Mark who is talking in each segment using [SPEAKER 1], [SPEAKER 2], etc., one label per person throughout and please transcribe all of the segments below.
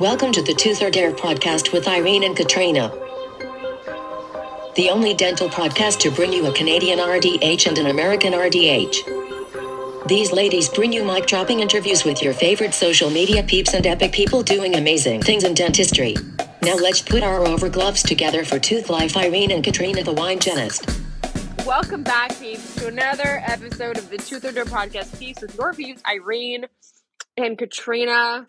[SPEAKER 1] Welcome to the Tooth or Dare podcast with Irene and Katrina. The only dental podcast to bring you a Canadian RDH and an American RDH. These ladies bring you mic dropping interviews with your favorite social media peeps and epic people doing amazing things in dentistry. Now let's put our over gloves together for Tooth Life Irene and Katrina the Wine Genist.
[SPEAKER 2] Welcome back, peeps, to another episode of the Tooth or Dare podcast. Peeps with your peeps, Irene and Katrina.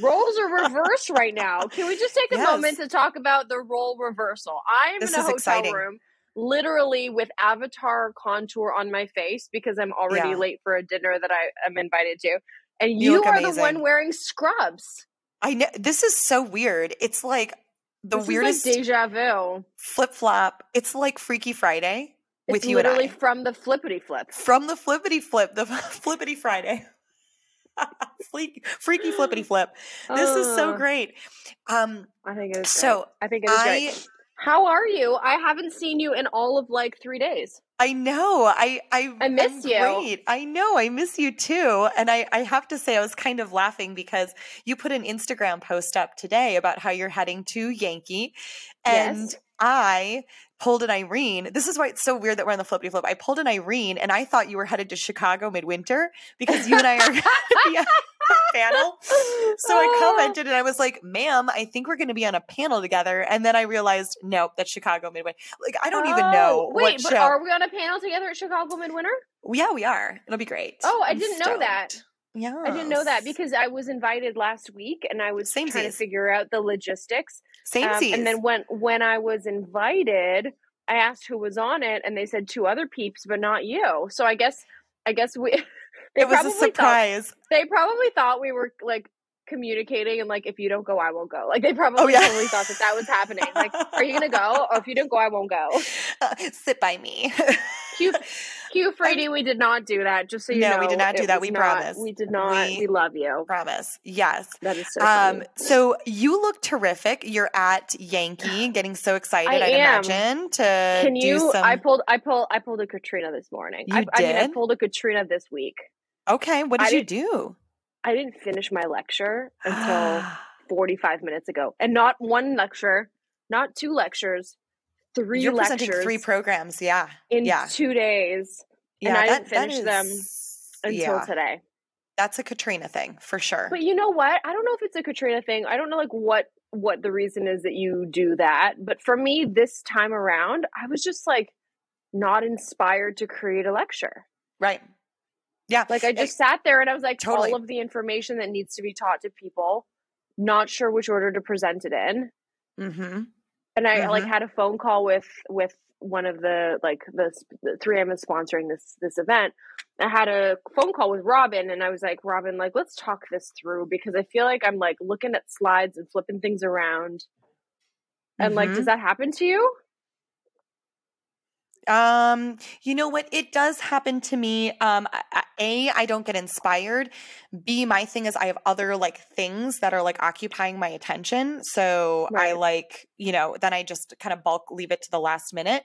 [SPEAKER 2] Roles are reversed right now. Can we just take a
[SPEAKER 3] Yes.
[SPEAKER 2] moment to talk about the role reversal? I'm
[SPEAKER 3] This
[SPEAKER 2] in a hotel
[SPEAKER 3] exciting.
[SPEAKER 2] room, literally with avatar contour on my face because I'm already
[SPEAKER 3] Yeah.
[SPEAKER 2] late for a dinner that I am invited to. And
[SPEAKER 3] You
[SPEAKER 2] you, are the one wearing scrubs.
[SPEAKER 3] I know this is so weird. It's like the
[SPEAKER 2] this
[SPEAKER 3] weirdest
[SPEAKER 2] like deja vu.
[SPEAKER 3] flip flop. It's like Freaky Friday with
[SPEAKER 2] it's
[SPEAKER 3] you and
[SPEAKER 2] literally
[SPEAKER 3] I.
[SPEAKER 2] from the flippity flip.
[SPEAKER 3] From the flippity flip, the flippity Friday. Fleek- Freaky flippity flip. This is so great. Um,
[SPEAKER 2] I think it is.
[SPEAKER 3] So,
[SPEAKER 2] great. I think it is
[SPEAKER 3] I
[SPEAKER 2] great. How are you? I haven't seen you in all of like three days.
[SPEAKER 3] I know. I I
[SPEAKER 2] I miss
[SPEAKER 3] I'm
[SPEAKER 2] you.
[SPEAKER 3] Great. I know. I miss you too. And I I have to say I was kind of laughing because you put an Instagram post up today about how you're heading to Yankee, and
[SPEAKER 2] Yes.
[SPEAKER 3] I pulled an Irene. This is why it's so weird that we're on the flippity flip. I pulled an Irene, and I thought you were headed to Chicago midwinter because you and I are gonna be on a panel. So I
[SPEAKER 2] Oh.
[SPEAKER 3] commented and I was like, ma'am, I think we're going to be on a panel together. And then I realized, nope, that's Chicago midwinter. Like, I don't even know
[SPEAKER 2] Oh, Wait, but
[SPEAKER 3] show.
[SPEAKER 2] are we on a panel together at Chicago Midwinter?
[SPEAKER 3] yeah, we are. It'll be great.
[SPEAKER 2] Oh, I
[SPEAKER 3] I'm
[SPEAKER 2] didn't know that.
[SPEAKER 3] Yeah.
[SPEAKER 2] I didn't know that because I was invited last week and I was trying to figure out the logistics.
[SPEAKER 3] Same
[SPEAKER 2] Um, and then when when I was invited, I asked who was on it, and they said two other peeps, but not you. So I guess I guess we.
[SPEAKER 3] it was a
[SPEAKER 2] probably thought-
[SPEAKER 3] surprise.
[SPEAKER 2] they probably thought we were like communicating and like if you don't go i won't go like they probably
[SPEAKER 3] Oh, yeah.
[SPEAKER 2] totally thought that that was happening like are you gonna go or if you don't go i won't go
[SPEAKER 3] Sit by me.
[SPEAKER 2] Q, Q Frady, we did not do that. Just so you
[SPEAKER 3] No,
[SPEAKER 2] know,
[SPEAKER 3] we did not do that. We
[SPEAKER 2] not-
[SPEAKER 3] promise.
[SPEAKER 2] We did not.
[SPEAKER 3] We-
[SPEAKER 2] We, love you.
[SPEAKER 3] Promise. Yes.
[SPEAKER 2] That is so.
[SPEAKER 3] Um,
[SPEAKER 2] funny.
[SPEAKER 3] so you look terrific. You're at Yankee, getting so excited.
[SPEAKER 2] I
[SPEAKER 3] I'd imagine to
[SPEAKER 2] Can
[SPEAKER 3] do
[SPEAKER 2] you?
[SPEAKER 3] some.
[SPEAKER 2] I pulled. I pulled. I pulled a Katrina this morning.
[SPEAKER 3] You
[SPEAKER 2] I, I mean, I pulled a Katrina this week.
[SPEAKER 3] okay. What
[SPEAKER 2] I
[SPEAKER 3] did you do?
[SPEAKER 2] I didn't finish my lecture until 45 minutes ago, and not one lecture, not two lectures, 3
[SPEAKER 3] You're
[SPEAKER 2] lectures
[SPEAKER 3] presenting three programs. Yeah.
[SPEAKER 2] in
[SPEAKER 3] yeah.
[SPEAKER 2] two days
[SPEAKER 3] Yeah.
[SPEAKER 2] and I
[SPEAKER 3] that-
[SPEAKER 2] didn't finish them until
[SPEAKER 3] yeah,
[SPEAKER 2] today.
[SPEAKER 3] That's a Katrina thing for sure.
[SPEAKER 2] But you know what? I don't know if it's a Katrina thing. I don't know like what what the reason is that you do that. But for me, this time around, I was just like not inspired to create a lecture.
[SPEAKER 3] right. Yeah.
[SPEAKER 2] Like I just sat there and I was like,
[SPEAKER 3] Totally.
[SPEAKER 2] all of the information that needs to be taught to people, not sure which order to present it in.
[SPEAKER 3] Mm-hmm.
[SPEAKER 2] And I like
[SPEAKER 3] Mhm.
[SPEAKER 2] had a phone call with with one of the like the, the 3M is sponsoring this this event. I had a phone call with Robin and I was like, Robin, like let's talk this through because I feel like I'm like looking at slides and flipping things around. And like,
[SPEAKER 3] Mhm.
[SPEAKER 2] does that happen to you?
[SPEAKER 3] Um, you know what? It does happen to me. Um, a, I don't get inspired. B, my thing is I have other like things that are like occupying my attention. So I like, you know, then I just kind of bulk leave it to the last minute.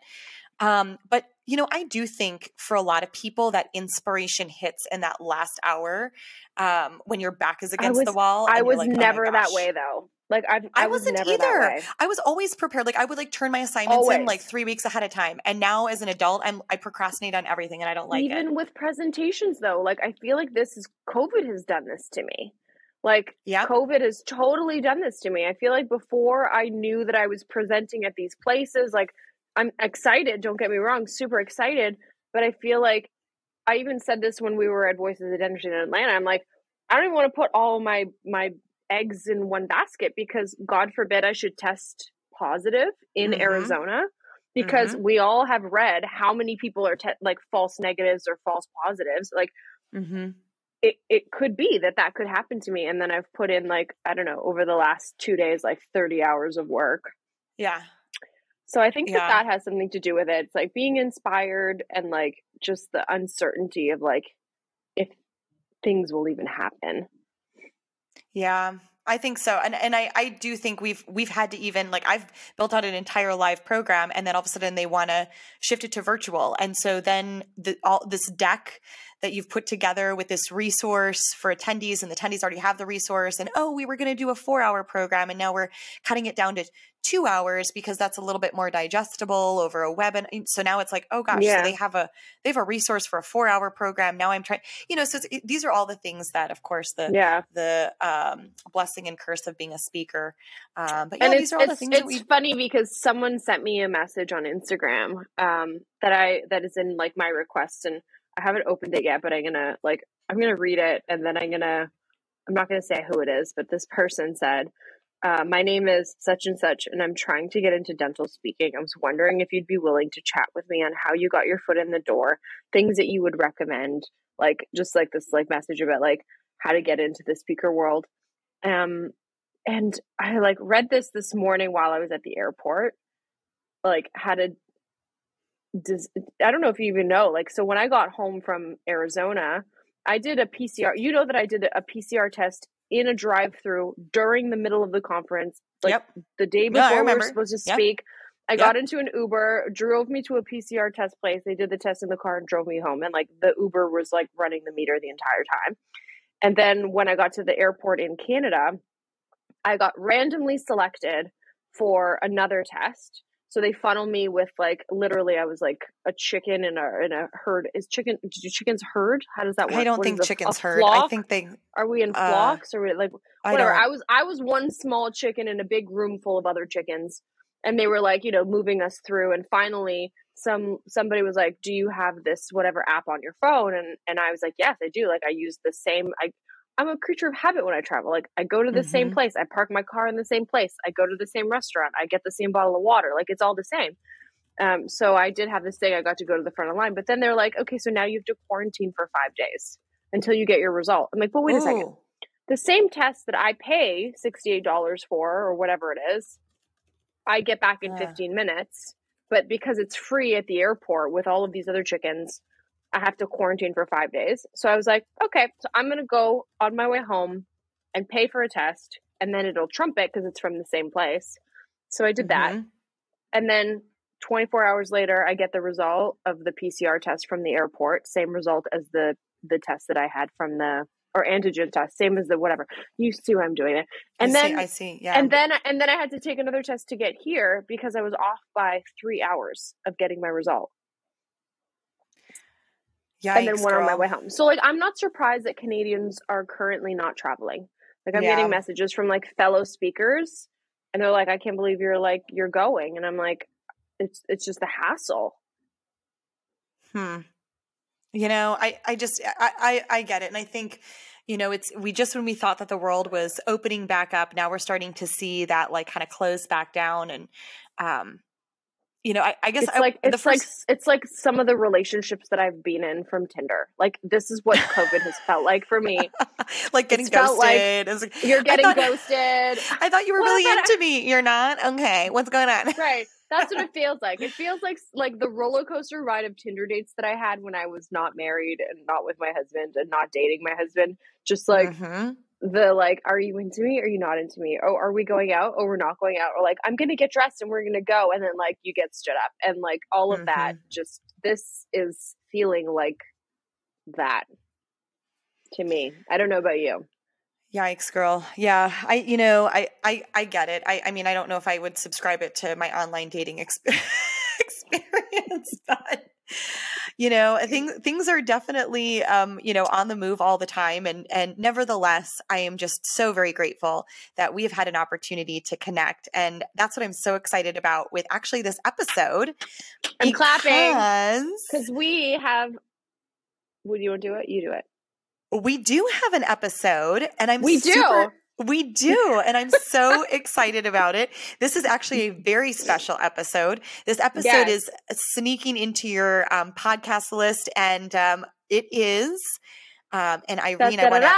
[SPEAKER 3] Um, but you know, I do think for a lot of people that inspiration hits in that last hour, um, when your back is against the wall.
[SPEAKER 2] I was
[SPEAKER 3] like, "Oh
[SPEAKER 2] never that way though. Like I've, I,
[SPEAKER 3] I
[SPEAKER 2] was
[SPEAKER 3] wasn't
[SPEAKER 2] never
[SPEAKER 3] either. I was always prepared. Like I would like turn my assignments in like three weeks ahead of time. And now as an adult, I'm I procrastinate on everything and I don't like
[SPEAKER 2] Even
[SPEAKER 3] it.
[SPEAKER 2] with presentations though, like I feel like this is COVID has done this to me. Like
[SPEAKER 3] Yeah.
[SPEAKER 2] COVID has totally done this to me. I feel like before I knew that I was presenting at these places, like I'm excited, don't get me wrong, super excited, but I feel like I even said this when we were at Voices of Dentistry in Atlanta. I'm like, I don't even want to put all my my eggs in one basket because God forbid I should test positive in
[SPEAKER 3] Mhm.
[SPEAKER 2] Arizona because we all have read how many people are te- like false negatives or false positives. Like
[SPEAKER 3] Mm-hmm.
[SPEAKER 2] it, it could be that that could happen to me and then i've put in like i don't know over the last two days like 30 hours of work
[SPEAKER 3] Yeah.
[SPEAKER 2] so i think
[SPEAKER 3] Yeah.
[SPEAKER 2] that that has something to do with it it's like being inspired and like just the uncertainty of like if things will even happen
[SPEAKER 3] Yeah. I think so. And and I, I do think we've we've had to even like I've built out an entire live program and then all of a sudden they want to shift it to virtual. And so then the all this deck that you've put together with this resource for attendees and the attendees already have the resource and oh we were going to do a 4 hour program and now we're cutting it down to 2 hours because that's a little bit more digestible over a web and so now it's like oh gosh
[SPEAKER 2] Yeah.
[SPEAKER 3] so they have a they have a resource for a 4 hour program now I'm trying you know so it's, it, these are all the things that of course the
[SPEAKER 2] Yeah.
[SPEAKER 3] the um, blessing and curse of being a speaker um, but yeah
[SPEAKER 2] and
[SPEAKER 3] these
[SPEAKER 2] it's,
[SPEAKER 3] are all the things
[SPEAKER 2] it's
[SPEAKER 3] we
[SPEAKER 2] funny because someone sent me a message on Instagram um, that I that is in like my request and I haven't opened it yet, but I'm gonna like I'm gonna read it and then I'm gonna I'm not gonna say who it is, but this person said, uh, "My name is such and such, and I'm trying to get into dental speaking. I was wondering if you'd be willing to chat with me on how you got your foot in the door, things that you would recommend, like just like this like message about like how to get into the speaker world." Um, and I like read this this morning while I was at the airport. Like had a dis- I don't know if you even know. Like so when I got home from Arizona, I did a PCR. You know that I did a PCR test in a drive-through during the middle of the conference. Like
[SPEAKER 3] Yep.
[SPEAKER 2] the day
[SPEAKER 3] No,
[SPEAKER 2] before we were supposed to
[SPEAKER 3] Yep.
[SPEAKER 2] speak. I
[SPEAKER 3] Yep.
[SPEAKER 2] got into an Uber, drove me to a PCR test place. They did the test in the car and drove me home. And like the Uber was like running the meter the entire time. And then when I got to the airport in Canada, I got randomly selected for another test. So they funnel me with like literally I was like a chicken in a in a herd. Is chicken do chickens herd? How does that work?
[SPEAKER 3] I don't
[SPEAKER 2] What
[SPEAKER 3] think
[SPEAKER 2] a- a
[SPEAKER 3] chickens herd. I think they.
[SPEAKER 2] Are we in
[SPEAKER 3] uh,
[SPEAKER 2] flocks or we, like whatever?
[SPEAKER 3] don't.
[SPEAKER 2] I was I was one small chicken in a big room full of other chickens, and they were like you know moving us through. And finally, some somebody was like, "Do you have this whatever app on your phone?" And and I was like, "Yes, I do." Like I use the same. I I'm a creature of habit when I travel. Like I go to the same
[SPEAKER 3] Mhm.
[SPEAKER 2] place. I park my car in the same place. I go to the same restaurant. I get the same bottle of water. Like it's all the same. Um, so I did have this thing. I got to go to the front of the line, but then they're like, "Okay, so now you have to quarantine for five days until you get your result." I'm like, "But wait a second the same test that I pay $68 for or whatever it is, I get back in
[SPEAKER 3] Yeah.
[SPEAKER 2] 15 minutes. But because it's free at the airport with all of these other chickens, I have to quarantine for five days. So I was like, okay, so I'm going to go on my way home and pay for a test, and then it'll trump it because it's from the same place. So I did that.
[SPEAKER 3] Mhm.
[SPEAKER 2] And then 24 hours later, I get the result of the PCR test from the airport, same result as the the test that I had from the or antigen test, same as the whatever. You see what I'm doing there. And
[SPEAKER 3] I
[SPEAKER 2] then
[SPEAKER 3] see, I see. Yeah.
[SPEAKER 2] and then and then I had to take another test to get here because I was off by three hours of getting my result.
[SPEAKER 3] Yikes,
[SPEAKER 2] and then went on my way home. So like I'm not surprised that Canadians are currently not traveling. Like I'm
[SPEAKER 3] Yeah.
[SPEAKER 2] getting messages from like fellow speakers and they're like, I can't believe you're like you're going. And I'm like, it's it's just a hassle.
[SPEAKER 3] Hmm. You know, I, I just, I, I, I get it. And I think, you know, it's, we just, when we thought that the world was opening back up, now we're starting to see that like kind of close back down. And, um, you know, I, I guess
[SPEAKER 2] It's
[SPEAKER 3] I,
[SPEAKER 2] like
[SPEAKER 3] the
[SPEAKER 2] it's like it's like some of the relationships that I've been in from Tinder. Like this is what COVID has felt like for me.
[SPEAKER 3] like getting
[SPEAKER 2] it's felt like
[SPEAKER 3] ghosted. Like,
[SPEAKER 2] You're getting
[SPEAKER 3] thought-
[SPEAKER 2] ghosted.
[SPEAKER 3] I thought you were
[SPEAKER 2] Well,
[SPEAKER 3] really
[SPEAKER 2] thought I-
[SPEAKER 3] into me. You're not? Okay. What's going on?
[SPEAKER 2] right. That's what it feels like. It feels like like the roller coaster ride of Tinder dates that I had when I was not married and not with my husband and not dating my husband. Just like
[SPEAKER 3] Mhm.
[SPEAKER 2] The like, are you into me? Or are you not into me? Oh, are we going out? Oh, we're not going out. Or like, I'm gonna get dressed and we're gonna go, and then like you get stood up and like all of that. Mm-hmm. Just this is feeling like that to me. I don't know about you.
[SPEAKER 3] Yikes, girl. Yeah, I, you know, I, I, I get it. I, I mean, I don't know if I would subscribe it to my online dating exp- experience, but you know, I think things are definitely, um, you know, on the move all the time, and and nevertheless, I am just so very grateful that we have had an opportunity to connect, and that's what I'm so excited about with actually this episode.
[SPEAKER 2] I'm clapping
[SPEAKER 3] because
[SPEAKER 2] because we have. Would you want to do it? You do it.
[SPEAKER 3] we do have an episode, and I'm
[SPEAKER 2] We do.
[SPEAKER 3] We do, and I'm so excited about it. This is actually a very special episode. This episode
[SPEAKER 2] Yes.
[SPEAKER 3] is sneaking into your um, podcast list, and um, it is. Um, and Irene, I want to.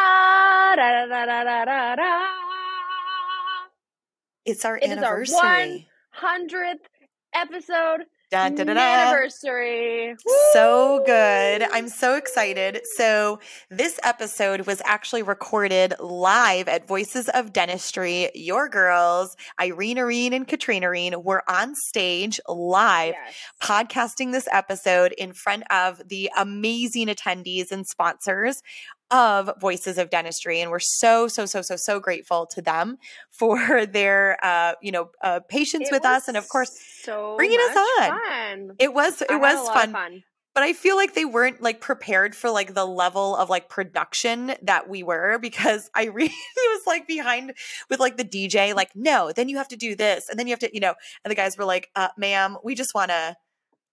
[SPEAKER 3] It's our
[SPEAKER 2] It is our
[SPEAKER 3] anniversary.
[SPEAKER 2] hundredth episode.
[SPEAKER 3] Dun,
[SPEAKER 2] anniversary.
[SPEAKER 3] So good. I'm so excited. So, this episode was actually recorded live at Voices of Dentistry. Your girls, Irene Irene and Katrina Irene, were on stage live
[SPEAKER 2] Yes.
[SPEAKER 3] podcasting this episode in front of the amazing attendees and sponsors of Voices of Dentistry. And we're so, so, so, so, so grateful to them for their, uh, you know, uh, patience
[SPEAKER 2] It
[SPEAKER 3] with us. And of course,
[SPEAKER 2] so
[SPEAKER 3] bringing us on.
[SPEAKER 2] Fun.
[SPEAKER 3] it was, it
[SPEAKER 2] I
[SPEAKER 3] was fun,
[SPEAKER 2] fun.
[SPEAKER 3] but I feel like they weren't like prepared for like the level of like production that we were because I really was like behind with like the DJ, like, no, then you have to do this. And then you have to, you know, and the guys were like, uh, ma'am, we just want to,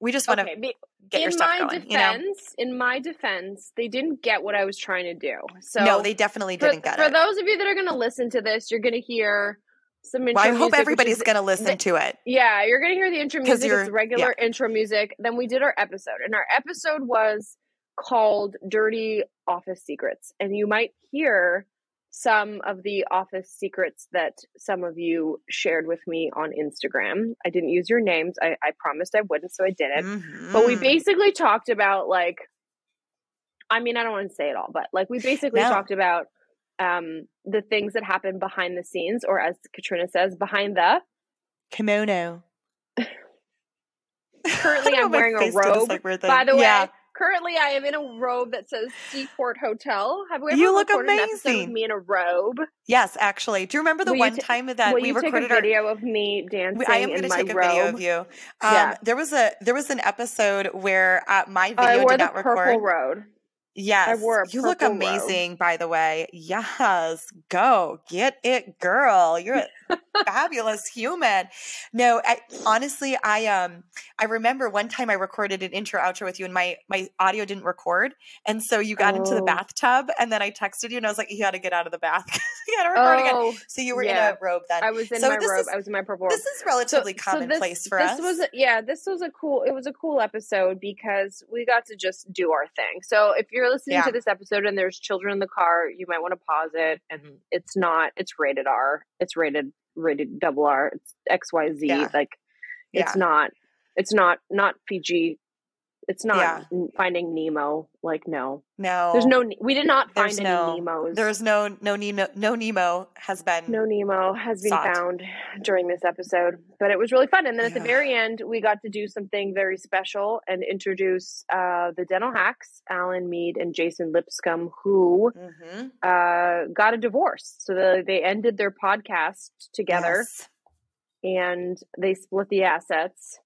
[SPEAKER 3] we just want to
[SPEAKER 2] Okay, be-
[SPEAKER 3] get your
[SPEAKER 2] in
[SPEAKER 3] stuff
[SPEAKER 2] my
[SPEAKER 3] going.
[SPEAKER 2] defense,
[SPEAKER 3] You know?
[SPEAKER 2] in my defense, they didn't get what I was trying to do. So
[SPEAKER 3] no, they definitely
[SPEAKER 2] for,
[SPEAKER 3] didn't get
[SPEAKER 2] for
[SPEAKER 3] it.
[SPEAKER 2] For those of you that are going to listen to this, you're going to hear some intro
[SPEAKER 3] Well, I hope
[SPEAKER 2] music,
[SPEAKER 3] everybody's going to listen
[SPEAKER 2] the-
[SPEAKER 3] to it.
[SPEAKER 2] Yeah, you're going to hear the intro music. It's regular intro music. Then we did our episode, and our episode was called Dirty Office Secrets. And you might hear some of the office secrets that some of you shared with me on Instagram. I didn't use your names. I, I promised I wouldn't, so I didn't. But we
[SPEAKER 3] Mhm.
[SPEAKER 2] basically talked about like I mean, I don't want to say it all, but like we basically
[SPEAKER 3] No.
[SPEAKER 2] talked about um the things that happen behind the scenes or as Katrina says, behind the
[SPEAKER 3] kimono.
[SPEAKER 2] currently
[SPEAKER 3] I don't know,
[SPEAKER 2] I'm wearing a robe.
[SPEAKER 3] like,
[SPEAKER 2] By the
[SPEAKER 3] Yeah.
[SPEAKER 2] way, currently I am in a robe that says Seaport Hotel. Have we ever
[SPEAKER 3] You look
[SPEAKER 2] recorded
[SPEAKER 3] amazing.
[SPEAKER 2] me in a robe?
[SPEAKER 3] Yes, actually. Do you remember the
[SPEAKER 2] Will
[SPEAKER 3] one
[SPEAKER 2] ta-
[SPEAKER 3] time that we
[SPEAKER 2] you take a
[SPEAKER 3] recorded our
[SPEAKER 2] video of me dancing
[SPEAKER 3] We- I am
[SPEAKER 2] in
[SPEAKER 3] going to
[SPEAKER 2] my
[SPEAKER 3] take a
[SPEAKER 2] robe?
[SPEAKER 3] video of you. Um,
[SPEAKER 2] Yeah.
[SPEAKER 3] There was a there was an episode where uh, my
[SPEAKER 2] I
[SPEAKER 3] video
[SPEAKER 2] wore
[SPEAKER 3] did not
[SPEAKER 2] purple
[SPEAKER 3] record.
[SPEAKER 2] robe.
[SPEAKER 3] Yes,
[SPEAKER 2] wore a purple robe.
[SPEAKER 3] you look
[SPEAKER 2] purple robe.
[SPEAKER 3] amazing. By the way, yes, go get it, girl. You're a fabulous human. No, I, honestly, I um I remember one time I recorded an intro outro with you, and my my audio didn't record, and so you got into the
[SPEAKER 2] Oh.
[SPEAKER 3] bathtub, and then I texted you, and I was like, you got to get out of the bath. you got to record again.
[SPEAKER 2] Oh,
[SPEAKER 3] So you were
[SPEAKER 2] yeah.
[SPEAKER 3] in a robe then.
[SPEAKER 2] I was in
[SPEAKER 3] So
[SPEAKER 2] my robe.
[SPEAKER 3] is-
[SPEAKER 2] I was in my purple.
[SPEAKER 3] This is relatively commonplace for
[SPEAKER 2] this
[SPEAKER 3] us.
[SPEAKER 2] was a, yeah this was a cool it was a cool episode because we got to just do our thing so if you're listening
[SPEAKER 3] Yeah.
[SPEAKER 2] to this episode and there's children in the car you might want to pause it and it's not it's rated r it's rated rated double r it's xyz
[SPEAKER 3] Yeah.
[SPEAKER 2] like it's
[SPEAKER 3] Yeah.
[SPEAKER 2] not it's not not pg it's not
[SPEAKER 3] Yeah.
[SPEAKER 2] finding nemo like no
[SPEAKER 3] no,
[SPEAKER 2] there's no we did not
[SPEAKER 3] There's
[SPEAKER 2] find
[SPEAKER 3] no-
[SPEAKER 2] any nemos
[SPEAKER 3] There's no no Nemo no Nemo has been
[SPEAKER 2] no Nemo has been
[SPEAKER 3] Sought.
[SPEAKER 2] found during this episode, but it was really fun. And then at the very end, we got to do something very special and introduce uh, the dental hacks, Alan Mead and Jason Lipscomb, who
[SPEAKER 3] Mhm.
[SPEAKER 2] uh, got a divorce. So the, they ended their podcast together
[SPEAKER 3] Yes.
[SPEAKER 2] and they split the assets.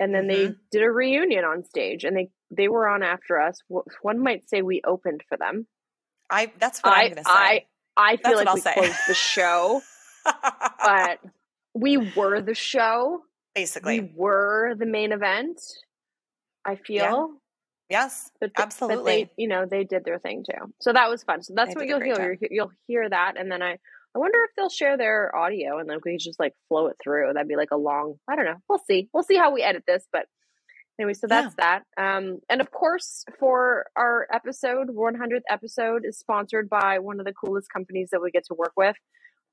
[SPEAKER 2] And then they
[SPEAKER 3] Mhm.
[SPEAKER 2] did a reunion on stage, and they they were on after us. One might say we opened for them.
[SPEAKER 3] I that's what
[SPEAKER 2] I
[SPEAKER 3] I'm gonna say.
[SPEAKER 2] I I feel
[SPEAKER 3] what
[SPEAKER 2] like we
[SPEAKER 3] say.
[SPEAKER 2] closed the show. but we were the show.
[SPEAKER 3] Basically,
[SPEAKER 2] We were the main event. I feel,
[SPEAKER 3] yes,
[SPEAKER 2] but, th- but
[SPEAKER 3] absolutely.
[SPEAKER 2] they, you know, they did their thing too. So that was fun. So that's
[SPEAKER 3] They
[SPEAKER 2] what you'll hear. you'll hear that, and then I, I wonder if they'll share their audio, and then we just like flow it through. That'd be like a long. I don't know. We'll see. We'll see how we edit this, but. Anyway, so
[SPEAKER 3] Yeah.
[SPEAKER 2] that's that. Um, and of course, for our episode, 100th episode is sponsored by one of the coolest companies that we get to work with.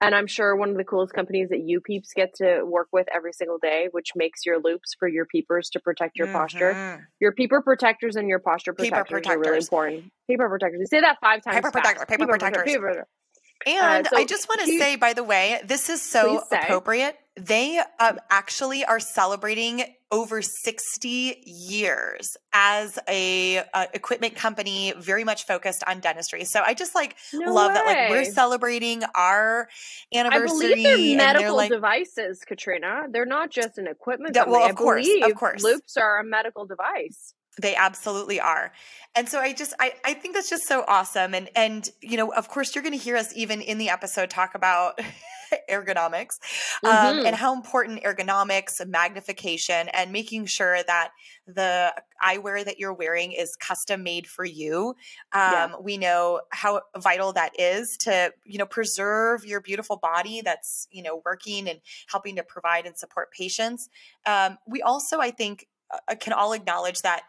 [SPEAKER 2] And I'm sure one of the coolest companies that you peeps get to work with every single day, which makes your loops for your peepers to protect your posture.
[SPEAKER 3] Mhm.
[SPEAKER 2] Your peeper protectors and your posture
[SPEAKER 3] Peeper
[SPEAKER 2] protectors, are really
[SPEAKER 3] protectors.
[SPEAKER 2] important. Peeper protectors. You say that five times.
[SPEAKER 3] Paper protector,
[SPEAKER 2] fast.
[SPEAKER 3] paper protectors.
[SPEAKER 2] protector, paper protector.
[SPEAKER 3] And
[SPEAKER 2] Uh, so
[SPEAKER 3] I just want to say, by the way, this is so appropriate. They um, actually are celebrating over 60 years as a, uh equipment company, very much focused on dentistry. So I just like
[SPEAKER 2] No
[SPEAKER 3] love that, like we're celebrating our anniversary.
[SPEAKER 2] I believe they're
[SPEAKER 3] and they're
[SPEAKER 2] medical
[SPEAKER 3] like,
[SPEAKER 2] devices, Katrina. They're not just an equipment
[SPEAKER 3] Yeah,
[SPEAKER 2] company.
[SPEAKER 3] well,
[SPEAKER 2] I
[SPEAKER 3] of course, of course.
[SPEAKER 2] loops are a medical device.
[SPEAKER 3] They absolutely are. And so I just I, I think that's just so awesome. And and you know, of course you're gonna hear us even in the episode talk about ergonomics um,
[SPEAKER 2] Mhm.
[SPEAKER 3] and how important ergonomics, magnification, and making sure that the eyewear that you're wearing is custom made for you. Um,
[SPEAKER 2] Yeah.
[SPEAKER 3] We know how vital that is to you know preserve your beautiful body that's you know working and helping to provide and support patients. Um, we also, I think, uh, can all acknowledge that.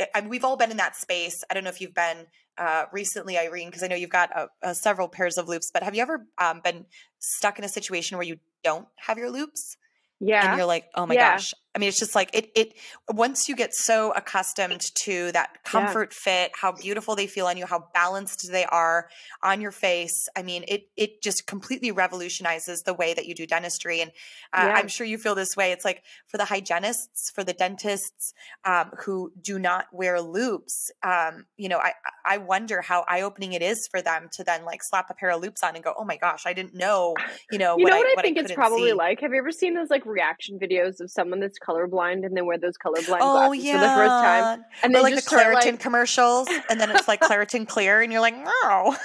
[SPEAKER 3] I- I mean, we've all been in that space. I don't know if you've been uh, recently, Irene, because I know you've got uh, uh, several pairs of loops. But have you ever um, been stuck in a situation where you don't have your loops
[SPEAKER 2] Yeah.
[SPEAKER 3] and you're like, "Oh my
[SPEAKER 2] Yeah.
[SPEAKER 3] gosh, I mean, it's just like it. It once you get so accustomed to that comfort fit, how beautiful they feel on you, how balanced they are on your face. I mean, it it just completely revolutionizes the way that you do dentistry. And uh,
[SPEAKER 2] Yeah.
[SPEAKER 3] I'm sure you feel this way. It's like for the hygienists, for the dentists um, who do not wear loops. Um, you know, I I wonder how eye opening it is for them to then like slap a pair of loops on and go, oh my gosh, I didn't know. You know,
[SPEAKER 2] You know
[SPEAKER 3] I,
[SPEAKER 2] what I think it's
[SPEAKER 3] couldn't
[SPEAKER 2] probably
[SPEAKER 3] see."
[SPEAKER 2] like? Have you ever seen those like reaction videos of someone that's colorblind and they wear those colorblind
[SPEAKER 3] Oh
[SPEAKER 2] glasses
[SPEAKER 3] yeah,
[SPEAKER 2] for the first time? And
[SPEAKER 3] or
[SPEAKER 2] they
[SPEAKER 3] like the Claritin
[SPEAKER 2] like-
[SPEAKER 3] commercials, and then it's like Claritin Clear, and you're like, no.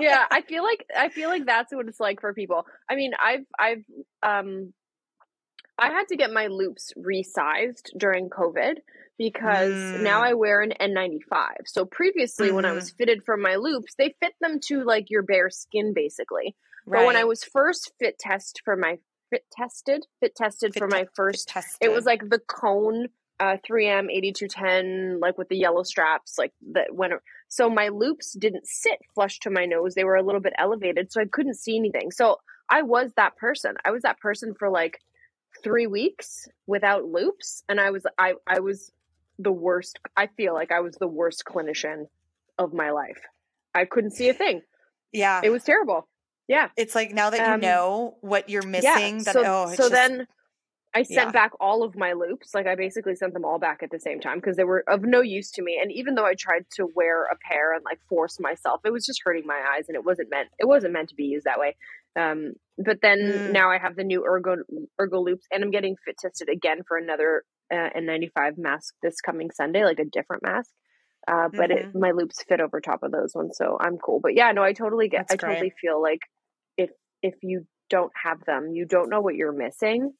[SPEAKER 2] yeah, I feel like I feel like that's what it's like for people. I mean, I've I've um I had to get my loops resized during COVID because now
[SPEAKER 3] Mm.
[SPEAKER 2] I wear an N95. So previously when I was
[SPEAKER 3] Mm-hmm.
[SPEAKER 2] fitted for my loops, they fit them to like your bare skin basically. But when I was first fit test for my fit tested, fit tested
[SPEAKER 3] Fit
[SPEAKER 2] for my first it was like the cone uh 3M 8210 like with the yellow straps like that when so my loops didn't sit flush to my nose they were a little bit elevated so I couldn't see anything. So I was that person I was that person for like 3 weeks without loops and I was I I was the worst I feel like I was the worst clinician of my life. I couldn't see a thing.
[SPEAKER 3] Yeah.
[SPEAKER 2] it was terrible yeah
[SPEAKER 3] it's like now that you
[SPEAKER 2] um,
[SPEAKER 3] know what you're missing, then
[SPEAKER 2] so,
[SPEAKER 3] oh,
[SPEAKER 2] so
[SPEAKER 3] just,
[SPEAKER 2] then I sent
[SPEAKER 3] yeah.
[SPEAKER 2] back all of my loops. Like I basically sent them all back at the same time because they were of no use to me. And even though I tried to wear a pair and like force myself, it was just hurting my eyes, and it wasn't meant. It wasn't meant to be used that way. Um, but then
[SPEAKER 3] Mm.
[SPEAKER 2] now I have the new ergo ergo loops, and I'm getting fit tested again for another uh, N95 mask this coming Sunday, like a different mask. Uh, but it,
[SPEAKER 3] Mm-hmm.
[SPEAKER 2] my loops fit over top of those ones, so I'm cool. But yeah, no, I totally get.
[SPEAKER 3] That's
[SPEAKER 2] I totally feel like if if you don't have them, you don't know what you're missing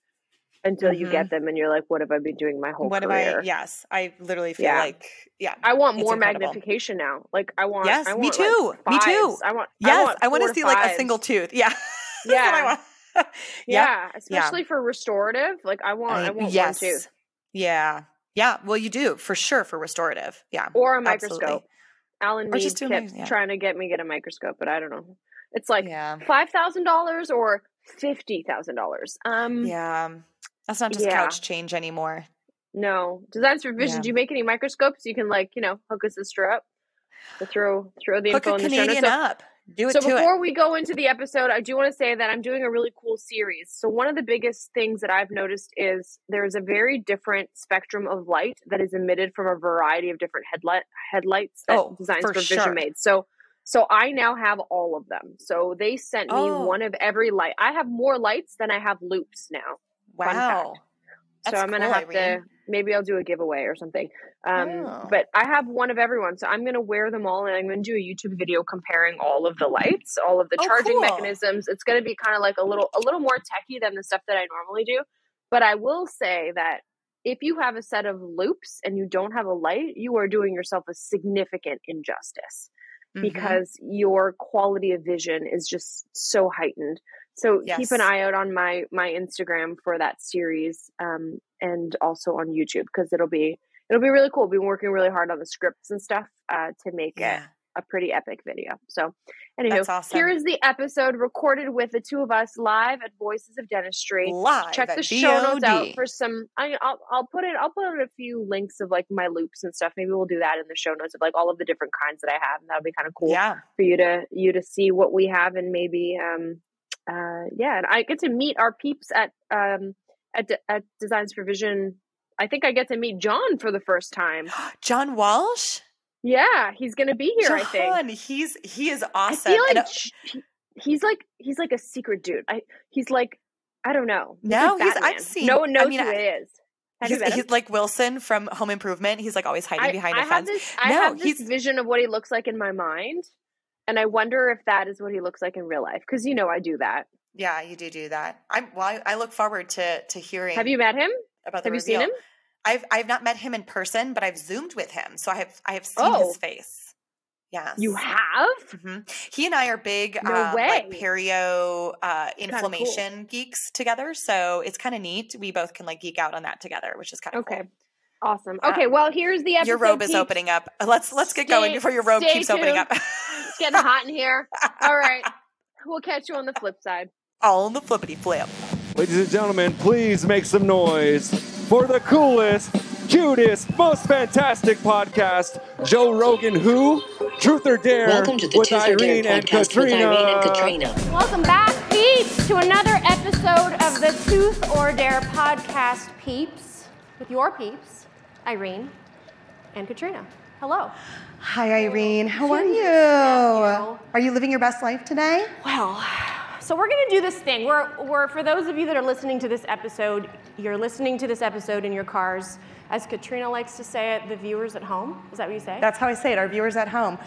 [SPEAKER 2] until you
[SPEAKER 3] Mhm.
[SPEAKER 2] get them, and you're like, "What have I been doing my whole
[SPEAKER 3] what
[SPEAKER 2] career?"
[SPEAKER 3] have I? Yes, I literally feel
[SPEAKER 2] Yeah.
[SPEAKER 3] like yeah.
[SPEAKER 2] I want more
[SPEAKER 3] incredible.
[SPEAKER 2] magnification now. Like I want.
[SPEAKER 3] Yes,
[SPEAKER 2] I
[SPEAKER 3] me
[SPEAKER 2] want, like,
[SPEAKER 3] too. Me too.
[SPEAKER 2] I want.
[SPEAKER 3] Yes, I,
[SPEAKER 2] I
[SPEAKER 3] want to see like a single tooth. Yeah,
[SPEAKER 2] Yeah.
[SPEAKER 3] I want.
[SPEAKER 2] Yeah, especially for restorative. Like I want. I, want
[SPEAKER 3] yes.
[SPEAKER 2] one tooth
[SPEAKER 3] Yeah. Yeah. Well, you do for sure for restorative. Yeah.
[SPEAKER 2] or a
[SPEAKER 3] Absolutely.
[SPEAKER 2] microscope. Alan
[SPEAKER 3] Or
[SPEAKER 2] Mead
[SPEAKER 3] just
[SPEAKER 2] kept
[SPEAKER 3] yeah.
[SPEAKER 2] trying to get me get a microscope, but I don't know. It's like
[SPEAKER 3] yeah.
[SPEAKER 2] five thousand dollars or fifty thousand dollars. Um,
[SPEAKER 3] Yeah. That's not just
[SPEAKER 2] yeah.
[SPEAKER 3] couch change anymore.
[SPEAKER 2] no. Designs for Vision. Do you make any microscopes? You can like you know hook a sister up. To throw throw the
[SPEAKER 3] Hook
[SPEAKER 2] info
[SPEAKER 3] a
[SPEAKER 2] in the show notes.
[SPEAKER 3] Canadian
[SPEAKER 2] So-
[SPEAKER 3] up. Do it
[SPEAKER 2] so
[SPEAKER 3] to
[SPEAKER 2] before
[SPEAKER 3] it.
[SPEAKER 2] we go into the episode i do want to say that i'm doing a really cool series so one of the biggest things that i've noticed is there's a very different spectrum of light that is emitted from a variety of different headlight headlights that
[SPEAKER 3] Oh,
[SPEAKER 2] designs
[SPEAKER 3] for
[SPEAKER 2] for,
[SPEAKER 3] sure.
[SPEAKER 2] vision made so so i now have all of them so they sent me
[SPEAKER 3] Oh.
[SPEAKER 2] one of every light i have more lights than i have loops now
[SPEAKER 3] Wow.
[SPEAKER 2] so i'm gonna
[SPEAKER 3] cool,
[SPEAKER 2] have to
[SPEAKER 3] Irene.
[SPEAKER 2] Maybe i'll do a giveaway or something um
[SPEAKER 3] Oh.
[SPEAKER 2] but i have one of everyone so i'm gonna wear them all and i'm gonna do a youtube video comparing all of the lights all of the
[SPEAKER 3] Oh,
[SPEAKER 2] charging
[SPEAKER 3] cool.
[SPEAKER 2] mechanisms it's gonna be kind of like a little a little more techy than the stuff that i normally do but i will say that if you have a set of loops and you don't have a light you are doing yourself a significant injustice
[SPEAKER 3] Mhm.
[SPEAKER 2] because your quality of vision is just so heightened. So keep an eye out on my my Instagram for that series, um, and also on YouTube because it'll be it'll be really cool. We've been working really hard on the scripts and stuff uh, to make
[SPEAKER 3] yeah.
[SPEAKER 2] it a pretty epic video. So,
[SPEAKER 3] That's awesome.
[SPEAKER 2] here is the episode recorded with the two of us live at Voices of Dentistry
[SPEAKER 3] Live
[SPEAKER 2] check the show notes out for some I, I'll, I'll put it i'll put in a few links of like my loops and stuff maybe we'll do that in the show notes of like all of the different kinds that i have and that'll be kind of cool
[SPEAKER 3] Yeah.
[SPEAKER 2] for you to you to see what we have and maybe um uh yeah and i get to meet our peeps at um at, De- at designs for vision i think i get to meet john for the first time
[SPEAKER 3] John Walsh.
[SPEAKER 2] yeah he's gonna be here i think
[SPEAKER 3] John, he's he is awesome.
[SPEAKER 2] I feel
[SPEAKER 3] And,
[SPEAKER 2] like
[SPEAKER 3] uh,
[SPEAKER 2] he- he's like he's like a secret dude. I he's like I don't know. He's
[SPEAKER 3] No,
[SPEAKER 2] like
[SPEAKER 3] he's- I've seen-
[SPEAKER 2] No one
[SPEAKER 3] I
[SPEAKER 2] knows
[SPEAKER 3] mean,
[SPEAKER 2] who
[SPEAKER 3] I-
[SPEAKER 2] it is.
[SPEAKER 3] He's, he's like Wilson from Home Improvement. He's like always hiding
[SPEAKER 2] I,
[SPEAKER 3] behind
[SPEAKER 2] I
[SPEAKER 3] a fence.
[SPEAKER 2] this I
[SPEAKER 3] No,
[SPEAKER 2] have this
[SPEAKER 3] he's-
[SPEAKER 2] vision of what he looks like in my mind, and I wonder if that is what he looks like in real life. Because you know I do that.
[SPEAKER 3] Yeah, you do do that. I'm well. I, I look forward to to hearing.
[SPEAKER 2] Have you met him?
[SPEAKER 3] about the
[SPEAKER 2] Have you seen
[SPEAKER 3] reveal.
[SPEAKER 2] him?
[SPEAKER 3] I've I've not met him in person, but I've zoomed with him, so I have I have seen
[SPEAKER 2] Oh.
[SPEAKER 3] his face. Yes,
[SPEAKER 2] You have?
[SPEAKER 3] hmm He and I are big
[SPEAKER 2] No
[SPEAKER 3] um, like perio uh,
[SPEAKER 2] cool.
[SPEAKER 3] inflammation geeks together. So it's kind of neat. We both can like geek out on that together, which is kind of
[SPEAKER 2] Okay.
[SPEAKER 3] Cool.
[SPEAKER 2] Awesome.
[SPEAKER 3] Yeah.
[SPEAKER 2] Okay. Well, here's the episode.
[SPEAKER 3] Your robe is opening up. Let's let's get going before your robe
[SPEAKER 2] stay
[SPEAKER 3] keeps opening up.
[SPEAKER 2] It's getting hot in here. All right. We'll catch you on the flip side.
[SPEAKER 3] All on the flippity flip.
[SPEAKER 4] Ladies and gentlemen, please make some noise for the coolest, cutest, most fantastic podcast, Joe Rogan Who? Truth or Dare
[SPEAKER 1] Welcome to the
[SPEAKER 4] with
[SPEAKER 1] Truth or Dare
[SPEAKER 4] Irene and
[SPEAKER 1] podcast with Irene and Katrina.
[SPEAKER 2] Welcome back, peeps, to another episode of the Tooth or Dare podcast, peeps, with your peeps, Irene and Katrina. Hello.
[SPEAKER 3] Hi, Irene. How are you?
[SPEAKER 2] you.
[SPEAKER 3] Are you living your best life today?
[SPEAKER 2] Well, so we're gonna do this thing. We're, we're for those of you that are listening to this episode, you're listening to this episode in your cars. As Katrina likes to say it, the viewers at home. Is that what you say?
[SPEAKER 3] That's how I say it. Our viewers at home.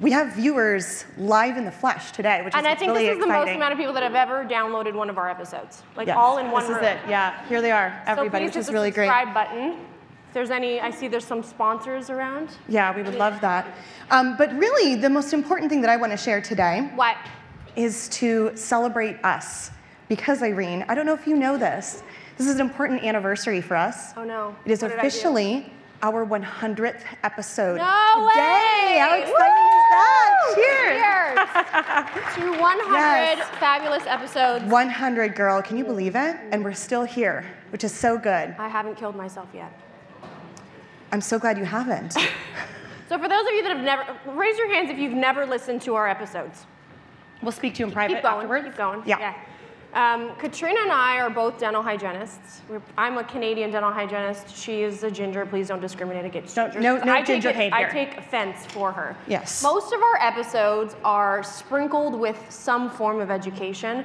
[SPEAKER 3] We have viewers live in the flesh today, which
[SPEAKER 2] and
[SPEAKER 3] is
[SPEAKER 2] I think
[SPEAKER 3] really
[SPEAKER 2] this is the most amount of people that have ever downloaded one of our episodes, like
[SPEAKER 3] Yes,
[SPEAKER 2] all in one
[SPEAKER 3] This
[SPEAKER 2] room.
[SPEAKER 3] is it. Yeah, here they are, everybody,
[SPEAKER 2] so
[SPEAKER 3] which is really great.
[SPEAKER 2] subscribe button. If there's any, I see there's some sponsors around.
[SPEAKER 3] Yeah, we would love that. Um, but really, the most important thing that I want to share today
[SPEAKER 2] What?
[SPEAKER 3] Is to celebrate us. Because, Irene, I don't know if you know this, this is an important anniversary for us.
[SPEAKER 2] Oh no.
[SPEAKER 3] It is
[SPEAKER 2] What did I do?
[SPEAKER 3] officially our 100th episode.
[SPEAKER 2] No
[SPEAKER 3] today.
[SPEAKER 2] way!
[SPEAKER 3] How exciting is that? Cheers!
[SPEAKER 2] Cheers to 100
[SPEAKER 3] Yes.
[SPEAKER 2] fabulous episodes.
[SPEAKER 3] 100, girl. Can you believe it? And we're still here, which is so good.
[SPEAKER 2] I haven't killed myself yet.
[SPEAKER 3] I'm so glad you haven't.
[SPEAKER 2] So for those of you that have never, raise your hands if you've never listened to our episodes.
[SPEAKER 3] We'll speak to you in private
[SPEAKER 2] Keep going.
[SPEAKER 3] afterwards.
[SPEAKER 2] Keep going.
[SPEAKER 3] Yeah.
[SPEAKER 2] Um, Katrina and I are both dental hygienists. We're, I'm a Canadian dental hygienist. She is a ginger. Please don't discriminate against
[SPEAKER 3] Don't-
[SPEAKER 2] gingers.
[SPEAKER 3] no- no
[SPEAKER 2] I take
[SPEAKER 3] ginger
[SPEAKER 2] it-
[SPEAKER 3] hate
[SPEAKER 2] I
[SPEAKER 3] here.
[SPEAKER 2] take offense for her.
[SPEAKER 3] Yes.
[SPEAKER 2] Most of our episodes are sprinkled with some form of education,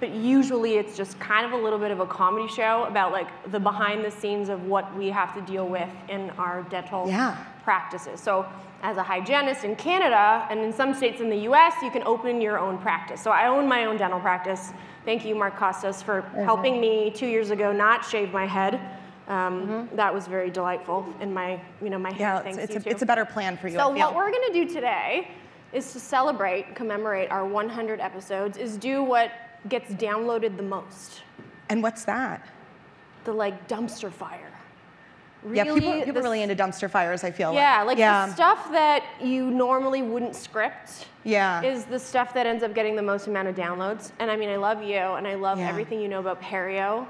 [SPEAKER 2] but usually it's just kind of a little bit of a comedy show about like the behind the scenes of what we have to deal with in our dental
[SPEAKER 3] Yeah.
[SPEAKER 2] practices. So, as a hygienist in Canada and in some states in the US, you can open your own practice. So, I own my own dental practice. Thank you, Mark Costes, for
[SPEAKER 3] Mm-hmm.
[SPEAKER 2] helping me two years ago not shave my head. Um, That was very delightful in my, you know, my
[SPEAKER 3] Mm-hmm. Yeah, it's, it's, a, it's a better plan for you.
[SPEAKER 2] So what we're gonna do today is to celebrate, commemorate our 100 episodes, is do what gets downloaded the most,
[SPEAKER 3] and what's that?
[SPEAKER 2] the like dumpster fire.
[SPEAKER 3] Yeah, people,
[SPEAKER 2] Really,
[SPEAKER 3] people are really into dumpster fires, I feel
[SPEAKER 2] Yeah, like
[SPEAKER 3] yeah.
[SPEAKER 2] the stuff that you normally wouldn't script
[SPEAKER 3] Yeah.
[SPEAKER 2] is the stuff that ends up getting the most amount of downloads. And I mean, I love you, and I love
[SPEAKER 3] Yeah.
[SPEAKER 2] everything you know about perio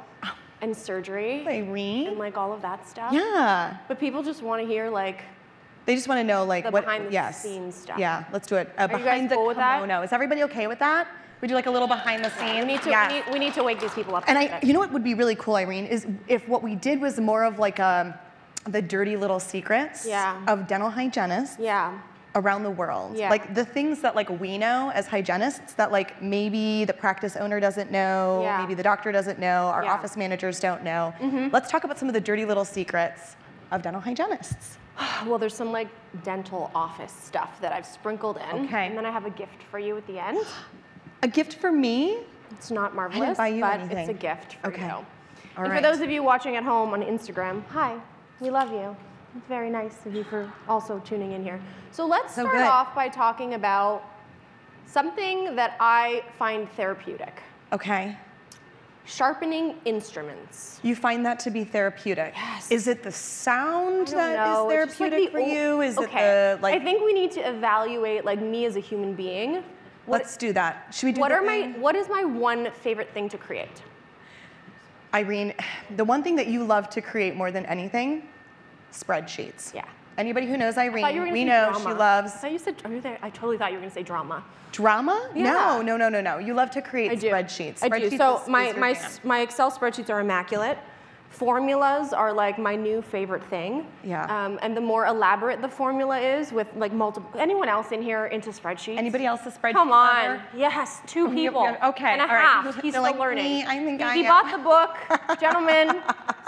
[SPEAKER 2] and surgery
[SPEAKER 3] Irene?
[SPEAKER 2] and like all of that stuff.
[SPEAKER 3] Yeah.
[SPEAKER 2] But people just want to hear like
[SPEAKER 3] They just want to know, like,
[SPEAKER 2] The
[SPEAKER 3] what.
[SPEAKER 2] behind the
[SPEAKER 3] yes.
[SPEAKER 2] scenes stuff.
[SPEAKER 3] Yeah, let's do it. Uh,
[SPEAKER 2] you guys
[SPEAKER 3] behind the
[SPEAKER 2] cool with that?
[SPEAKER 3] kimono. Is everybody okay with that? Would do like a little behind the scenes?
[SPEAKER 2] we need to
[SPEAKER 3] Yeah.
[SPEAKER 2] we, need, we need to wake these people up.
[SPEAKER 3] And I, you know what would be really cool, Irene, is if what we did was more of like um the dirty little secrets
[SPEAKER 2] Yeah.
[SPEAKER 3] of dental hygienists
[SPEAKER 2] yeah.
[SPEAKER 3] around the world.
[SPEAKER 2] Yeah.
[SPEAKER 3] Like the things that like we know as hygienists that like maybe the practice owner doesn't know,
[SPEAKER 2] Yeah.
[SPEAKER 3] maybe the doctor doesn't know, our
[SPEAKER 2] Yeah.
[SPEAKER 3] Office managers don't know. Mm-hmm. Let's talk about some of the dirty little secrets of dental hygienists.
[SPEAKER 2] Well, there's some like dental office stuff that I've sprinkled in.
[SPEAKER 3] Okay.
[SPEAKER 2] And then I have a gift for you at the end.
[SPEAKER 3] A gift for me?
[SPEAKER 2] It's not marvelous, I didn't
[SPEAKER 3] buy you
[SPEAKER 2] but
[SPEAKER 3] anything.
[SPEAKER 2] it's a gift for
[SPEAKER 3] Okay.
[SPEAKER 2] you.
[SPEAKER 3] All
[SPEAKER 2] and
[SPEAKER 3] right.
[SPEAKER 2] for those of you watching at home on Instagram, hi, we love you. It's very nice of you for also tuning in here. So let's
[SPEAKER 3] So
[SPEAKER 2] start
[SPEAKER 3] good.
[SPEAKER 2] off by talking about something that I find therapeutic
[SPEAKER 3] Okay.
[SPEAKER 2] sharpening instruments.
[SPEAKER 3] You find that to be therapeutic.
[SPEAKER 2] Yes.
[SPEAKER 3] Is it the sound that is
[SPEAKER 2] know, it's just like
[SPEAKER 3] therapeutic
[SPEAKER 2] the
[SPEAKER 3] for you? Is
[SPEAKER 2] okay.
[SPEAKER 3] it the like
[SPEAKER 2] I think we need to evaluate like me as a human being. What,
[SPEAKER 3] let's do that. Should we do
[SPEAKER 2] what are my what is my one favorite thing to create?
[SPEAKER 3] Irene, the one thing that you love to create more than anything, spreadsheets.
[SPEAKER 2] Yeah.
[SPEAKER 3] Anybody who knows
[SPEAKER 2] I you were
[SPEAKER 3] Irene, we know
[SPEAKER 2] drama.
[SPEAKER 3] she loves
[SPEAKER 2] I thought you said. I totally thought you were going to say drama.
[SPEAKER 3] drama.
[SPEAKER 2] Yeah.
[SPEAKER 3] No, no, no, no, no. You love to create
[SPEAKER 2] I do.
[SPEAKER 3] spreadsheets.
[SPEAKER 2] I do. So
[SPEAKER 3] is-
[SPEAKER 2] my
[SPEAKER 3] is
[SPEAKER 2] my my Excel spreadsheets are immaculate. Formulas are like my new favorite thing.
[SPEAKER 3] Yeah.
[SPEAKER 2] Um, and the more elaborate the formula is, with like multiple. Anyone else in here into spreadsheets?
[SPEAKER 3] Anybody else a spreadsheet
[SPEAKER 2] Come on.
[SPEAKER 3] lover?
[SPEAKER 2] Yes, two people.
[SPEAKER 3] okay,
[SPEAKER 2] And a
[SPEAKER 3] all right.
[SPEAKER 2] half. He's
[SPEAKER 3] They're
[SPEAKER 2] still
[SPEAKER 3] like,
[SPEAKER 2] learning.
[SPEAKER 3] "Me, I think
[SPEAKER 2] he,
[SPEAKER 3] I
[SPEAKER 2] he bought the book. Gentlemen,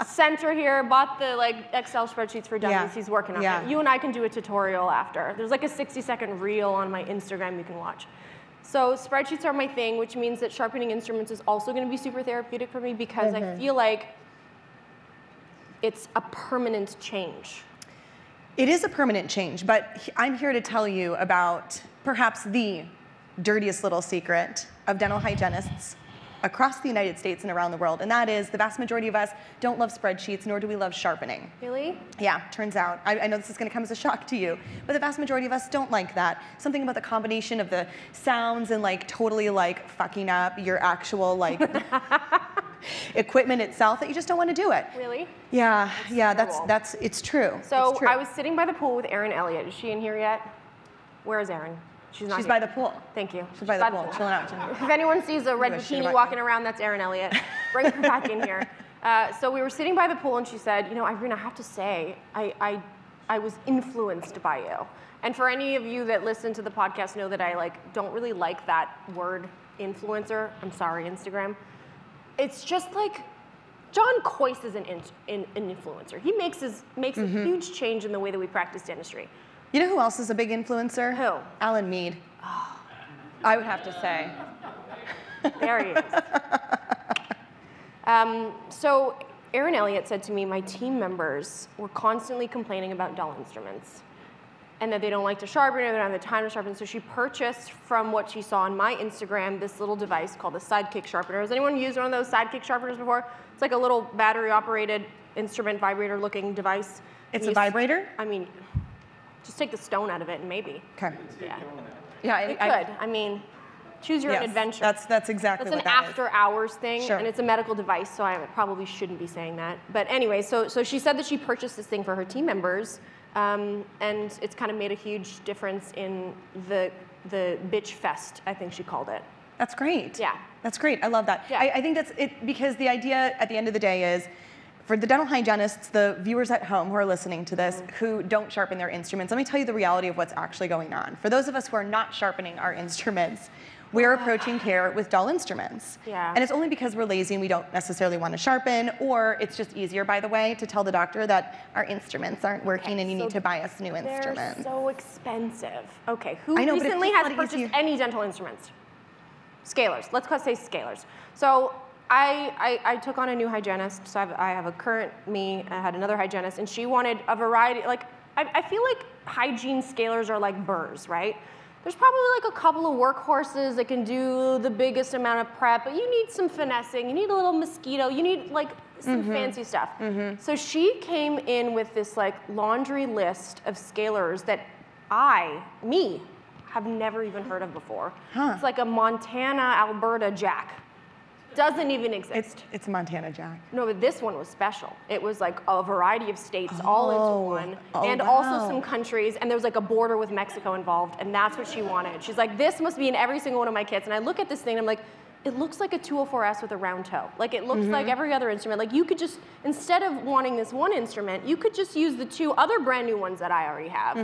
[SPEAKER 2] center here, bought the like Excel spreadsheets for dummies.
[SPEAKER 3] Yeah.
[SPEAKER 2] He's working on
[SPEAKER 3] Yeah.
[SPEAKER 2] it. You and I can do a tutorial after. There's like a 60 second reel on my Instagram you can watch. So spreadsheets are my thing, which means that sharpening instruments is also going to be super therapeutic for me because I feel like it's a permanent change.
[SPEAKER 3] It is a permanent change, but I'm here to tell you about perhaps the dirtiest little secret of dental hygienists across the United States and around the world, and that is the vast majority of us don't love spreadsheets, nor do we love sharpening.
[SPEAKER 2] Really?
[SPEAKER 3] Yeah, turns out. I, I know this is going to come as a shock to you, but the vast majority of us don't like that. Something about the combination of the sounds and like totally like fucking up your actual like equipment itself that you just don't want to do it.
[SPEAKER 2] Really?
[SPEAKER 3] Yeah, yeah, that's that's it's true.
[SPEAKER 2] So
[SPEAKER 3] It's true.
[SPEAKER 2] I was sitting by the pool with Erin Elliott. Is she in here yet? Where is Erin? She's not
[SPEAKER 3] She's
[SPEAKER 2] here.
[SPEAKER 3] by the pool.
[SPEAKER 2] Thank you.
[SPEAKER 3] She's by the pool, chilling out.
[SPEAKER 2] If anyone sees a red bikini walking around, that's Erin Elliott. Bring her back in here. Uh, so we were sitting by the pool, and she said, "You know, Irene, I have to say, I, I, I was influenced by you." And for any of you that listen to the podcast, know that I like don't really like that word influencer. I'm sorry, Instagram. It's just like John Kois is an, in, in, an influencer. He makes his makes
[SPEAKER 3] Mm-hmm.
[SPEAKER 2] a huge change in the way that we practice dentistry.
[SPEAKER 3] You know who else is a big influencer?
[SPEAKER 2] Who?
[SPEAKER 3] Alan Mead. I would have to say.
[SPEAKER 2] There he is. um, so Erin Elliott said to me, my team members were constantly complaining about dull instruments and that they don't like to sharpen or they don't have the time to sharpen. So she purchased from what she saw on my Instagram this little device called the Sidekick Sharpener. Has anyone used one of those Sidekick Sharpeners before? It's like a little battery operated instrument vibrator looking device.
[SPEAKER 3] It's
[SPEAKER 2] You
[SPEAKER 3] a
[SPEAKER 2] s-
[SPEAKER 3] vibrator?
[SPEAKER 2] I mean, just take the stone out of it and maybe.
[SPEAKER 3] Okay.
[SPEAKER 2] Yeah.
[SPEAKER 3] Yeah, I,
[SPEAKER 2] It
[SPEAKER 3] I-
[SPEAKER 2] could. I mean, choose your
[SPEAKER 3] yes,
[SPEAKER 2] own adventure.
[SPEAKER 3] That's that's exactly
[SPEAKER 2] That's an
[SPEAKER 3] what that is.
[SPEAKER 2] after hours thing,
[SPEAKER 3] Sure.
[SPEAKER 2] and it's a medical device, so I probably shouldn't be saying that. But anyway, so, so she said that she purchased this thing for her team members, um, and it's kind of made a huge difference in the, the bitch fest, I think she called it.
[SPEAKER 3] That's great.
[SPEAKER 2] Yeah.
[SPEAKER 3] That's great. I love that.
[SPEAKER 2] Yeah.
[SPEAKER 3] I, I think that's it because the idea at the end of the day is for the dental hygienists, the viewers at home who are listening to this,
[SPEAKER 2] Mm-hmm.
[SPEAKER 3] who don't sharpen their instruments, let me tell you the reality of what's actually going on. For those of us who are not sharpening our instruments, we're approaching care with dull instruments.
[SPEAKER 2] Yeah.
[SPEAKER 3] And it's only because we're lazy and we don't necessarily want to sharpen, or it's just easier, by the way, to tell the doctor that our instruments aren't working and you
[SPEAKER 2] so
[SPEAKER 3] need to buy us new
[SPEAKER 2] They're
[SPEAKER 3] instruments.
[SPEAKER 2] so expensive. Okay, who
[SPEAKER 3] know,
[SPEAKER 2] recently has purchased
[SPEAKER 3] easy.
[SPEAKER 2] any dental instruments? Scalers. Let's say scalers. So I, I, I took on a new hygienist. So I've, I have a current me. I had another hygienist, and she wanted a variety. Like I, I feel like hygiene scalers are like burrs, right? There's probably like a couple of workhorses that can do the biggest amount of prep, but you need some finessing. You need a little mosquito. You need like some mm-hmm. fancy stuff. Mm-hmm. So she came in with this like laundry list of scalers that I, me, have never even heard of before. It's like a Montana Alberta Jack. Doesn't even exist.
[SPEAKER 3] It's, it's Montana Jack.
[SPEAKER 2] No, but this one was special. It was like a variety of states all
[SPEAKER 3] Oh.
[SPEAKER 2] into one,
[SPEAKER 3] Oh,
[SPEAKER 2] and
[SPEAKER 3] wow.
[SPEAKER 2] also some countries, and there was like a border with Mexico involved, and that's what she wanted. She's like, this must be in every single one of my kits. And I look at this thing, and I'm like, it looks like a 204S with a round toe. Like it looks
[SPEAKER 3] Mm-hmm.
[SPEAKER 2] like every other instrument. Like you could just, instead of wanting this one instrument, you could just use the two other brand new ones that I already have.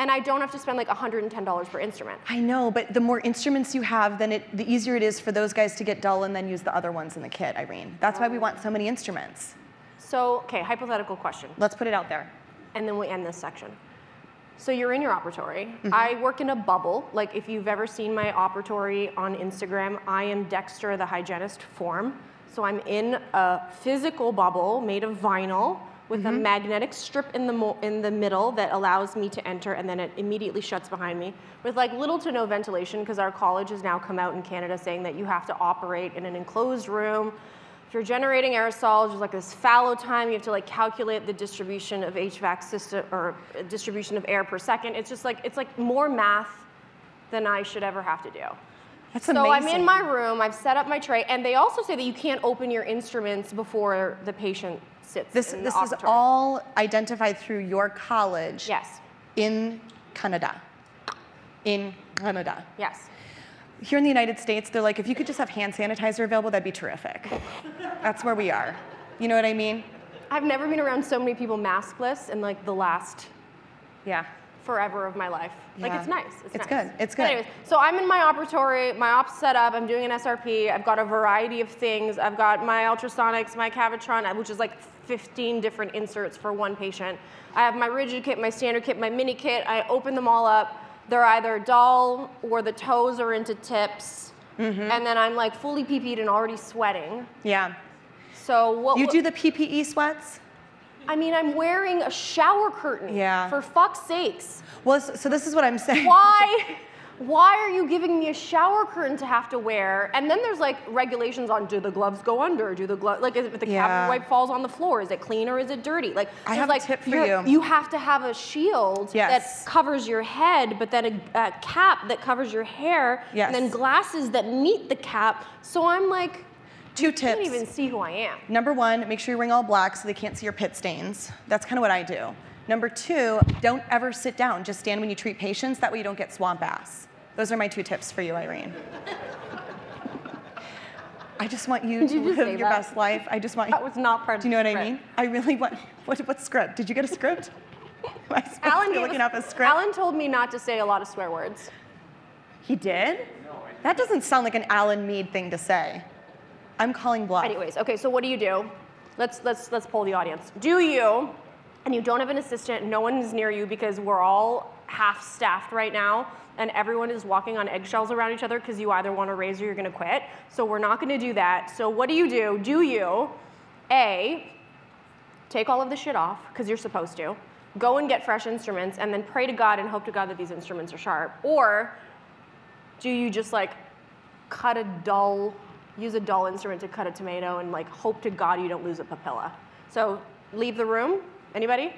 [SPEAKER 3] Mm-hmm.
[SPEAKER 2] And I don't have to spend like $110 per instrument.
[SPEAKER 3] I know, but the more instruments you have, then it, the easier it is for those guys to get dull and then use the other ones in the kit, Irene. That's why we want so many instruments.
[SPEAKER 2] So, okay, hypothetical question.
[SPEAKER 3] Let's put it out there.
[SPEAKER 2] and then we end this section. So you're in your operatory. I work in a bubble. Like if you've ever seen my operatory on Instagram, I am Dexter the hygienist form. So I'm in a physical bubble made of vinyl with a magnetic strip in the mo- in the middle that allows me to enter, and then it immediately shuts behind me with like little to no ventilation because our college has now come out in Canada saying that you have to operate in an enclosed room if you're generating aerosols, there's like this fallow time. You have to like calculate the distribution of HVAC system or uh, distribution of air per second. It's just like it's like more math than I should ever have to do.
[SPEAKER 3] That's
[SPEAKER 2] so
[SPEAKER 3] amazing.
[SPEAKER 2] I'm in my room. I've set up my tray, and they also say that you can't open your instruments before the patient sits.
[SPEAKER 3] This, this is all identified through your college
[SPEAKER 2] Yes.
[SPEAKER 3] in Canada. In Canada.
[SPEAKER 2] Yes.
[SPEAKER 3] Here in the United States, they're like, if you could just have hand sanitizer available, that'd be terrific. That's where we are. You know what I mean?
[SPEAKER 2] I've never been around so many people maskless in like the last
[SPEAKER 3] Yeah.
[SPEAKER 2] Forever of my life. Like it's nice. It's,
[SPEAKER 3] It's
[SPEAKER 2] nice.
[SPEAKER 3] good. It's
[SPEAKER 2] But
[SPEAKER 3] good.
[SPEAKER 2] Anyways, so I'm in my operatory, my ops set up, I'm doing an SRP, I've got a variety of things. I've got my ultrasonics, my Cavitron, which is like 15 different inserts for one patient. I have my rigid kit, my standard kit, my mini kit. I open them all up. They're either dull or the toes are into tips.
[SPEAKER 3] Mm-hmm.
[SPEAKER 2] And then I'm like fully PP'd and already sweating.
[SPEAKER 3] Yeah.
[SPEAKER 2] So what
[SPEAKER 3] You do the PPE sweats?
[SPEAKER 2] I mean, I'm wearing a shower curtain.
[SPEAKER 3] Yeah.
[SPEAKER 2] For fuck's sakes.
[SPEAKER 3] Well, so this is what I'm saying.
[SPEAKER 2] why why are you giving me a shower curtain to have to wear and then there's like regulations on do the gloves go under do the glove like if the
[SPEAKER 3] Yeah.
[SPEAKER 2] cabinet wipe falls on the floor is it clean or is it dirty like
[SPEAKER 3] I have a
[SPEAKER 2] like
[SPEAKER 3] tip for you.
[SPEAKER 2] you have to have a shield
[SPEAKER 3] Yes.
[SPEAKER 2] that covers your head but then a, a cap that covers your hair
[SPEAKER 3] Yes.
[SPEAKER 2] and then glasses that meet the cap so i'm like
[SPEAKER 3] Two
[SPEAKER 2] You can't even see who I am.
[SPEAKER 3] Number one, make sure you're wearing all black so they can't see your pit stains. That's kind of what I do. Number two, don't ever sit down. Just stand when you treat patients. That way you don't get swamp ass. Those are my two tips for you, Irene. I just want you
[SPEAKER 2] Did
[SPEAKER 3] to
[SPEAKER 2] you
[SPEAKER 3] live your
[SPEAKER 2] that?
[SPEAKER 3] best life. I just want you.
[SPEAKER 2] That was not part of
[SPEAKER 3] Do you know what I mean? I really want. What, what script? Did you get a script? Am I
[SPEAKER 2] Alan
[SPEAKER 3] to looking up a script?
[SPEAKER 2] Alan told me not to say a lot of swear words.
[SPEAKER 3] He did? That doesn't sound like an Alan Mead thing to say. I'm calling bluff.
[SPEAKER 2] Anyways, okay, so what do you do? Let's let's let's poll the audience. Do you, and you don't have an assistant, no one is near you because we're all half staffed right now, and everyone is walking on eggshells around each other because you either want to raise or you're gonna quit. So we're not gonna do that. So what do you do? Do you, A, take all of the shit off, because you're supposed to, go and get fresh instruments, and then pray to God and hope to God that these instruments are sharp? Or do you just like cut a dull, use a dull instrument to cut a tomato and like hope to God you don't lose a papilla. So leave the room. Anybody?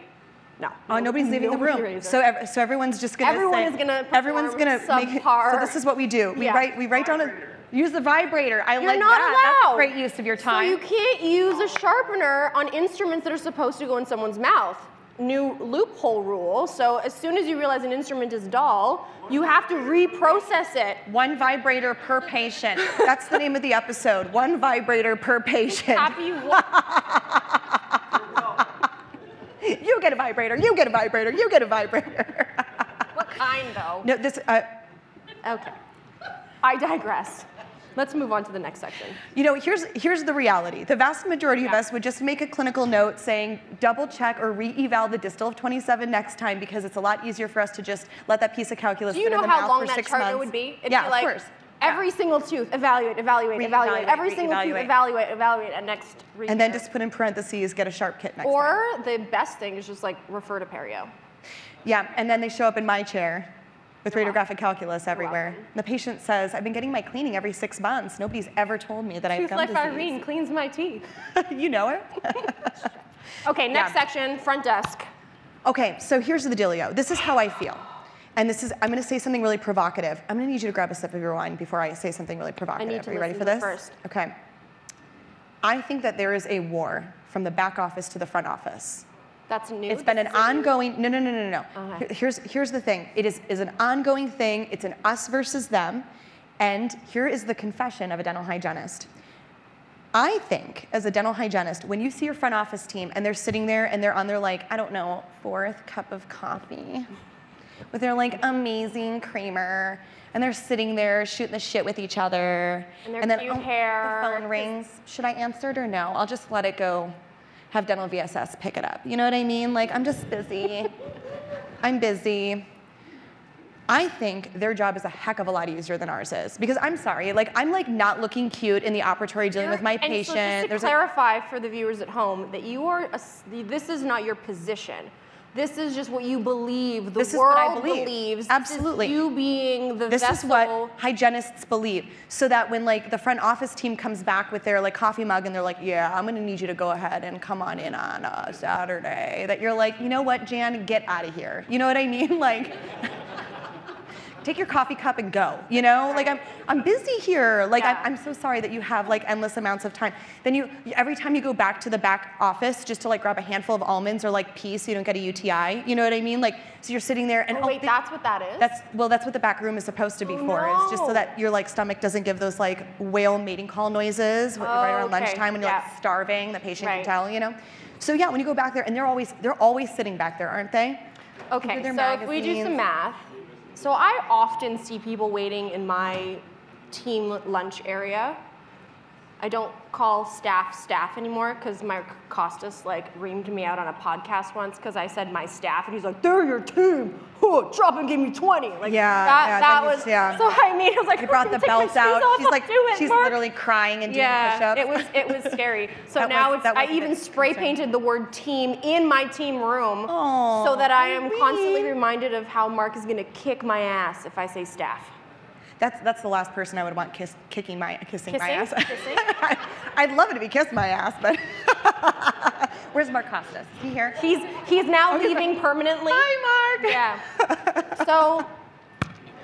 [SPEAKER 2] No.
[SPEAKER 3] Oh, nobody's leaving the room. So, ev- so everyone's just gonna.
[SPEAKER 2] Everyone
[SPEAKER 3] say-
[SPEAKER 2] is gonna
[SPEAKER 3] Everyone's gonna make it. So this is what we do. We
[SPEAKER 2] Yeah.
[SPEAKER 3] write. We write down a. Use the vibrator. I
[SPEAKER 2] You're
[SPEAKER 3] like
[SPEAKER 2] not
[SPEAKER 3] that. That's
[SPEAKER 2] allowed.
[SPEAKER 3] a great use of your
[SPEAKER 2] So
[SPEAKER 3] time.
[SPEAKER 2] you can't use a sharpener on instruments that are supposed to go in someone's mouth. New loophole rule. So as soon as you realize an instrument is dull, you have to reprocess it.
[SPEAKER 3] One vibrator per patient. That's the name of the episode. One vibrator per patient.
[SPEAKER 2] Happy wa-
[SPEAKER 3] You get a vibrator. You get a vibrator. You get a vibrator.
[SPEAKER 2] what kind though?
[SPEAKER 3] no, this. Uh,
[SPEAKER 2] Okay. I digress. Let's move on to the next section.
[SPEAKER 3] You know, here's here's the reality. The vast majority of us would just make a clinical note saying double check or re-eval the distal of 27 next time because it's a lot easier for us to just let that piece of calculus
[SPEAKER 2] Do you know
[SPEAKER 3] the
[SPEAKER 2] how long that chart would be? It'd
[SPEAKER 3] yeah,
[SPEAKER 2] be like
[SPEAKER 3] of course.
[SPEAKER 2] every single tooth, evaluate, evaluate, evaluate.
[SPEAKER 3] Re-evaluate,
[SPEAKER 2] Every single tooth,
[SPEAKER 3] re-evaluate.
[SPEAKER 2] evaluate, evaluate, and next read
[SPEAKER 3] And then just put in parentheses, get a sharp kit next time.
[SPEAKER 2] Or the best thing is just like refer to perio.
[SPEAKER 3] Yeah, and then they show up in my chair with radiographic calculus everywhere. The patient says, I've been getting my cleaning every six months. Nobody's ever told me that I
[SPEAKER 2] Tooth
[SPEAKER 3] gum
[SPEAKER 2] Life
[SPEAKER 3] disease.
[SPEAKER 2] Irene cleans my teeth.
[SPEAKER 3] you know her?
[SPEAKER 2] Okay, next
[SPEAKER 3] Yeah.
[SPEAKER 2] section, front desk.
[SPEAKER 3] Okay, so here's the dealio. This is how I feel. And this is, I'm gonna say something really provocative. I'm gonna need you to grab a sip of your wine before I say something really provocative.
[SPEAKER 2] to
[SPEAKER 3] Are you ready for this?
[SPEAKER 2] first.
[SPEAKER 3] Okay. I think that there is a war from the back office to the front office.
[SPEAKER 2] That's new.
[SPEAKER 3] It's been an
[SPEAKER 2] new-
[SPEAKER 3] ongoing, no, no, no, no, no.
[SPEAKER 2] Okay.
[SPEAKER 3] Here's, here's the thing. It is, is an ongoing thing. It's an us versus them. And here is the confession of a dental hygienist. I think, as a dental hygienist, when you see your front office team and they're sitting there and they're on their, like, I don't know, fourth cup of coffee with their, like, amazing creamer, and they're sitting there shooting the shit with each other.
[SPEAKER 2] And their
[SPEAKER 3] then,
[SPEAKER 2] cute
[SPEAKER 3] oh,
[SPEAKER 2] hair.
[SPEAKER 3] The phone rings. Should I answer it or no? I'll just let it go. Have dental VSS pick it up. You know what I mean? Like, I'm just busy. I'm busy. I think their job is a heck of a lot easier than ours is because I'm sorry, like I'm like not looking cute in the operatory dealing with my
[SPEAKER 2] And so just to
[SPEAKER 3] There's a-
[SPEAKER 2] clarify for the viewers at home that you are, a this is not your position. This is just what you believe. The
[SPEAKER 3] This is
[SPEAKER 2] world
[SPEAKER 3] what I believe.
[SPEAKER 2] believes.
[SPEAKER 3] Absolutely.
[SPEAKER 2] This is you being the
[SPEAKER 3] this
[SPEAKER 2] vessel.
[SPEAKER 3] is what hygienists believe so that when like the front office team comes back with their like coffee mug and they're like yeah i'm going to need you to go ahead and come on in on a saturday that you're like you know what jan get out of here you know what i mean like take your coffee cup and go you know like i'm i'm busy here like
[SPEAKER 2] Yeah.
[SPEAKER 3] I'm, I'm so sorry that you have like endless amounts of time then you every time you go back to the back office just to like grab a handful of almonds or like pee so you don't get a uti you know what i mean like so you're sitting there and
[SPEAKER 2] Oh, oh wait,
[SPEAKER 3] they-
[SPEAKER 2] that's what that is?
[SPEAKER 3] that's well, that's what the back room is supposed to be
[SPEAKER 2] Oh,
[SPEAKER 3] for. Is just so that your like stomach doesn't give those like whale mating call noises when- right
[SPEAKER 2] Oh,
[SPEAKER 3] around
[SPEAKER 2] okay,
[SPEAKER 3] lunchtime when you're
[SPEAKER 2] yeah.
[SPEAKER 3] like starving. The patient
[SPEAKER 2] Right.
[SPEAKER 3] can tell, you know. So yeah, when you go back there, and they're always they're always sitting back there, aren't they?
[SPEAKER 2] Okay, so
[SPEAKER 3] their
[SPEAKER 2] if we do some math, so I often see people waiting in my team lunch area. I don't call staff staff anymore because Mark Costes like reamed me out on a podcast once because I said my staff and he's like, they're your team. Huh, drop and give me 20. Like
[SPEAKER 3] Yeah,
[SPEAKER 2] that,
[SPEAKER 3] yeah,
[SPEAKER 2] that was
[SPEAKER 3] yeah.
[SPEAKER 2] so I mean I was like,
[SPEAKER 3] He brought the
[SPEAKER 2] "Take my
[SPEAKER 3] belt out.
[SPEAKER 2] off,
[SPEAKER 3] She's
[SPEAKER 2] I'll
[SPEAKER 3] like
[SPEAKER 2] it,
[SPEAKER 3] she's
[SPEAKER 2] Mark."
[SPEAKER 3] literally crying and doing
[SPEAKER 2] yeah,
[SPEAKER 3] push-ups.
[SPEAKER 2] it was it was scary. So now
[SPEAKER 3] was-
[SPEAKER 2] it's I even spray
[SPEAKER 3] concerning.
[SPEAKER 2] painted the word team in my team room
[SPEAKER 3] Aw,
[SPEAKER 2] so that I am constantly reminded of how Mark is going to kick my ass if I say staff.
[SPEAKER 3] That's that's the last person I would want kiss, kicking my kissing, my ass.
[SPEAKER 2] Kissing? Kissing?
[SPEAKER 3] I'd love it if he kissed my ass, but where's Mark Costes? He here?
[SPEAKER 2] He's he's now
[SPEAKER 3] Okay,
[SPEAKER 2] leaving permanently.
[SPEAKER 3] Hi, Mark.
[SPEAKER 2] Yeah. So,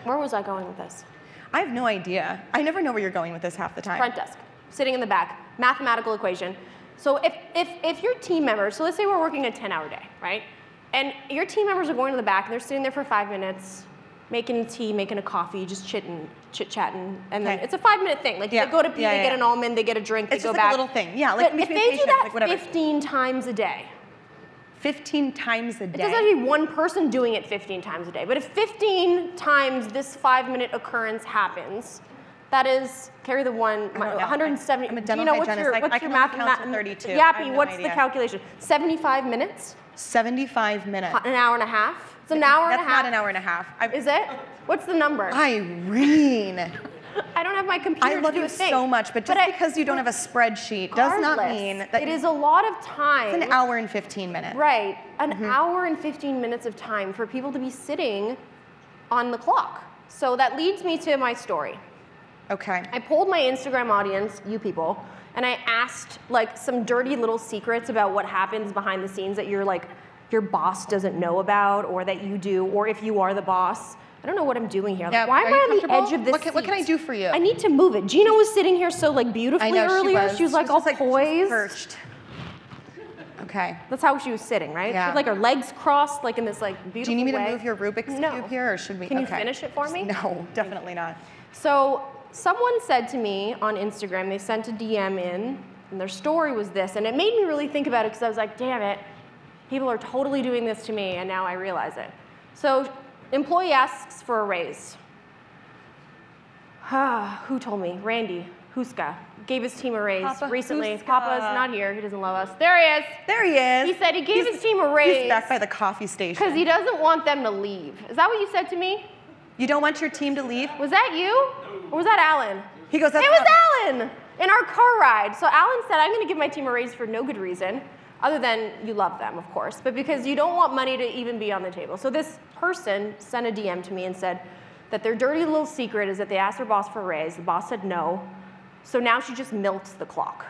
[SPEAKER 2] where was I going with this?
[SPEAKER 3] I have no idea. I never know where you're going with this half the time.
[SPEAKER 2] Front desk. sitting in the back, mathematical equation. So if, if, if your team members, so let's say we're working a 10 hour day, right? And your team members are going to the back and they're sitting there for five minutes, making tea, making a coffee, just chitting, chit chatting, and then
[SPEAKER 3] Okay.
[SPEAKER 2] it's a five minute thing. Like
[SPEAKER 3] Yeah.
[SPEAKER 2] they go to pee,
[SPEAKER 3] Yeah,
[SPEAKER 2] they
[SPEAKER 3] yeah,
[SPEAKER 2] get
[SPEAKER 3] yeah.
[SPEAKER 2] an almond, they get a drink,
[SPEAKER 3] It's
[SPEAKER 2] they go
[SPEAKER 3] just like a
[SPEAKER 2] back.
[SPEAKER 3] little thing. Yeah, like
[SPEAKER 2] but if they do that
[SPEAKER 3] like
[SPEAKER 2] 15 times a day,
[SPEAKER 3] 15 times a day.
[SPEAKER 2] it doesn't have to be one person doing it 15 times a day. But if 15 times this five minute occurrence happens, that is carry the one
[SPEAKER 3] I
[SPEAKER 2] 170.
[SPEAKER 3] I'm a
[SPEAKER 2] do
[SPEAKER 3] dental
[SPEAKER 2] you know what's
[SPEAKER 3] hygienist.
[SPEAKER 2] your
[SPEAKER 3] I-
[SPEAKER 2] what's
[SPEAKER 3] I
[SPEAKER 2] your math?
[SPEAKER 3] count to 32.
[SPEAKER 2] Yappy,
[SPEAKER 3] no
[SPEAKER 2] what's the calculation? 75 minutes,
[SPEAKER 3] 75 minutes.
[SPEAKER 2] an hour and a half. It's an hour
[SPEAKER 3] That's
[SPEAKER 2] and a half.
[SPEAKER 3] not an hour and a half. I,
[SPEAKER 2] Is it? What's the number?
[SPEAKER 3] Irene,
[SPEAKER 2] I don't have my computer
[SPEAKER 3] I love
[SPEAKER 2] to do
[SPEAKER 3] you
[SPEAKER 2] a thing.
[SPEAKER 3] so much, but just
[SPEAKER 2] I-
[SPEAKER 3] because you don't have a spreadsheet does not
[SPEAKER 2] regardless,
[SPEAKER 3] mean that
[SPEAKER 2] it is a lot of time.
[SPEAKER 3] it's an hour and 15 minutes.
[SPEAKER 2] Right, an
[SPEAKER 3] Mm-hmm.
[SPEAKER 2] hour and 15 minutes of time for people to be sitting on the clock. So that leads me to my story.
[SPEAKER 3] Okay.
[SPEAKER 2] I polled my Instagram audience, you people, and I asked like some dirty little secrets about what happens behind the scenes that you're like your boss doesn't know about or that you do, or if you are the boss. I don't know what I'm doing here. Like,
[SPEAKER 3] Yeah,
[SPEAKER 2] why am I on the edge of this?
[SPEAKER 3] What can- what can I do for you?
[SPEAKER 2] I need to move it. Gina was sitting here so like beautifully
[SPEAKER 3] I know
[SPEAKER 2] earlier.
[SPEAKER 3] she was.
[SPEAKER 2] like
[SPEAKER 3] She
[SPEAKER 2] all
[SPEAKER 3] just, she was
[SPEAKER 2] poised.
[SPEAKER 3] perched. Okay.
[SPEAKER 2] That's how she was sitting, right? She
[SPEAKER 3] Yeah.
[SPEAKER 2] had like her legs crossed, like in this like beautiful
[SPEAKER 3] Do you need me to move your Rubik's
[SPEAKER 2] no.
[SPEAKER 3] cube here, or should we?
[SPEAKER 2] Can you
[SPEAKER 3] okay.
[SPEAKER 2] finish it for me?
[SPEAKER 3] No, definitely not.
[SPEAKER 2] So someone said to me on Instagram, they sent a DM in, and their story was this, and it made me really think about it because I was like, damn it, people are totally doing this to me, and now I realize it. So employee asks for a raise. Ah, Who told me? Randy Huska gave his team a raise
[SPEAKER 3] Papa
[SPEAKER 2] recently.
[SPEAKER 3] Huska.
[SPEAKER 2] Papa's not here. He doesn't love us. There he is.
[SPEAKER 3] There he is.
[SPEAKER 2] He said he gave
[SPEAKER 3] He's-
[SPEAKER 2] his team a raise.
[SPEAKER 3] He's back by the coffee station.
[SPEAKER 2] Because he doesn't want them to leave. Is that what you said to me?
[SPEAKER 3] You don't want your team to leave?
[SPEAKER 2] Was that you? Or was that Alan?
[SPEAKER 3] He goes,
[SPEAKER 2] it was Alan in our car ride. So Alan said, I'm going to give my team a raise for no good reason, other than you love them, of course, but because you don't want money to even be on the table. So this person sent a DM to me and said that their dirty little secret is that they asked their boss for a raise. The boss said no. So now she just milks the clock.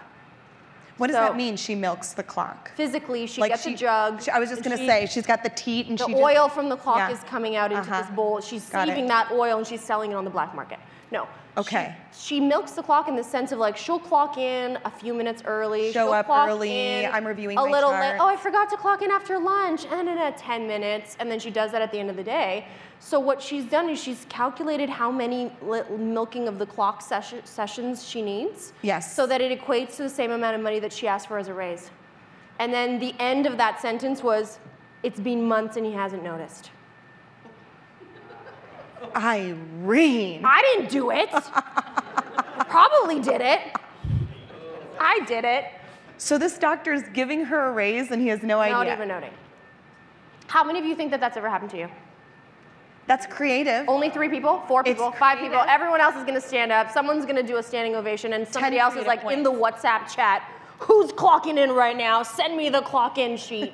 [SPEAKER 3] What does
[SPEAKER 2] So-
[SPEAKER 3] that mean? She milks the clock.
[SPEAKER 2] Physically, she
[SPEAKER 3] like
[SPEAKER 2] gets
[SPEAKER 3] she,
[SPEAKER 2] a jug.
[SPEAKER 3] she- I was just gonna
[SPEAKER 2] she-
[SPEAKER 3] say she's got the teat and
[SPEAKER 2] the
[SPEAKER 3] she just-
[SPEAKER 2] oil from the clock
[SPEAKER 3] Yeah.
[SPEAKER 2] is coming out into
[SPEAKER 3] Uh-huh.
[SPEAKER 2] this bowl. She's
[SPEAKER 3] Got it.
[SPEAKER 2] that oil and she's selling it on the black market. No.
[SPEAKER 3] Okay.
[SPEAKER 2] She, she milks the clock in the sense of like she'll clock in a few minutes early.
[SPEAKER 3] Show
[SPEAKER 2] she'll
[SPEAKER 3] up
[SPEAKER 2] clock
[SPEAKER 3] early,
[SPEAKER 2] in
[SPEAKER 3] I'm reviewing
[SPEAKER 2] a little late. Oh, I forgot to clock in after lunch, and then at 10 minutes, and then she does that at the end of the day. So what she's done is she's calculated how many milking of the clock session, sessions she needs.
[SPEAKER 3] Yes.
[SPEAKER 2] So that it equates to the same amount of money that she asked for as a raise. And then the end of that sentence was, "It's been months and he hasn't noticed."
[SPEAKER 3] Irene.
[SPEAKER 2] I didn't do it. Probably did it. I did it.
[SPEAKER 3] So this doctor is giving her a raise and he has no idea.
[SPEAKER 2] Not even noting. How many of you think that that's ever happened to you?
[SPEAKER 3] That's creative.
[SPEAKER 2] Only three people, four
[SPEAKER 3] It's
[SPEAKER 2] people, five people. Everyone else is going to stand up. Someone's going to do a standing ovation, and somebody else is
[SPEAKER 3] creative
[SPEAKER 2] like in the WhatsApp chat. Who's clocking in right now? Send me the clock in sheet.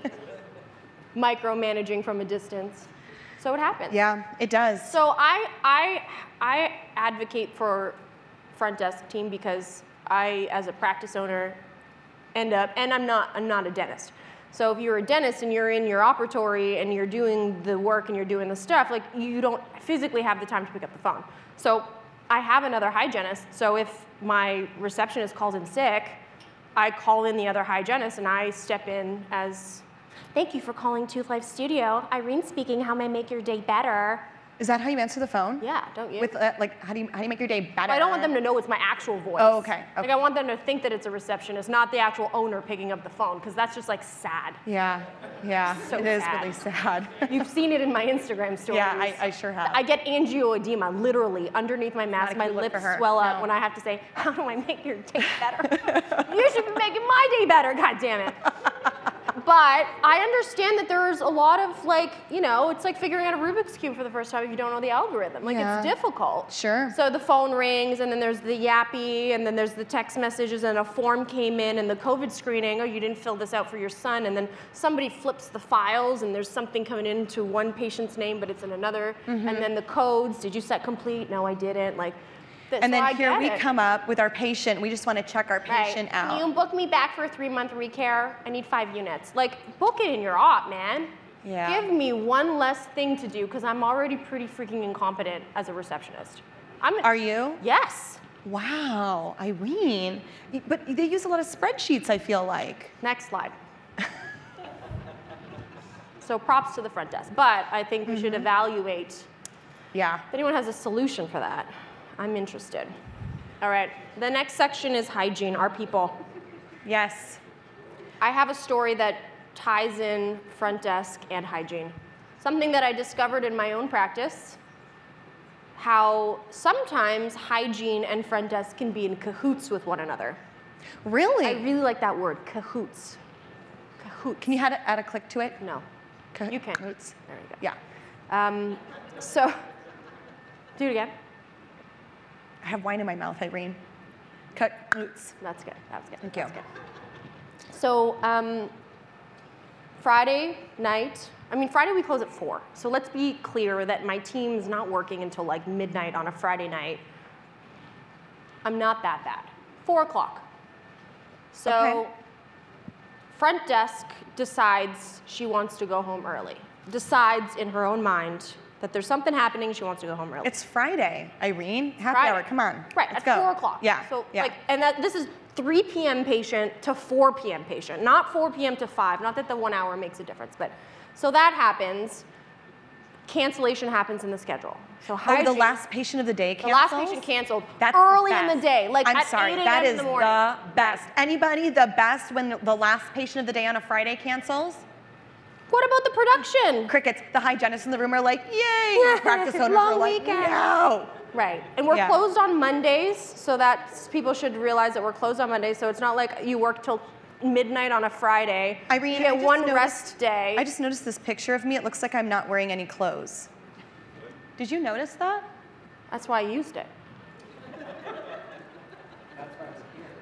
[SPEAKER 2] Micromanaging from a distance. So it happens.
[SPEAKER 3] Yeah, it does.
[SPEAKER 2] So I, I, I advocate for front desk team because I, as a practice owner, end up, and I'm not, I'm not a dentist. So if you're a dentist and you're in your operatory and you're doing the work and you're doing the stuff, like you don't physically have the time to pick up the phone. So I have another hygienist. So if my receptionist calls in sick, I call in the other hygienist and I step in as, thank you for calling Tooth Life Studio. Irene speaking, how may I make your day better?
[SPEAKER 3] Is that how you answer the phone?
[SPEAKER 2] Yeah, don't you?
[SPEAKER 3] With uh, like, how do you how do you make your day better?
[SPEAKER 2] I don't want them to know it's my actual voice.
[SPEAKER 3] Oh, okay,
[SPEAKER 2] Like. I want them to think that it's a receptionist, not the actual owner picking up the phone, because that's just like sad.
[SPEAKER 3] Yeah, yeah.
[SPEAKER 2] So
[SPEAKER 3] it is
[SPEAKER 2] sad.
[SPEAKER 3] really sad.
[SPEAKER 2] You've seen it in my Instagram stories.
[SPEAKER 3] Yeah, I- I sure have.
[SPEAKER 2] I get angioedema literally underneath my mask. My lips swell up
[SPEAKER 3] No.
[SPEAKER 2] when I have to say, "How do I make your day better?" you should be making my day better. God damn it. But I understand that there's a lot of like, you know, it's like figuring out a Rubik's cube for the first time if you don't know the algorithm. Like
[SPEAKER 3] Yeah.
[SPEAKER 2] it's difficult.
[SPEAKER 3] Sure.
[SPEAKER 2] So the phone rings, and then there's the Yapi, and then there's the text messages, and a form came in, and the COVID screening. Oh, you didn't fill this out for your son, and then somebody flips the files, and there's something coming into one patient's name, but it's in another,
[SPEAKER 3] Mm-hmm.
[SPEAKER 2] and then the codes. Did you set complete? No, I didn't. Like,
[SPEAKER 3] And
[SPEAKER 2] so
[SPEAKER 3] then
[SPEAKER 2] I
[SPEAKER 3] here we
[SPEAKER 2] it.
[SPEAKER 3] come up with our patient. We just want to check our
[SPEAKER 2] Right.
[SPEAKER 3] patient
[SPEAKER 2] Can
[SPEAKER 3] out.
[SPEAKER 2] you book me back for a three month recare? I need five units. Like, book it in your op, man.
[SPEAKER 3] Yeah.
[SPEAKER 2] Give me one less thing to do because I'm already pretty freaking incompetent as a receptionist. I'm
[SPEAKER 3] Are you?
[SPEAKER 2] Yes.
[SPEAKER 3] Wow, Irene. But they use a lot of spreadsheets, I feel like.
[SPEAKER 2] Next slide. so props to the front desk, but I think we should mm-hmm. evaluate
[SPEAKER 3] Yeah.
[SPEAKER 2] if anyone has a solution for that. I'm interested. All right, the next section is hygiene, our people.
[SPEAKER 3] Yes.
[SPEAKER 2] I have a story that ties in front desk and hygiene. Something that I discovered in my own practice how sometimes hygiene and front desk can be in cahoots with one another.
[SPEAKER 3] Really?
[SPEAKER 2] I really like that word, cahoots. Cahoots.
[SPEAKER 3] Can you add a, add a click to it?
[SPEAKER 2] No.
[SPEAKER 3] Ca-
[SPEAKER 2] You can.
[SPEAKER 3] cahoots.
[SPEAKER 2] There you go.
[SPEAKER 3] Yeah.
[SPEAKER 2] Um, so, do it again.
[SPEAKER 3] I have wine in my mouth, Irene. Cahoots.
[SPEAKER 2] That's good. That's good.
[SPEAKER 3] Thank you.
[SPEAKER 2] That's good. So, um, Friday night, I mean, Friday we close at 4. So let's be clear that my team's not working until like midnight on a Friday night. I'm not that bad. 4 o'clock. So,
[SPEAKER 3] Okay.
[SPEAKER 2] front desk decides she wants to go home early, decides in her own mind that there's something happening, she wants to go home early.
[SPEAKER 3] It's Friday, Irene. Happy
[SPEAKER 2] Friday.
[SPEAKER 3] hour. Come on.
[SPEAKER 2] Right,
[SPEAKER 3] Let's
[SPEAKER 2] at
[SPEAKER 3] go.
[SPEAKER 2] four o'clock.
[SPEAKER 3] Yeah.
[SPEAKER 2] So
[SPEAKER 3] yeah.
[SPEAKER 2] like, and that this is 3 p.m. patient to 4 p.m. patient, not 4 p.m. to 5. Not that the one hour makes a difference, but so that happens. Cancellation happens in the schedule. So
[SPEAKER 3] oh, the
[SPEAKER 2] hygiene-
[SPEAKER 3] last patient of the day
[SPEAKER 2] canceled.
[SPEAKER 3] the
[SPEAKER 2] last patient canceled
[SPEAKER 3] That's
[SPEAKER 2] early
[SPEAKER 3] the
[SPEAKER 2] in the day, like
[SPEAKER 3] I'm
[SPEAKER 2] at
[SPEAKER 3] sorry,
[SPEAKER 2] 8 a.m.
[SPEAKER 3] that is
[SPEAKER 2] the
[SPEAKER 3] the best. Anybody the best when the last patient of the day on a Friday cancels?
[SPEAKER 2] What about the production?
[SPEAKER 3] Crickets. The hygienists in the room are like, yay! The practice owners
[SPEAKER 2] Long
[SPEAKER 3] are like,
[SPEAKER 2] weekend.
[SPEAKER 3] no.
[SPEAKER 2] Right, and we're
[SPEAKER 3] Yeah.
[SPEAKER 2] closed on Mondays, so that people should realize that we're closed on Mondays. So it's not like you work till midnight on a Friday.
[SPEAKER 3] Irene,
[SPEAKER 2] you get one
[SPEAKER 3] noticed-
[SPEAKER 2] rest day.
[SPEAKER 3] I just noticed this picture of me. It looks like I'm not wearing any clothes. Did you notice that?
[SPEAKER 2] That's why I used it.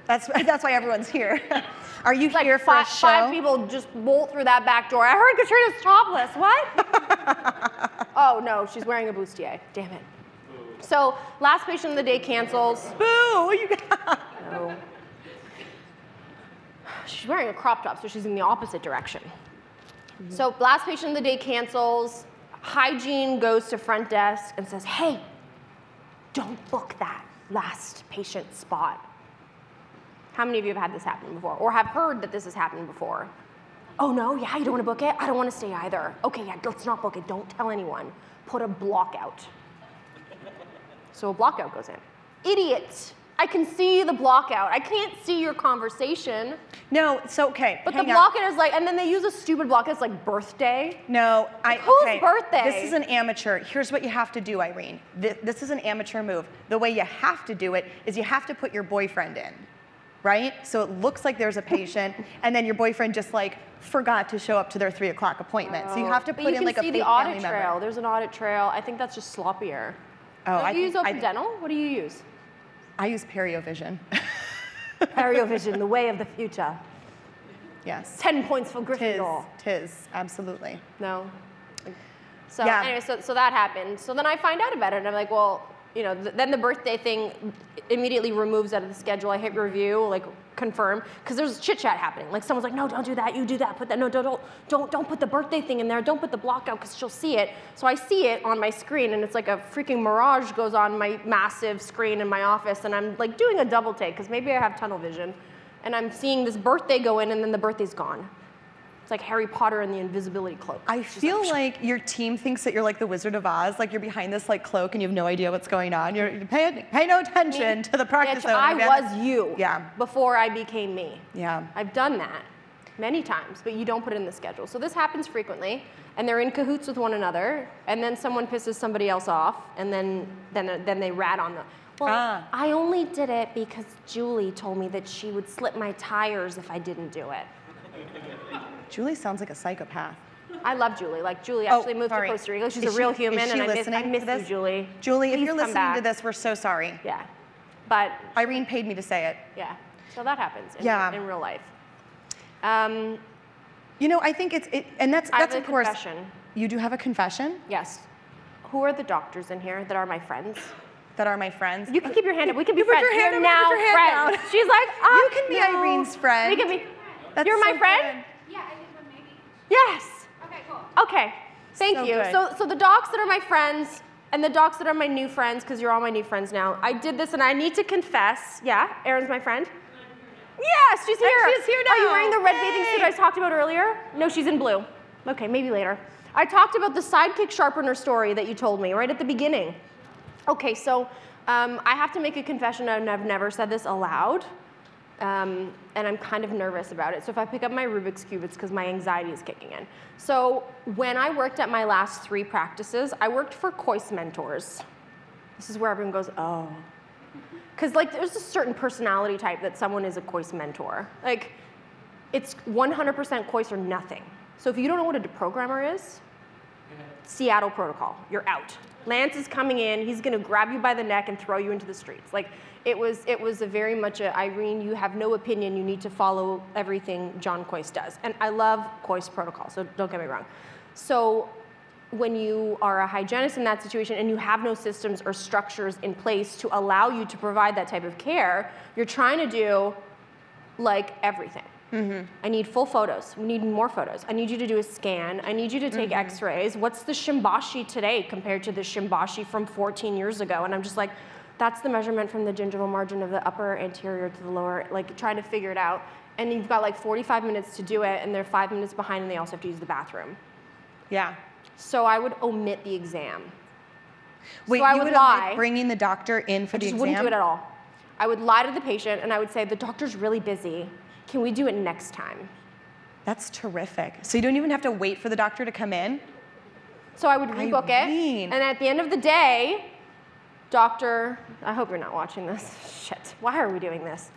[SPEAKER 3] That's that's why everyone's here. Are you
[SPEAKER 2] like
[SPEAKER 3] here for
[SPEAKER 2] five,
[SPEAKER 3] a show?
[SPEAKER 2] five people just bolt through that back door. I heard Katrina's topless. What? oh no, she's wearing a bustier. Damn it. So last patient of the day cancels.
[SPEAKER 3] Boo! You got?
[SPEAKER 2] No. She's wearing a crop top, so she's in the opposite direction. Mm-hmm. So last patient of the day cancels. Hygiene goes to front desk and says, "Hey, don't book that last patient spot." How many of you have had this happen before, or have heard that this has happened before? Oh no, yeah, you don't want to book it. I don't want to stay either. Okay, yeah, let's not book it. Don't tell anyone. Put a block out. So a block out goes in. Idiot! I can see the block out. I can't see your conversation.
[SPEAKER 3] No, it's okay.
[SPEAKER 2] But the block out is like, and then they use a stupid block. It's like birthday.
[SPEAKER 3] No, I.
[SPEAKER 2] Whose
[SPEAKER 3] okay,
[SPEAKER 2] birthday?
[SPEAKER 3] This is an amateur. Here's what you have to do, Irene. This, this is an amateur move. The way you have to do it is you have to put your boyfriend in, right? So it looks like there's a patient, and then your boyfriend just like forgot to show up to their three o'clock appointment. so you have to
[SPEAKER 2] But
[SPEAKER 3] put
[SPEAKER 2] you
[SPEAKER 3] in
[SPEAKER 2] can
[SPEAKER 3] like
[SPEAKER 2] see
[SPEAKER 3] a
[SPEAKER 2] the
[SPEAKER 3] fake
[SPEAKER 2] audit
[SPEAKER 3] family
[SPEAKER 2] trail.
[SPEAKER 3] member.
[SPEAKER 2] There's an audit trail. I think that's just sloppier.
[SPEAKER 3] Oh,
[SPEAKER 2] Don't
[SPEAKER 3] I
[SPEAKER 2] you use Open
[SPEAKER 3] I-
[SPEAKER 2] Dental? What do you use?
[SPEAKER 3] I use Periovision.
[SPEAKER 2] Periovision, the way of the future.
[SPEAKER 3] yes.
[SPEAKER 2] Ten points for
[SPEAKER 3] Tis,
[SPEAKER 2] Gryffindor.
[SPEAKER 3] tis, absolutely.
[SPEAKER 2] No. So
[SPEAKER 3] Yeah.
[SPEAKER 2] anyway, so, so that happened. So then I find out about it, and I'm like, well, you know, th- then the birthday thing immediately removes out of the schedule. I hit review, like confirm, because there's chit chat happening. Like someone's like, no, don't do that. You do that. Put that. No, don't, don't, don't, don't put the birthday thing in there. Don't put the block out, because she'll see it. So I see it on my screen, and it's like a freaking mirage goes on my massive screen in my office, and I'm like doing a double take, because maybe I have tunnel vision, and I'm seeing this birthday go in, and then the birthday's gone. It's like Harry Potter and the invisibility cloak.
[SPEAKER 3] I
[SPEAKER 2] just
[SPEAKER 3] feel like your team thinks that you're like the Wizard of Oz, like you're behind this like cloak and you have no idea what's going on. You're you pay, pay no attention to the practice.
[SPEAKER 2] Bitch. I was you.
[SPEAKER 3] Yeah.
[SPEAKER 2] Before I became me.
[SPEAKER 3] Yeah.
[SPEAKER 2] I've done that many times, but you don't put it in the schedule. So this happens frequently, and they're in cahoots with one another, and then someone pisses somebody else off, and then then then they rat on them. Well,
[SPEAKER 3] Ah.
[SPEAKER 2] I only did it because Julie told me that she would slip my tires if I didn't do it.
[SPEAKER 3] Julie sounds like a psychopath.
[SPEAKER 2] I love Julie. Like Julie
[SPEAKER 3] Oh,
[SPEAKER 2] actually moved
[SPEAKER 3] sorry.
[SPEAKER 2] to Costa Rica. She's
[SPEAKER 3] Is
[SPEAKER 2] a real
[SPEAKER 3] she-
[SPEAKER 2] human,
[SPEAKER 3] is she
[SPEAKER 2] and I miss, I miss
[SPEAKER 3] to this?
[SPEAKER 2] you, Julie.
[SPEAKER 3] Julie, if you're listening
[SPEAKER 2] back.
[SPEAKER 3] to this, we're so sorry.
[SPEAKER 2] yeah, but
[SPEAKER 3] Irene paid me to say it.
[SPEAKER 2] yeah, so that happens in,
[SPEAKER 3] Yeah.
[SPEAKER 2] in real life. Um,
[SPEAKER 3] You know, I think it's it, and that's that's
[SPEAKER 2] a
[SPEAKER 3] of course.
[SPEAKER 2] confession.
[SPEAKER 3] You do have a confession
[SPEAKER 2] Yes. Who are the doctors in here that are my friends?
[SPEAKER 3] that are my friends.
[SPEAKER 2] You can keep your hand up. We can be
[SPEAKER 3] You put
[SPEAKER 2] friends.
[SPEAKER 3] your hand
[SPEAKER 2] You're
[SPEAKER 3] up,
[SPEAKER 2] now
[SPEAKER 3] put your hand
[SPEAKER 2] friends.
[SPEAKER 3] down.
[SPEAKER 2] She's like, oh,
[SPEAKER 3] You can be
[SPEAKER 2] no.
[SPEAKER 3] Irene's friend.
[SPEAKER 2] We can be.
[SPEAKER 3] That's
[SPEAKER 2] You're my friend.
[SPEAKER 3] good.
[SPEAKER 5] Yeah, I did with Maggie.
[SPEAKER 2] Yes.
[SPEAKER 5] Okay, cool.
[SPEAKER 2] Okay. Thank
[SPEAKER 3] So
[SPEAKER 2] you.
[SPEAKER 3] good.
[SPEAKER 2] So, so the docs that are my friends, And the docs that are my new friends, because you're all my new friends now, I did this and I need to confess. Yeah, Erin's my friend. Yes, she's here.
[SPEAKER 3] she's here now.
[SPEAKER 2] Are you wearing the red bathing suit I talked about earlier? No, she's in blue. Okay, maybe later. I talked about the sidekick sharpener story that you told me right at the beginning. Okay, so um, I have to make a confession, and I've never said this aloud, um, and I'm kind of nervous about it. So if I pick up my Rubik's Cube, it's because my anxiety is kicking in. So when I worked at my last three practices, I worked for Kois Mentors. This is where everyone goes, oh. Because like there's a certain personality type that someone is a Kois mentor. Like it's 100% Kois or nothing. So if you don't know what a deprogrammer is, Seattle protocol, you're out. Lance is coming in, he's gonna grab you by the neck and throw you into the streets. Like it was, it was a very much a Irene, you have no opinion, you need to follow everything John Kois does. And I love Kois protocol, so don't get me wrong. So when you are a hygienist in that situation and you have no systems or structures in place to allow you to provide that type of care, you're trying to do like everything. Mm-hmm. I need full photos. We need more photos. I need you to do a scan. I need you to take mm-hmm. x-rays. What's the shimbashi today compared to the shimbashi from 14 years ago? And I'm just like, that's the measurement from the gingival margin of the upper anterior to the lower, like trying to figure it out. And you've got like 45 minutes to do it, and they're five minutes behind, and they also have to use the bathroom.
[SPEAKER 3] Yeah.
[SPEAKER 2] So I would omit the exam.
[SPEAKER 3] Wait,
[SPEAKER 2] I
[SPEAKER 3] you
[SPEAKER 2] would
[SPEAKER 3] would
[SPEAKER 2] lie.
[SPEAKER 3] bringing the doctor in for
[SPEAKER 2] I
[SPEAKER 3] the exam?
[SPEAKER 2] wouldn't do it at all. I would lie to the patient and I would say, the doctor's really busy. Can we do it next time?
[SPEAKER 3] That's terrific. So you don't even have to wait for the doctor to come in?
[SPEAKER 2] So I would rebook
[SPEAKER 3] Irene.
[SPEAKER 2] it. And at the end of the day, doctor, I hope you're not watching this. Shit, why are we doing this?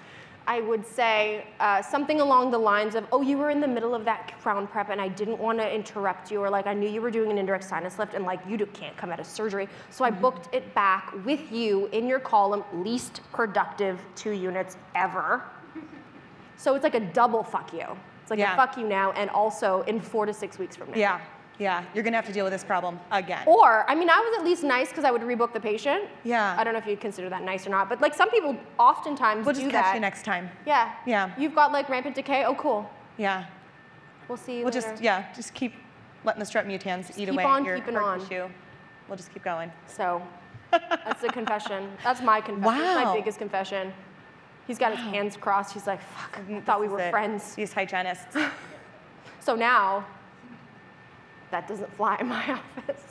[SPEAKER 2] I would say uh, something along the lines of, oh, you were in the middle of that crown prep and I didn't want to interrupt you, or like I knew you were doing an indirect sinus lift and like you do- can't come out of surgery. So I booked it back with you in your column, least productive two units ever. So it's like a double fuck you. It's like
[SPEAKER 3] Yeah.
[SPEAKER 2] a fuck you now and also in four to six weeks from now.
[SPEAKER 3] Yeah, yeah. You're gonna have to deal with this problem again.
[SPEAKER 2] Or, I mean, I was at least nice because I would rebook the patient.
[SPEAKER 3] Yeah.
[SPEAKER 2] I don't know if you'd consider that nice or not, but like some people oftentimes
[SPEAKER 3] we'll
[SPEAKER 2] do
[SPEAKER 3] just catch
[SPEAKER 2] that.
[SPEAKER 3] you next time.
[SPEAKER 2] Yeah.
[SPEAKER 3] Yeah.
[SPEAKER 2] You've got like rampant decay. Oh, cool.
[SPEAKER 3] Yeah.
[SPEAKER 2] We'll see
[SPEAKER 3] We'll
[SPEAKER 2] later.
[SPEAKER 3] just yeah, just keep letting the strep mutans eat
[SPEAKER 2] keep
[SPEAKER 3] away
[SPEAKER 2] on
[SPEAKER 3] at your
[SPEAKER 2] keeping on.
[SPEAKER 3] tissue. We'll just keep going.
[SPEAKER 2] So, that's the confession. That's my confession. That's
[SPEAKER 3] Wow.
[SPEAKER 2] my biggest confession. He's got his hands crossed. He's like, fuck, I thought we
[SPEAKER 3] This
[SPEAKER 2] were
[SPEAKER 3] it.
[SPEAKER 2] friends.
[SPEAKER 3] These hygienists.
[SPEAKER 2] So now, that doesn't fly in my office.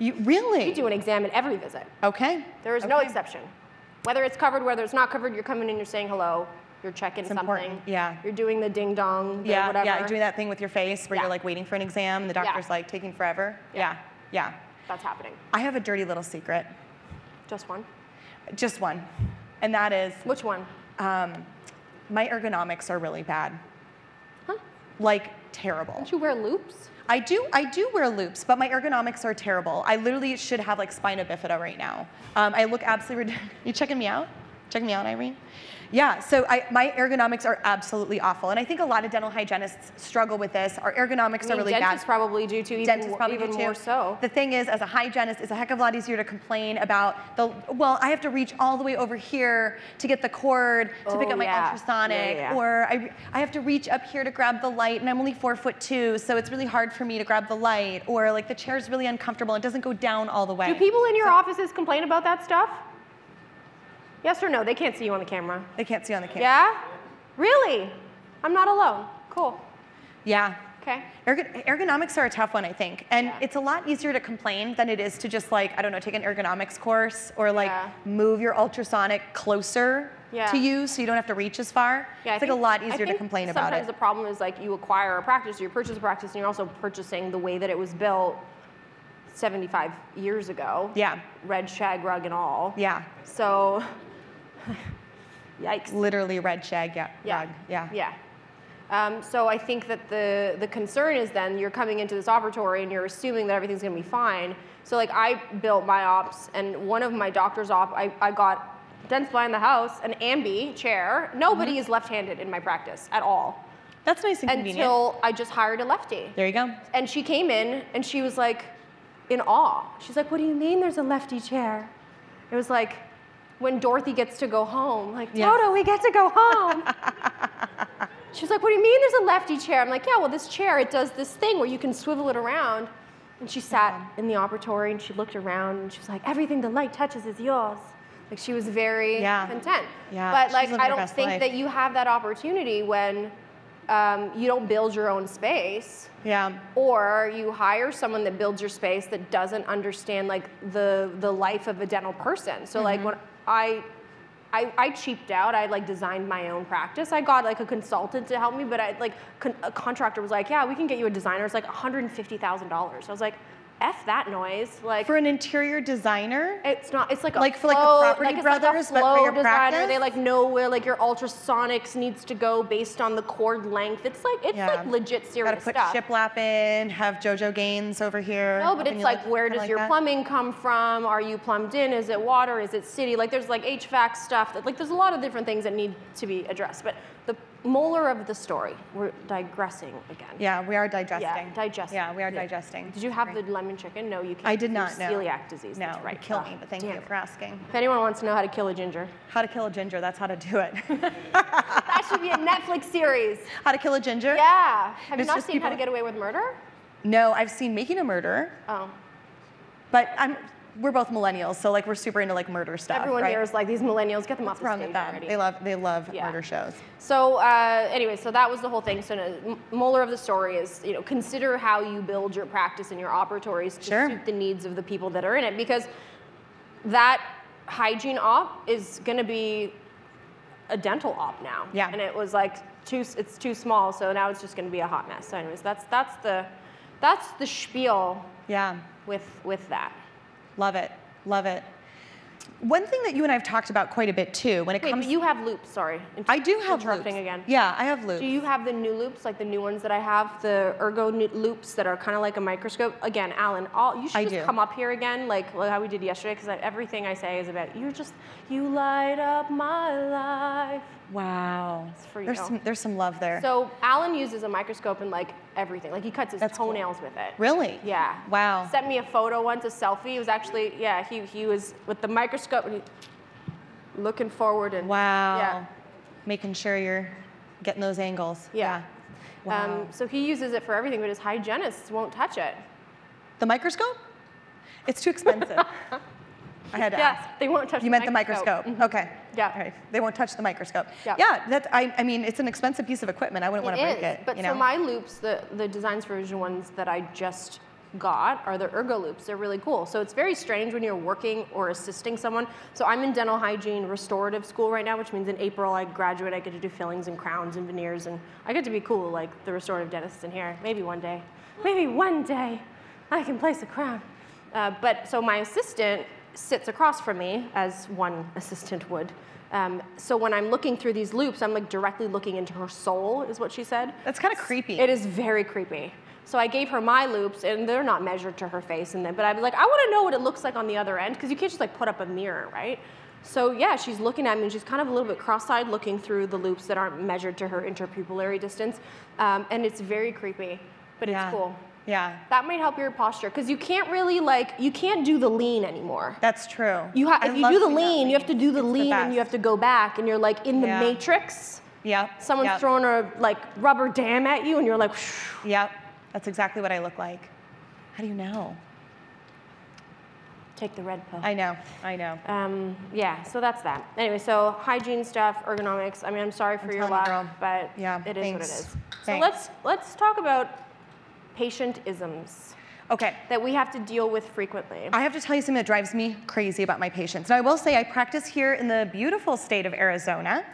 [SPEAKER 3] You really?
[SPEAKER 2] We do an exam at every visit.
[SPEAKER 3] Okay.
[SPEAKER 2] There is no exception. Whether it's covered, whether it's not covered, you're coming in, you're saying hello, you're checking
[SPEAKER 3] It's
[SPEAKER 2] something.
[SPEAKER 3] important, yeah.
[SPEAKER 2] You're doing the ding dong, the
[SPEAKER 3] Yeah,
[SPEAKER 2] whatever.
[SPEAKER 3] yeah. You're doing that thing with your face where
[SPEAKER 2] Yeah.
[SPEAKER 3] you're like waiting for an exam and the
[SPEAKER 2] Yeah.
[SPEAKER 3] doctor's like taking forever. Yeah. yeah.
[SPEAKER 2] That's happening.
[SPEAKER 3] I have a dirty little secret.
[SPEAKER 2] Just one.
[SPEAKER 3] Just one. And that is
[SPEAKER 2] Which one?
[SPEAKER 3] um, my ergonomics are really bad.
[SPEAKER 2] Huh?
[SPEAKER 3] Like terrible.
[SPEAKER 2] Don't you wear loops?
[SPEAKER 3] I do I do wear loops, but my ergonomics are terrible. I literally should have like spina bifida right now. Um, I look absolutely. You checking me out? Checking me out, Irene? Yeah. So I, my ergonomics are absolutely awful, and I think a lot of dental hygienists struggle with this. Our ergonomics
[SPEAKER 2] I mean,
[SPEAKER 3] are really bad.
[SPEAKER 2] dentists
[SPEAKER 3] bad.
[SPEAKER 2] probably do too, even,
[SPEAKER 3] Dentists probably
[SPEAKER 2] even
[SPEAKER 3] do too.
[SPEAKER 2] more so.
[SPEAKER 3] The thing is, as a hygienist, it's a heck of a lot easier to complain about the. Well, I have to reach all the way over here to get the cord to pick
[SPEAKER 2] Oh,
[SPEAKER 3] up my
[SPEAKER 2] yeah.
[SPEAKER 3] ultrasonic,
[SPEAKER 2] Yeah, yeah.
[SPEAKER 3] or I, I have to reach up here to grab the light, and I'm only four foot two, so it's really hard for me to grab the light, or like the chair's really uncomfortable, it doesn't go down all the way.
[SPEAKER 2] Do people in your offices complain about that stuff? Yes or no? They can't see you on the camera.
[SPEAKER 3] They can't see you on the camera.
[SPEAKER 2] Yeah? Really? I'm not alone. Cool.
[SPEAKER 3] Yeah.
[SPEAKER 2] Okay.
[SPEAKER 3] Ergo- ergonomics are a tough one, I think. And
[SPEAKER 2] Yeah.
[SPEAKER 3] it's a lot easier to complain than it is to just like, I don't know, take an ergonomics course or like
[SPEAKER 2] Yeah.
[SPEAKER 3] move your ultrasonic closer
[SPEAKER 2] Yeah.
[SPEAKER 3] to you so you don't have to reach as far.
[SPEAKER 2] Yeah, I
[SPEAKER 3] it's like a
[SPEAKER 2] think-
[SPEAKER 3] lot
[SPEAKER 2] I
[SPEAKER 3] easier to complain about it.
[SPEAKER 2] Sometimes the problem is like you acquire a practice, you purchase a practice, and you're also purchasing the way that it was built 75 years ago.
[SPEAKER 3] Yeah.
[SPEAKER 2] Red shag rug and all.
[SPEAKER 3] Yeah.
[SPEAKER 2] So, yikes.
[SPEAKER 3] Literally red shag yeah, rug. Yeah.
[SPEAKER 2] Yeah. Um, so I think that the the concern is then you're coming into this operatory and you're assuming that everything's going to be fine. So like I built my ops and one of my doctor's op, I, I got Dentsply in the house, an ambi chair. Nobody
[SPEAKER 3] Mm-hmm.
[SPEAKER 2] is left-handed in my practice at all
[SPEAKER 3] That's nice and convenient.
[SPEAKER 2] until I just hired a lefty.
[SPEAKER 3] there you go.
[SPEAKER 2] And she came in and she was like in awe. She's like, What do you mean there's a lefty chair? It was like when Dorothy gets to go home, like,
[SPEAKER 3] Yeah.
[SPEAKER 2] Toto, we get to go home. She was like, What do you mean there's a lefty chair? I'm like, Yeah, well, this chair, it does this thing where you can swivel it around. And she sat in the operatory and she looked around and she was like, everything the light touches is yours. Like she was very
[SPEAKER 3] Yeah.
[SPEAKER 2] content.
[SPEAKER 3] Yeah,
[SPEAKER 2] But like I don't think
[SPEAKER 3] life.
[SPEAKER 2] that you have that opportunity when um, you don't build your own space
[SPEAKER 3] Yeah.
[SPEAKER 2] or you hire someone that builds your space that doesn't understand like the the life of a dental person. So like when I I, I cheaped out. I like designed my own practice. I got like a consultant to help me, but I like con- a contractor was like, "Yeah, we can get you a designer." It's like one hundred and fifty thousand dollars. I was like, "F that noise!" Like
[SPEAKER 3] For an interior designer,
[SPEAKER 2] it's not. It's like a
[SPEAKER 3] Like for, like,
[SPEAKER 2] flow-
[SPEAKER 3] Property
[SPEAKER 2] like it's like a
[SPEAKER 3] Brothers, but for your
[SPEAKER 2] designer. They like know where like your ultrasonics needs to go based on the cord length. It's like it's
[SPEAKER 3] Yeah.
[SPEAKER 2] like legit serious gotta
[SPEAKER 3] put
[SPEAKER 2] stuff.
[SPEAKER 3] shiplap in, have JoJo Gaines over here.
[SPEAKER 2] No, but it's like where does
[SPEAKER 3] like
[SPEAKER 2] your
[SPEAKER 3] that.
[SPEAKER 2] plumbing come from? Are you plumbed in? Is it water? Is it city? Like there's like HVAC stuff. That, like there's a lot of different things that need to be addressed. But molar of the story, we're digressing again.
[SPEAKER 3] Yeah, we are digesting.
[SPEAKER 2] Yeah, digesting.
[SPEAKER 3] Yeah, we are digesting.
[SPEAKER 2] Did you have the lemon chicken? No, you can't.
[SPEAKER 3] I did not know.
[SPEAKER 2] Celiac disease.
[SPEAKER 3] No,
[SPEAKER 2] That's right.
[SPEAKER 3] Kill
[SPEAKER 2] Oh,
[SPEAKER 3] me, but thank you
[SPEAKER 2] it.
[SPEAKER 3] for asking.
[SPEAKER 2] If anyone wants to know how to kill a ginger,
[SPEAKER 3] How to kill a ginger, that's how to do it.
[SPEAKER 2] that should be a Netflix series.
[SPEAKER 3] how to kill a ginger?
[SPEAKER 2] Yeah. Have you not seen How to Get Away with Murder?
[SPEAKER 3] No, I've seen Making a Murder,
[SPEAKER 2] Oh.
[SPEAKER 3] but I'm we're both millennials, so like we're super into like murder stuff.
[SPEAKER 2] Everyone
[SPEAKER 3] right?
[SPEAKER 2] here is like these millennials. Get them off
[SPEAKER 3] What's
[SPEAKER 2] the
[SPEAKER 3] wrong
[SPEAKER 2] stage
[SPEAKER 3] with them?
[SPEAKER 2] already.
[SPEAKER 3] They love they love
[SPEAKER 2] Yeah.
[SPEAKER 3] murder shows.
[SPEAKER 2] So uh, anyway, so that was the whole thing. So no, molar of the story is, you know, consider how you build your practice and your operatories to
[SPEAKER 3] Sure.
[SPEAKER 2] suit the needs of the people that are in it, because that hygiene op is going to be a dental op now.
[SPEAKER 3] Yeah.
[SPEAKER 2] And it was like too, it's too small, so now it's just going to be a hot mess. So anyways, that's that's the that's the spiel
[SPEAKER 3] Yeah,
[SPEAKER 2] with with that.
[SPEAKER 3] Love it, love it. One thing that you and I have talked about quite a bit too, when it
[SPEAKER 2] Wait,
[SPEAKER 3] comes,
[SPEAKER 2] but you have loops. Sorry,
[SPEAKER 3] I do have
[SPEAKER 2] interrupting
[SPEAKER 3] loops.
[SPEAKER 2] again.
[SPEAKER 3] Yeah, I have loops.
[SPEAKER 2] Do you have the new loops, like the new ones that I have, the ergo loops that are kind of like a microscope? Again, Alan, all you should
[SPEAKER 3] I
[SPEAKER 2] just
[SPEAKER 3] do.
[SPEAKER 2] come up here again, like, like how we did yesterday, because everything I say is about you. Just you light up my life.
[SPEAKER 3] Wow,
[SPEAKER 2] It's for
[SPEAKER 3] there's some there's some love there.
[SPEAKER 2] So Alan uses a microscope and like everything. Like he cuts his
[SPEAKER 3] That's cool.
[SPEAKER 2] toenails with it.
[SPEAKER 3] really?
[SPEAKER 2] Yeah.
[SPEAKER 3] Wow.
[SPEAKER 2] Sent me a photo once, a selfie. It was actually yeah. He he was with the microscope and he, looking forward and
[SPEAKER 3] Wow.
[SPEAKER 2] Yeah.
[SPEAKER 3] Making sure you're getting those angles.
[SPEAKER 2] Yeah.
[SPEAKER 3] Wow.
[SPEAKER 2] Um, so he uses it for everything, but his hygienists won't touch it.
[SPEAKER 3] the microscope? It's too expensive. I had to
[SPEAKER 2] Yeah,
[SPEAKER 3] ask.
[SPEAKER 2] they won't touch it.
[SPEAKER 3] You
[SPEAKER 2] the
[SPEAKER 3] meant the
[SPEAKER 2] microscope.
[SPEAKER 3] microscope.
[SPEAKER 2] Mhm.
[SPEAKER 3] Okay.
[SPEAKER 2] Yeah.
[SPEAKER 3] Right. They won't touch the microscope.
[SPEAKER 2] Yeah.
[SPEAKER 3] Yeah. That I, I mean, it's an expensive piece of equipment. I wouldn't want to break it.
[SPEAKER 2] But
[SPEAKER 3] you
[SPEAKER 2] so my loops, the, the Designs for Vision ones that I just got are the ergo loops. They're really cool. So it's very strange when you're working or assisting someone. So I'm in dental hygiene restorative school right now, which means in April I graduate, I get to do fillings and crowns and veneers, and I get to be cool like the restorative dentists in here. Maybe one day. Maybe one day I can place a crown. Uh, but so my assistant sits across from me, as one assistant would. Um, so when I'm looking through these loops, I'm like directly looking into her soul, is what she said.
[SPEAKER 3] That's kind of creepy.
[SPEAKER 2] It is very creepy. So I gave her my loops, and they're not measured to her face, and then, but I was like, I want to know what it looks like on the other end, because you can't just like put up a mirror, right? So yeah, she's looking at me, and she's kind of a little bit cross-eyed, looking through the loops that aren't measured to her interpupillary distance, um, and it's very creepy, but
[SPEAKER 3] yeah.
[SPEAKER 2] it's cool.
[SPEAKER 3] Yeah.
[SPEAKER 2] That might help your posture, because you can't really like you can't do the lean anymore.
[SPEAKER 3] That's true.
[SPEAKER 2] You ha-
[SPEAKER 3] I
[SPEAKER 2] if you do the lean, you have to do the
[SPEAKER 3] It's
[SPEAKER 2] lean, and you have to go back, and you're like in the
[SPEAKER 3] Yeah.
[SPEAKER 2] matrix.
[SPEAKER 3] Yep.
[SPEAKER 2] Someone's
[SPEAKER 3] yep.
[SPEAKER 2] throwing a like rubber dam at you, and you're like.
[SPEAKER 3] Yep. That's exactly what I look like. How do you know?
[SPEAKER 2] Take the red pill.
[SPEAKER 3] I know. I know.
[SPEAKER 2] um, yeah, so that's that. Anyway, so hygiene stuff, ergonomics. I mean, I'm sorry for
[SPEAKER 3] I'm
[SPEAKER 2] your
[SPEAKER 3] telling you,
[SPEAKER 2] but
[SPEAKER 3] Yeah,
[SPEAKER 2] it is what it is. thanks. So
[SPEAKER 3] Thanks.
[SPEAKER 2] let's let's talk about patient isms
[SPEAKER 3] Okay.
[SPEAKER 2] that we have to deal with frequently.
[SPEAKER 3] I have to tell you something that drives me crazy about my patients. Now, I will say I practice here in the beautiful state of Arizona.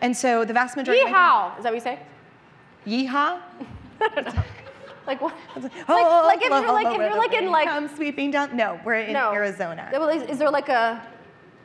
[SPEAKER 3] And so the vast majority
[SPEAKER 2] Yeehaw! Is that what you say?
[SPEAKER 3] Yeehaw?
[SPEAKER 2] Like what?
[SPEAKER 3] Oh,
[SPEAKER 2] like if you're like if you're like in like
[SPEAKER 3] come sweeping down. No, we're in
[SPEAKER 2] no
[SPEAKER 3] Arizona.
[SPEAKER 2] Well, Is, is there like a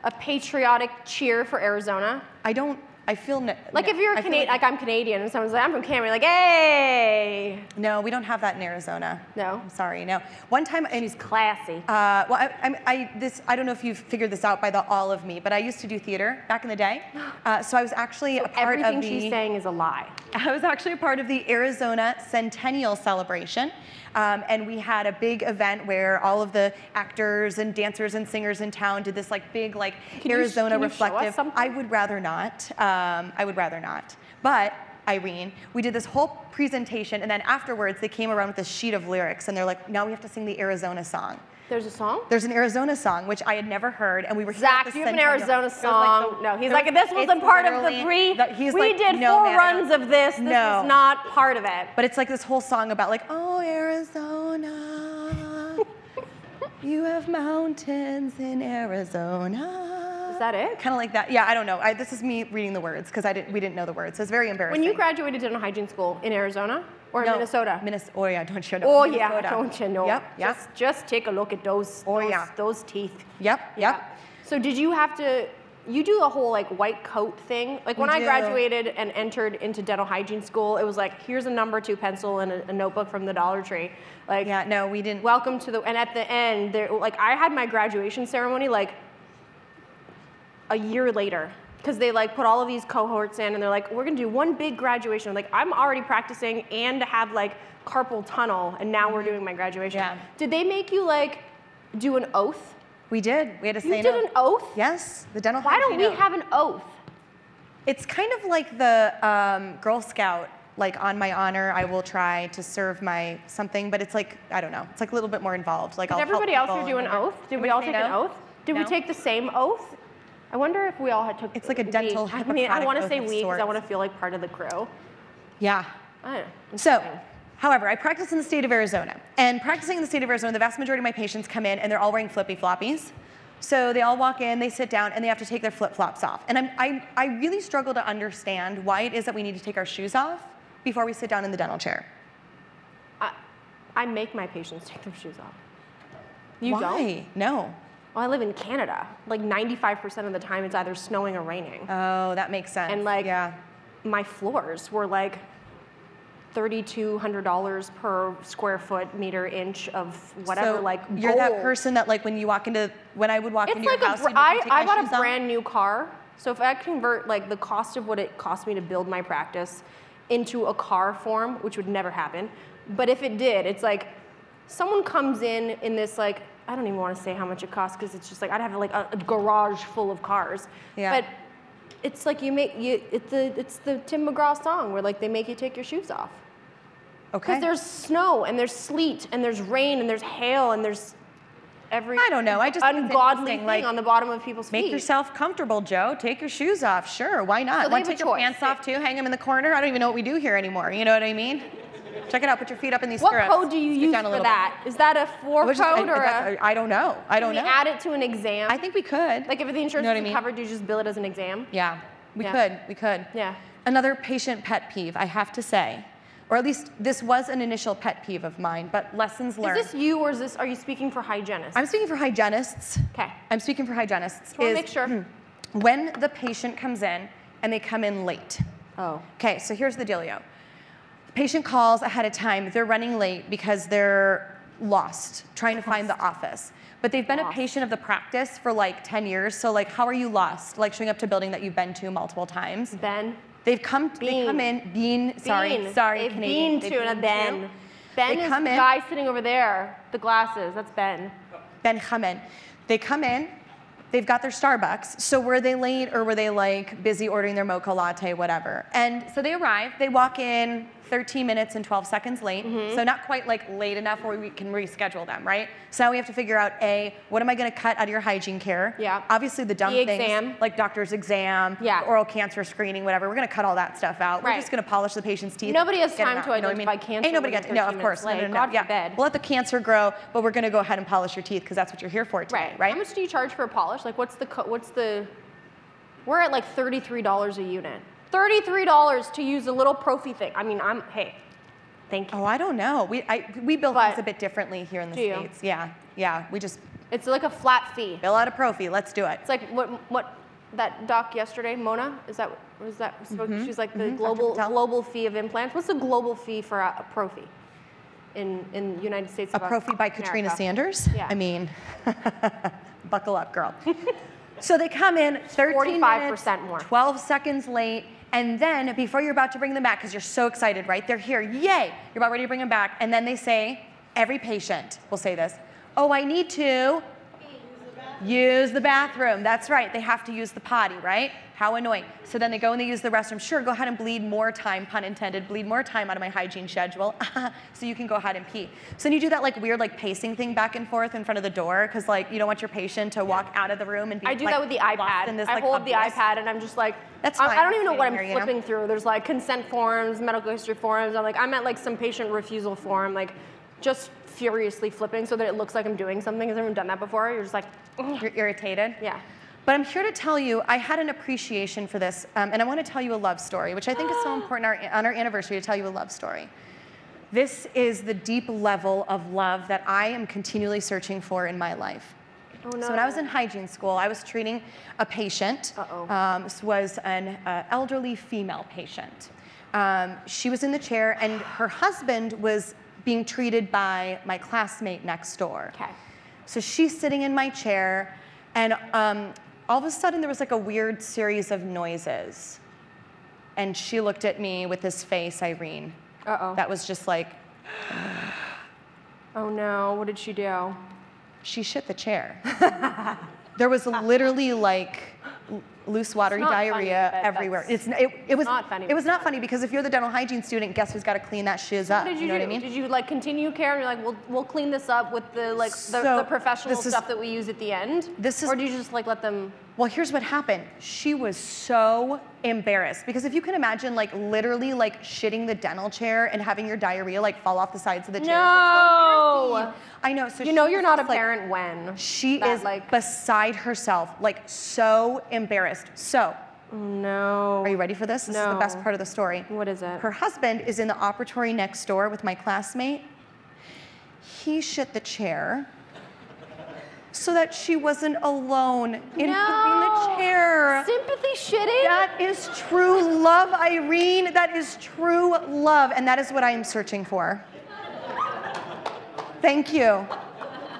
[SPEAKER 2] a patriotic cheer for Arizona?
[SPEAKER 3] I don't. I feel no,
[SPEAKER 2] Like if you're a Canadian, like, I'm Canadian, and someone's like, I'm from Canada, you're like, hey,
[SPEAKER 3] no, we don't have that in Arizona.
[SPEAKER 2] No?
[SPEAKER 3] I'm sorry. No. One time, and
[SPEAKER 2] she's classy.
[SPEAKER 3] Uh, well, I, I, I, this, I don't know if you've figured this out by the all of me, but I used to do theater back in the day. Uh, so I was actually a part
[SPEAKER 2] Everything
[SPEAKER 3] of the.
[SPEAKER 2] she's saying is a lie.
[SPEAKER 3] I was actually a part of the Arizona Centennial Celebration. Um, and we had a big event where all of the actors and dancers and singers in town did this like big like
[SPEAKER 2] Can
[SPEAKER 3] Arizona
[SPEAKER 2] you
[SPEAKER 3] reflective. I would rather not. Um, I would rather not. But Irene. We did this whole presentation, and then afterwards they came around with this sheet of lyrics, and they're like, now we have to sing the Arizona song.
[SPEAKER 2] There's a song?
[SPEAKER 3] There's an Arizona song which I had never heard, and we were
[SPEAKER 2] Zach, you have an Arizona
[SPEAKER 3] was like
[SPEAKER 2] song?
[SPEAKER 3] the-
[SPEAKER 2] no, he's like, this wasn't part of the three.
[SPEAKER 3] the- he's
[SPEAKER 2] we
[SPEAKER 3] like,
[SPEAKER 2] did
[SPEAKER 3] no,
[SPEAKER 2] four
[SPEAKER 3] man,
[SPEAKER 2] runs of this. This
[SPEAKER 3] No.
[SPEAKER 2] is not part of it.
[SPEAKER 3] But it's like this whole song about like, oh Arizona, you have mountains in Arizona.
[SPEAKER 2] Is that it?
[SPEAKER 3] Kind of like that. Yeah, I don't know. I, this is me reading the words because I didn't. We didn't know the words. So it's very embarrassing.
[SPEAKER 2] When you graduated dental hygiene school in Arizona or
[SPEAKER 3] No,
[SPEAKER 2] Minnesota?
[SPEAKER 3] Minnesota. Oh yeah, don't you know?
[SPEAKER 2] Oh yeah,
[SPEAKER 3] Minnesota.
[SPEAKER 2] don't you know?
[SPEAKER 3] Yep. Yep.
[SPEAKER 2] Just, just take a look at those.
[SPEAKER 3] Oh,
[SPEAKER 2] those,
[SPEAKER 3] yeah.
[SPEAKER 2] those teeth.
[SPEAKER 3] Yep.
[SPEAKER 2] Yeah.
[SPEAKER 3] Yep.
[SPEAKER 2] So did you have to? You do a whole like white coat thing. Like when
[SPEAKER 3] We
[SPEAKER 2] I
[SPEAKER 3] do.
[SPEAKER 2] graduated and entered into dental hygiene school, it was like here's a number two pencil and a, a notebook from the Dollar Tree. Like
[SPEAKER 3] Yeah. No, we didn't.
[SPEAKER 2] welcome to the and at the end there like I had my graduation ceremony like a year later because they like put all of these cohorts in and they're like we're gonna do one big graduation like i'm already practicing and have like carpal tunnel and now we're doing my graduation
[SPEAKER 3] Yeah.
[SPEAKER 2] did they make you like do an oath
[SPEAKER 3] we did. We had to
[SPEAKER 2] you did an oath
[SPEAKER 3] Yes, the dental.
[SPEAKER 2] why don't
[SPEAKER 3] hygiene
[SPEAKER 2] we
[SPEAKER 3] oath.
[SPEAKER 2] have an oath
[SPEAKER 3] It's kind of like the um, Girl Scout. Like on my honor, I will try to serve my something, but it's like I don't know. It's like a little bit more involved. Like
[SPEAKER 2] did
[SPEAKER 3] I'll help
[SPEAKER 2] everybody else
[SPEAKER 3] people
[SPEAKER 2] here do an
[SPEAKER 3] and
[SPEAKER 2] oath did we all
[SPEAKER 3] say
[SPEAKER 2] take an
[SPEAKER 3] no?
[SPEAKER 2] oath did we
[SPEAKER 3] No?
[SPEAKER 2] take the same oath I wonder if we all had took.
[SPEAKER 3] It's like a
[SPEAKER 2] we-
[SPEAKER 3] dental
[SPEAKER 2] I mean, I want to say we because I want to feel like part of the crew.
[SPEAKER 3] Yeah.
[SPEAKER 2] Oh, know.
[SPEAKER 3] So, however, I practice in the state of Arizona. And practicing in the state of Arizona, the vast majority of my patients come in and they're all wearing flippy floppies. So they all walk in, they sit down, and they have to take their flip flops off. And I'm, I, I really struggle to understand why it is that we need to take our shoes off before we sit down in the dental chair.
[SPEAKER 2] I, I make my patients take their shoes off. You
[SPEAKER 3] why?
[SPEAKER 2] don't?
[SPEAKER 3] No.
[SPEAKER 2] Well, I live in Canada. Like 95% of the time, it's either snowing or raining.
[SPEAKER 3] Oh, that makes sense.
[SPEAKER 2] and like,
[SPEAKER 3] yeah.
[SPEAKER 2] my floors were like $3,200 per square foot, meter, inch of whatever.
[SPEAKER 3] so
[SPEAKER 2] like
[SPEAKER 3] you're that person that like when you walk into when I would walk
[SPEAKER 2] It's
[SPEAKER 3] into
[SPEAKER 2] like
[SPEAKER 3] your
[SPEAKER 2] a.
[SPEAKER 3] house,
[SPEAKER 2] br-
[SPEAKER 3] you'd make me
[SPEAKER 2] I, I
[SPEAKER 3] my
[SPEAKER 2] got
[SPEAKER 3] shoes
[SPEAKER 2] a
[SPEAKER 3] off?
[SPEAKER 2] brand new car. So if I convert like the cost of what it cost me to build my practice into a car form, which would never happen, but if it did, it's like someone comes in in this like I don't even want to say how much it costs because it's just like I'd have like a, a garage full of cars.
[SPEAKER 3] Yeah.
[SPEAKER 2] But it's like you make you it's the it's the Tim McGraw song where like they make you take your shoes off.
[SPEAKER 3] Okay.
[SPEAKER 2] Because there's snow and there's sleet and there's rain and there's hail and there's every
[SPEAKER 3] I don't know. I just
[SPEAKER 2] ungodly thing
[SPEAKER 3] like,
[SPEAKER 2] on the bottom of people's
[SPEAKER 3] Make
[SPEAKER 2] feet.
[SPEAKER 3] Make yourself comfortable, Joe. Take your shoes off. Sure, why not?
[SPEAKER 2] So
[SPEAKER 3] Want to take your pants off too? Hang them in the corner. I don't even know what we do here anymore. You know what I mean? Check it out. Put your feet up in these
[SPEAKER 2] what
[SPEAKER 3] stirrups.
[SPEAKER 2] code do you
[SPEAKER 3] Scoot
[SPEAKER 2] use for that? Is that a
[SPEAKER 3] bit.
[SPEAKER 2] four
[SPEAKER 3] Which is- I-
[SPEAKER 2] code or
[SPEAKER 3] that's-
[SPEAKER 2] a?
[SPEAKER 3] I don't know. I don't
[SPEAKER 2] Can we
[SPEAKER 3] know.
[SPEAKER 2] add it to an exam?
[SPEAKER 3] I think we could.
[SPEAKER 2] like if the insurance
[SPEAKER 3] know what I
[SPEAKER 2] isn't
[SPEAKER 3] mean?
[SPEAKER 2] covered, do you just bill it as an exam?
[SPEAKER 3] Yeah, we
[SPEAKER 2] Yeah.
[SPEAKER 3] could. We could.
[SPEAKER 2] Yeah.
[SPEAKER 3] Another patient pet peeve, I have to say, or at least this was an initial pet peeve of mine, but lessons learned.
[SPEAKER 2] Is this you or is this? Are you speaking for hygienists?
[SPEAKER 3] I'm speaking for hygienists.
[SPEAKER 2] Okay.
[SPEAKER 3] I'm speaking for hygienists.
[SPEAKER 2] wanna
[SPEAKER 3] is
[SPEAKER 2] make sure.
[SPEAKER 3] when the patient comes in and they come in late.
[SPEAKER 2] oh.
[SPEAKER 3] Okay, so here's the dealio. Patient calls ahead of time. They're running late because they're lost, trying to find the office. But they've been a patient of the practice for like 10 years. So like, how are you lost? Like showing up to a building that you've been to multiple times.
[SPEAKER 2] Ben.
[SPEAKER 3] They've come. They
[SPEAKER 2] Bean.
[SPEAKER 3] come in. Bean. Sorry.
[SPEAKER 2] Bean.
[SPEAKER 3] Sorry.
[SPEAKER 2] They've
[SPEAKER 3] Canadian.
[SPEAKER 2] been
[SPEAKER 3] They've
[SPEAKER 2] to a
[SPEAKER 3] been
[SPEAKER 2] Ben.
[SPEAKER 3] to.
[SPEAKER 2] Ben
[SPEAKER 3] They
[SPEAKER 2] is the guy sitting over there. The glasses. That's Ben.
[SPEAKER 3] Ben come in. They come in, they've got their Starbucks. So were they late or were they like busy ordering their mocha latte, whatever? And so they arrive, they walk in 13 minutes and 12 seconds late.
[SPEAKER 2] Mm-hmm.
[SPEAKER 3] So not quite like late enough where we can reschedule them, right? So now we have to figure out A, what am I gonna cut out of your hygiene care?
[SPEAKER 2] Yeah.
[SPEAKER 3] Obviously the dumb
[SPEAKER 2] The
[SPEAKER 3] things
[SPEAKER 2] exam.
[SPEAKER 3] like doctor's exam,
[SPEAKER 2] Yeah.
[SPEAKER 3] oral cancer screening, whatever. We're gonna cut all that stuff out.
[SPEAKER 2] Right.
[SPEAKER 3] We're just gonna polish the patient's teeth.
[SPEAKER 2] Nobody has time
[SPEAKER 3] out,
[SPEAKER 2] to
[SPEAKER 3] you know I mean?
[SPEAKER 2] cancer
[SPEAKER 3] Ain't nobody got no, of course. No,
[SPEAKER 2] minutes
[SPEAKER 3] no,
[SPEAKER 2] late.
[SPEAKER 3] no,
[SPEAKER 2] God
[SPEAKER 3] yeah.
[SPEAKER 2] forbid.
[SPEAKER 3] We'll let the cancer grow, but we're gonna go ahead and polish your teeth because that's what you're here for today,
[SPEAKER 2] Right.
[SPEAKER 3] right?
[SPEAKER 2] How much do you charge for a polish? Like, what's the co- what's the? We're at like thirty-three dollars a unit. Thirty-three dollars to use a little Prophy thing. I mean, I'm hey, thank you.
[SPEAKER 3] Oh, I don't know. We I, we bill
[SPEAKER 2] But-
[SPEAKER 3] things a bit differently here in the
[SPEAKER 2] Do you?
[SPEAKER 3] states. Yeah, yeah. We just
[SPEAKER 2] It's like a flat fee.
[SPEAKER 3] bill out a prophy. Let's do it.
[SPEAKER 2] It's like what what that doc yesterday, Mona. Is that was that? spoke- She's like the
[SPEAKER 3] mhm,
[SPEAKER 2] global
[SPEAKER 3] Patel.
[SPEAKER 2] global fee of implants. What's the global fee for a, a Prophy in in United States?
[SPEAKER 3] A
[SPEAKER 2] of
[SPEAKER 3] prophy by Katrina
[SPEAKER 2] America?
[SPEAKER 3] Sanders.
[SPEAKER 2] Yeah.
[SPEAKER 3] I mean, buckle up, girl. so they come in 13 minutes,
[SPEAKER 2] 45% more.
[SPEAKER 3] 12 seconds late. And then before you're about to bring them back, because you're so excited, right? They're here, yay! You're about ready to bring them back. And then they say, every patient will say this, oh, I need to use the bathroom. That's right. They have to use the potty, right? How annoying. So then they go and they use the restroom. Sure, go ahead and bleed more time, pun intended, bleed more time out of my hygiene schedule so you can go ahead and pee. So then you do that like weird like pacing thing back and forth in front of the door because like you don't want your patient to walk out of the room and be
[SPEAKER 2] I do
[SPEAKER 3] like,
[SPEAKER 2] that with the iPad.
[SPEAKER 3] in this,
[SPEAKER 2] I
[SPEAKER 3] like,
[SPEAKER 2] hold the iPad and I'm just like,
[SPEAKER 3] That's
[SPEAKER 2] I,
[SPEAKER 3] fine.
[SPEAKER 2] I don't even know what I'm
[SPEAKER 3] here, you know?
[SPEAKER 2] flipping through. There's like consent forms, medical history forms. I'm like, I'm at like some patient refusal form, like just furiously flipping so that it looks like I'm doing something. Has anyone done that before? You're just like, "Ugh."
[SPEAKER 3] You're irritated?
[SPEAKER 2] yeah.
[SPEAKER 3] But I'm here to tell you, I had an appreciation for this, um, and I want to tell you a love story, which I think is so important our, on our anniversary to tell you a love story. This is the deep level of love that I am continually searching for in my life.
[SPEAKER 2] Oh no.
[SPEAKER 3] So when I was in hygiene school, I was treating a patient. Um, this was an uh, elderly female patient. Um, she was in the chair, and her husband was being treated by my classmate next door.
[SPEAKER 2] Okay.
[SPEAKER 3] So she's sitting in my chair, and um, all of a sudden there was like a weird series of noises. And she looked at me with this face, Irene,
[SPEAKER 2] Uh oh.
[SPEAKER 3] that was just like,
[SPEAKER 2] Oh no. What did she do?
[SPEAKER 3] she shit the chair. there was literally like loose watery
[SPEAKER 2] funny,
[SPEAKER 3] diarrhea
[SPEAKER 2] but
[SPEAKER 3] everywhere. It's, it, it was
[SPEAKER 2] not funny.
[SPEAKER 3] It was not funny because if you're the dental hygiene student, guess who's got to clean that shiz up?
[SPEAKER 2] What did you,
[SPEAKER 3] know
[SPEAKER 2] do?
[SPEAKER 3] what I mean?
[SPEAKER 2] Did you like continue care and you're like, we'll, we'll clean this up with the like the,
[SPEAKER 3] So,
[SPEAKER 2] the professional
[SPEAKER 3] this is-
[SPEAKER 2] stuff that we use at the end?
[SPEAKER 3] this is-
[SPEAKER 2] or do you just like let them?
[SPEAKER 3] Well, here's what happened. She was so embarrassed because if you can imagine, like literally, like shitting the dental chair and having your diarrhea like fall off the sides of the chair. it's, like, so
[SPEAKER 2] No.
[SPEAKER 3] I know. So
[SPEAKER 2] You know you're not a
[SPEAKER 3] like-
[SPEAKER 2] parent when
[SPEAKER 3] She
[SPEAKER 2] that,
[SPEAKER 3] is
[SPEAKER 2] like
[SPEAKER 3] beside herself, like so embarrassed. So, oh,
[SPEAKER 2] no.
[SPEAKER 3] are you ready for this? This is the best part of the story.
[SPEAKER 2] What is it?
[SPEAKER 3] Her husband is in the operatory next door with my classmate. He shit the chair so that she wasn't alone in
[SPEAKER 2] No.
[SPEAKER 3] the chair.
[SPEAKER 2] Sympathy shitting.
[SPEAKER 3] That is true love, Irene. That is true love. And that is what I am searching for. Thank you.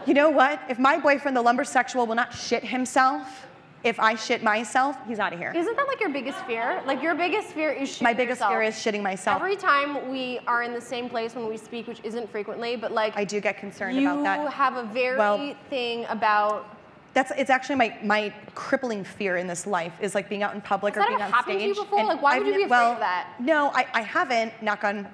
[SPEAKER 3] You know what? If my boyfriend, the lumbersexual, will not shit himself, if I shit myself, he's out of here.
[SPEAKER 2] Isn't that like your biggest fear? Like your biggest fear is shitting
[SPEAKER 3] My biggest
[SPEAKER 2] yourself.
[SPEAKER 3] fear is shitting myself.
[SPEAKER 2] Every time we are in the same place when we speak, which isn't frequently, but like
[SPEAKER 3] I do get concerned about that.
[SPEAKER 2] You have a very
[SPEAKER 3] Well-
[SPEAKER 2] thing about.
[SPEAKER 3] That's it's actually my my crippling fear in this life is like being out in public
[SPEAKER 2] Has
[SPEAKER 3] or being
[SPEAKER 2] ever
[SPEAKER 3] on
[SPEAKER 2] happened to you before?
[SPEAKER 3] and
[SPEAKER 2] Like, why would
[SPEAKER 3] I've
[SPEAKER 2] you be afraid
[SPEAKER 3] well,
[SPEAKER 2] of that?
[SPEAKER 3] No, I, I haven't. Knock on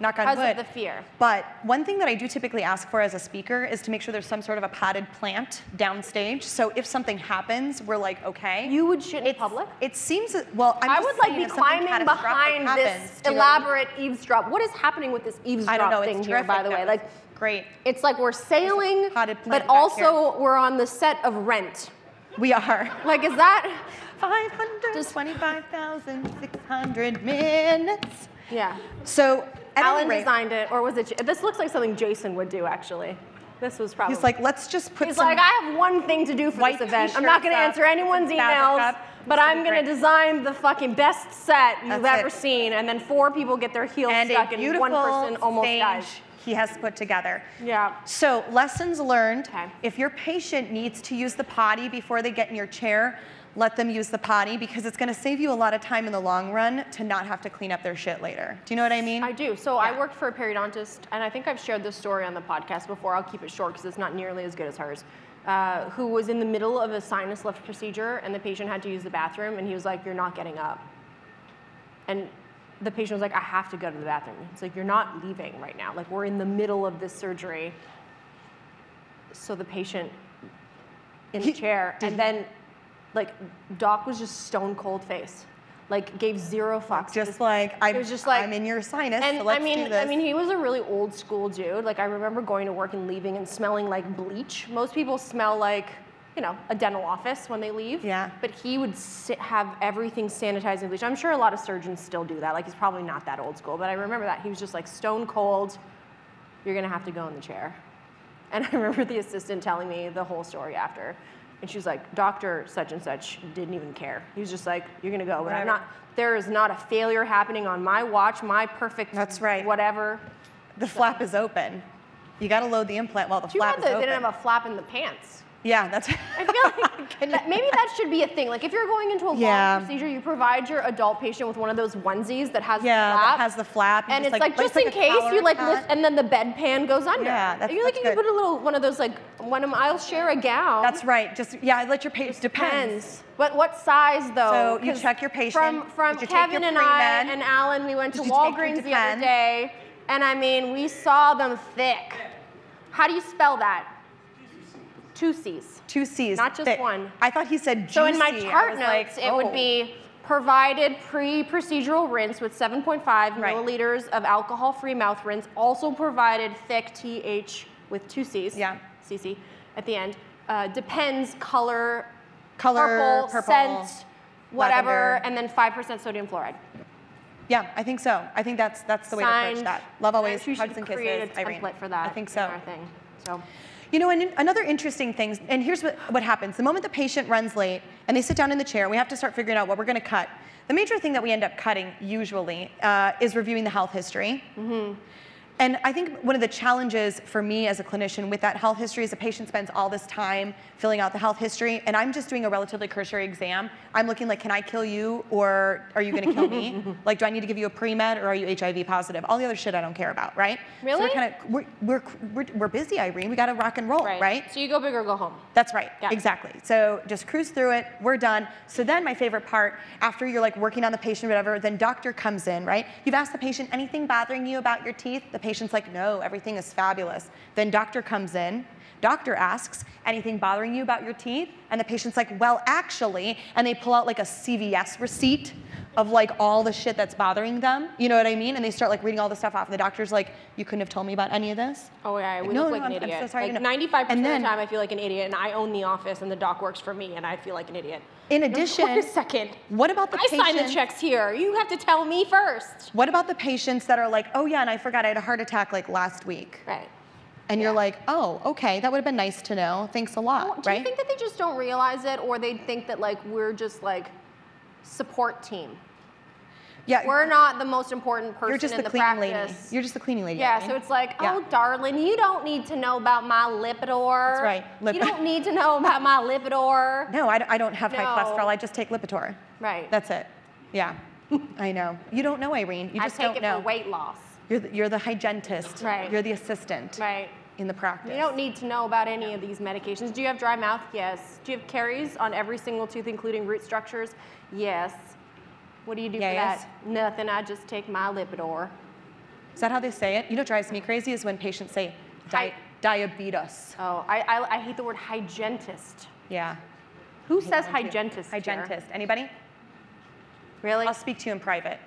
[SPEAKER 3] knock on
[SPEAKER 2] Because of the fear.
[SPEAKER 3] But one thing that I do typically ask for as a speaker is to make sure there's some sort of a potted plant downstage. So if something happens, we're like, okay.
[SPEAKER 2] You would shit in public?
[SPEAKER 3] It seems well. I'm
[SPEAKER 2] I
[SPEAKER 3] just
[SPEAKER 2] would like be climbing behind
[SPEAKER 3] happens,
[SPEAKER 2] this
[SPEAKER 3] you know what I mean?
[SPEAKER 2] elaborate eavesdrop. What is happening with this eavesdrop
[SPEAKER 3] know.
[SPEAKER 2] thing here, by the way? Like,
[SPEAKER 3] great.
[SPEAKER 2] it's like we're sailing, but also we're on the set of Rent.
[SPEAKER 3] We are.
[SPEAKER 2] Like, is that?
[SPEAKER 3] 525,600 minutes.
[SPEAKER 2] Yeah.
[SPEAKER 3] So at
[SPEAKER 2] Alan
[SPEAKER 3] rate,
[SPEAKER 2] designed it, or was it? J- This looks like something Jason would do, actually. This was probably.
[SPEAKER 3] he's like, let's just put
[SPEAKER 2] He's
[SPEAKER 3] some.
[SPEAKER 2] like, I have one thing to do for
[SPEAKER 3] white
[SPEAKER 2] this event. I'm not going to
[SPEAKER 3] t-shirts
[SPEAKER 2] answer
[SPEAKER 3] up,
[SPEAKER 2] anyone's
[SPEAKER 3] some fabric
[SPEAKER 2] emails,
[SPEAKER 3] up.
[SPEAKER 2] but
[SPEAKER 3] It's gonna
[SPEAKER 2] I'm
[SPEAKER 3] be
[SPEAKER 2] going to
[SPEAKER 3] great.
[SPEAKER 2] design the fucking best set you've
[SPEAKER 3] That's
[SPEAKER 2] ever
[SPEAKER 3] it.
[SPEAKER 2] seen. And then four people get their heels
[SPEAKER 3] and
[SPEAKER 2] stuck,
[SPEAKER 3] a
[SPEAKER 2] and
[SPEAKER 3] beautiful
[SPEAKER 2] one person almost
[SPEAKER 3] stage
[SPEAKER 2] dies.
[SPEAKER 3] he has put together.
[SPEAKER 2] Yeah.
[SPEAKER 3] So lessons learned.
[SPEAKER 2] Okay.
[SPEAKER 3] If your patient needs to use the potty before they get in your chair, let them use the potty because it's going to save you a lot of time in the long run to not have to clean up their shit later. Do you know what I mean?
[SPEAKER 2] I do. So I worked for a periodontist, and I think I've shared this story on the podcast before. I'll keep it short because it's not nearly as good as hers. Uh, who was in the middle of a sinus lift procedure, and the patient had to use the bathroom, and he was like, "You're not getting up." And the patient was like, "I have to go to the bathroom." It's like, "You're not leaving right now. Like we're in the middle of this surgery." So the patient in the
[SPEAKER 3] He-
[SPEAKER 2] chair, and
[SPEAKER 3] he-
[SPEAKER 2] then like Doc was just stone cold face, like gave zero fucks.
[SPEAKER 3] just like I'm,
[SPEAKER 2] it was just like
[SPEAKER 3] I'm in your sinus,
[SPEAKER 2] and
[SPEAKER 3] so let's
[SPEAKER 2] I mean,
[SPEAKER 3] do this.
[SPEAKER 2] I mean, he was a really old school dude. Like I remember going to work and leaving and smelling like bleach. Most people smell like, you know, a dental office when they leave.
[SPEAKER 3] Yeah.
[SPEAKER 2] But he would sit, have everything sanitized and bleached. I'm sure a lot of surgeons still do that. Like he's probably not that old school, but I remember that he was just like stone cold. You're gonna have to go in the chair. And I remember the assistant telling me the whole story after. And she was like, Doctor such and such didn't even care. He was just like, You're gonna go. But I'm not there is not a failure happening on my watch, my perfect
[SPEAKER 3] That's right.
[SPEAKER 2] whatever.
[SPEAKER 3] the flap is open. You got to load the implant while the
[SPEAKER 2] Too
[SPEAKER 3] flap
[SPEAKER 2] bad
[SPEAKER 3] is
[SPEAKER 2] that
[SPEAKER 3] open.
[SPEAKER 2] they didn't have a flap in the pants.
[SPEAKER 3] Yeah, that's.
[SPEAKER 2] I feel like that, maybe that should be a thing. Like if you're going into a
[SPEAKER 3] Yeah.
[SPEAKER 2] long procedure, you provide your adult patient with one of those onesies that has
[SPEAKER 3] Yeah,
[SPEAKER 2] the flap.
[SPEAKER 3] has the flap, and
[SPEAKER 2] And it's
[SPEAKER 3] like-
[SPEAKER 2] like, just in
[SPEAKER 3] like a
[SPEAKER 2] case you like lift, and then the bedpan goes under.
[SPEAKER 3] Yeah, that's-
[SPEAKER 2] you like
[SPEAKER 3] that's
[SPEAKER 2] you can put a little one of those like one of I'll share a gown.
[SPEAKER 3] That's right. Just yeah, I let your patient depends.
[SPEAKER 2] Depends. But what size though?
[SPEAKER 3] So you check your patient.
[SPEAKER 2] From from
[SPEAKER 3] Did you take
[SPEAKER 2] Kevin and I and Alan, we went to
[SPEAKER 3] Did you take your
[SPEAKER 2] Walgreens the other day, and I mean we saw them thick. How do you spell that? Two C's.
[SPEAKER 3] Two C's.
[SPEAKER 2] Not just one.
[SPEAKER 3] I thought he said juicy.
[SPEAKER 2] So in my
[SPEAKER 3] I
[SPEAKER 2] chart
[SPEAKER 3] was
[SPEAKER 2] notes,
[SPEAKER 3] like,
[SPEAKER 2] it
[SPEAKER 3] oh.
[SPEAKER 2] would be provided pre-procedural rinse with 7.5
[SPEAKER 3] Right.
[SPEAKER 2] milliliters of alcohol-free mouth rinse. Also provided thick TH with two C's.
[SPEAKER 3] Yeah.
[SPEAKER 2] CC at the end. Uh, depends color,
[SPEAKER 3] Color,
[SPEAKER 2] purple,
[SPEAKER 3] purple,
[SPEAKER 2] scent, whatever,
[SPEAKER 3] lavender.
[SPEAKER 2] and then 5% sodium fluoride.
[SPEAKER 3] Yeah, I think so. I think that's that's the way to approach
[SPEAKER 2] Signed.
[SPEAKER 3] that. Love always,
[SPEAKER 2] We
[SPEAKER 3] hugs and kisses.
[SPEAKER 2] create a
[SPEAKER 3] Irene.
[SPEAKER 2] template for that.
[SPEAKER 3] I think
[SPEAKER 2] in
[SPEAKER 3] so.
[SPEAKER 2] Our thing. So.
[SPEAKER 3] You know, and another interesting thing, and here's what, what happens. The moment the patient runs late and they sit down in the chair, we have to start figuring out what we're gonna cut. The major thing that we end up cutting usually uh, is reviewing the health history. And I think one of the challenges for me as a clinician with that health history is the patient spends all this time filling out the health history, and I'm just doing a relatively cursory exam. I'm looking like, can I kill you, or are you gonna kill me? like, do I need to give you a pre-med, or are you HIV positive? All the other shit I don't care about, right? So
[SPEAKER 2] Really?
[SPEAKER 3] we're kind of we're, we're, we're, we're busy, Irene. We gotta rock and roll, right?
[SPEAKER 2] So you go big or go home.
[SPEAKER 3] That's right.
[SPEAKER 2] Yeah.
[SPEAKER 3] Exactly. So just cruise through it. We're done. So then my favorite part, after you're like working on the patient, whatever, then doctor comes in, right? You've asked the patient anything bothering you about your teeth. The patient's like, no, everything is fabulous. Then doctor comes in. Doctor asks, anything bothering you about your teeth? And the patient's like, well, actually, and they pull out like a CVS receipt of like all the shit that's bothering them. You know what I mean? And they start like reading all the stuff off. And the doctor's like, you couldn't have told me about any of this?
[SPEAKER 2] Oh yeah, we
[SPEAKER 3] No,
[SPEAKER 2] look
[SPEAKER 3] no,
[SPEAKER 2] like an
[SPEAKER 3] I'm- I'm
[SPEAKER 2] idiot.
[SPEAKER 3] so sorry,
[SPEAKER 2] like
[SPEAKER 3] no.
[SPEAKER 2] 95%
[SPEAKER 3] then-
[SPEAKER 2] of the time I feel like an idiot and I own the office and the doc works for me and I feel like an idiot.
[SPEAKER 3] In addition,
[SPEAKER 2] wait a second.
[SPEAKER 3] what about the patients?
[SPEAKER 2] I sign the checks here. You have to tell me first.
[SPEAKER 3] What about the patients that are like, oh yeah, and I forgot I had a heart attack like last week?
[SPEAKER 2] Right.
[SPEAKER 3] And you're like, oh, okay, that would have been nice to know. Thanks a lot,
[SPEAKER 2] Well, do
[SPEAKER 3] right?
[SPEAKER 2] you think that they just don't realize it or they think that like we're just like support team?
[SPEAKER 3] Yeah,
[SPEAKER 2] We're not the most important person
[SPEAKER 3] you're just
[SPEAKER 2] in
[SPEAKER 3] the,
[SPEAKER 2] the,
[SPEAKER 3] cleaning
[SPEAKER 2] practice.
[SPEAKER 3] lady. You're just the cleaning lady.
[SPEAKER 2] Yeah, so it's like,
[SPEAKER 3] Yeah.
[SPEAKER 2] oh, darling, you don't need to know about my Lipitor.
[SPEAKER 3] That's right, lip-
[SPEAKER 2] You don't need to know about my Lipitor.
[SPEAKER 3] no, I, I don't have high cholesterol. I just take Lipitor.
[SPEAKER 2] Right.
[SPEAKER 3] That's it. Yeah, I know. You don't know, Irene. You
[SPEAKER 2] I
[SPEAKER 3] just
[SPEAKER 2] take
[SPEAKER 3] don't
[SPEAKER 2] it
[SPEAKER 3] know.
[SPEAKER 2] for weight loss.
[SPEAKER 3] You're the, you're the hygienist.
[SPEAKER 2] Right.
[SPEAKER 3] You're the assistant
[SPEAKER 2] Right.
[SPEAKER 3] in the practice.
[SPEAKER 2] You don't need to know about any of these medications. Do you have dry mouth? Yes. Do you have caries on every single tooth, including root structures? Yes. What do you do
[SPEAKER 3] Yeah,
[SPEAKER 2] for that? Nothing. I just take my Lipitor.
[SPEAKER 3] Is that how they say it? You know what drives me crazy is when patients say di- diabetes.
[SPEAKER 2] Oh, I, I, I hate the word hygienist.
[SPEAKER 3] Yeah.
[SPEAKER 2] Who says hygienist?
[SPEAKER 3] Hygienist. Anybody?
[SPEAKER 2] Really?
[SPEAKER 3] I'll speak to you in private.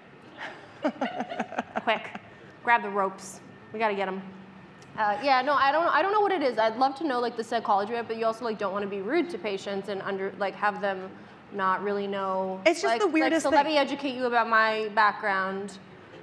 [SPEAKER 2] Quick, grab the ropes. We gotta get them. Uh, yeah, no, I don't. I don't know what it is. I'd love to know like the psychology of it, but you also like don't want to be rude to patients and under like have them not really know.
[SPEAKER 3] It's just
[SPEAKER 2] like-
[SPEAKER 3] the
[SPEAKER 2] like,
[SPEAKER 3] weirdest
[SPEAKER 2] so let me educate you about my background.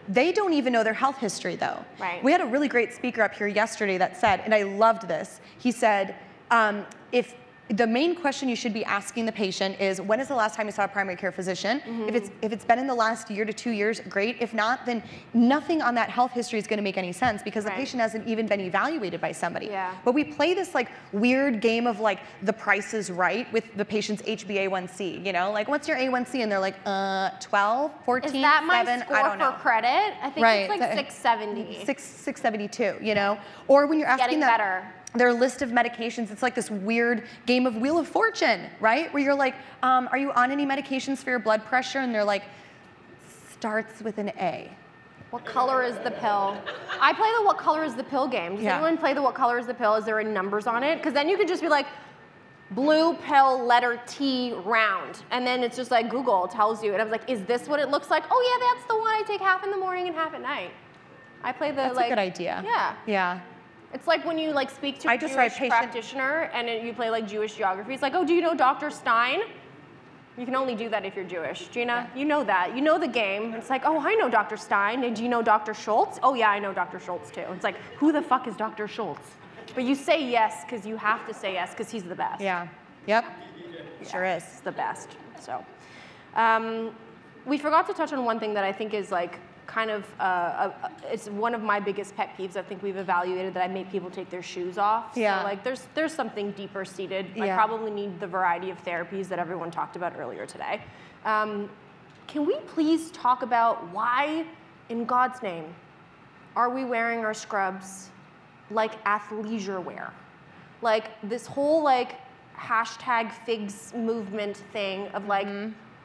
[SPEAKER 3] They don't even know their health history, though.
[SPEAKER 2] Right.
[SPEAKER 3] We had a really great speaker up here yesterday that said, and I loved this. He said, um, if the main question you should be asking the patient is, when is the last time you saw a primary care physician?
[SPEAKER 2] Mm-hmm.
[SPEAKER 3] If it's if it's been in the last year to two years, great. If not, then nothing on that health history is going to make any sense because the patient hasn't even been evaluated by somebody.
[SPEAKER 2] Yeah.
[SPEAKER 3] But we play this like weird game of like the price is right with the patient's HbA1c. You know, like what's your A1c? And they're like, uh, 12, 14,
[SPEAKER 2] Is that my
[SPEAKER 3] 7,
[SPEAKER 2] score
[SPEAKER 3] I don't
[SPEAKER 2] for credit? I think
[SPEAKER 3] Right.
[SPEAKER 2] it's like
[SPEAKER 3] Uh,
[SPEAKER 2] 670.
[SPEAKER 3] Six, 672, you know? Or when you're asking
[SPEAKER 2] Getting
[SPEAKER 3] them
[SPEAKER 2] better.
[SPEAKER 3] Their list of medications, it's like this weird game of Wheel of Fortune, right? Where you're like, um, are you on any medications for your blood pressure? And they're like, starts with an A.
[SPEAKER 2] What color is the pill? I play the what color is the pill game. Does
[SPEAKER 3] Yeah.
[SPEAKER 2] anyone play the what color is the pill? Is there any numbers on it? Because then you could just be like, blue pill letter T round. And then it's just like Google tells you. And I was like, is this what it looks like? Oh yeah, that's the one I take half in the morning and half at night. I play the
[SPEAKER 3] That's
[SPEAKER 2] like
[SPEAKER 3] a good idea.
[SPEAKER 2] Yeah.
[SPEAKER 3] Yeah.
[SPEAKER 2] It's like when you like speak to a
[SPEAKER 3] I just
[SPEAKER 2] Jewish
[SPEAKER 3] patient-
[SPEAKER 2] practitioner and you play like Jewish geography. It's like, oh, do you know Dr. Stein? You can only do that if you're Jewish. Gina, you know that. You know the game. It's like, oh, I know Dr. Stein. And do you know Dr. Schultz? Oh, yeah, I know Dr. Schultz too. It's like, who the fuck is Dr. Schultz? But you say yes because you have to say yes because he's the best.
[SPEAKER 3] Yeah. Yep. Sure is.
[SPEAKER 2] He's the best. So, um, we forgot to touch on one thing that I think is like kind of uh, a, a- it's one of my biggest pet peeves. I think we've evaluated that I make people take their shoes off.
[SPEAKER 3] Yeah.
[SPEAKER 2] So like there's there's something deeper seated. I probably need the variety of therapies that everyone talked about earlier today. Um, can we please talk about why, in God's name, are we wearing our scrubs like athleisure wear? Like this whole like hashtag figs movement thing of like,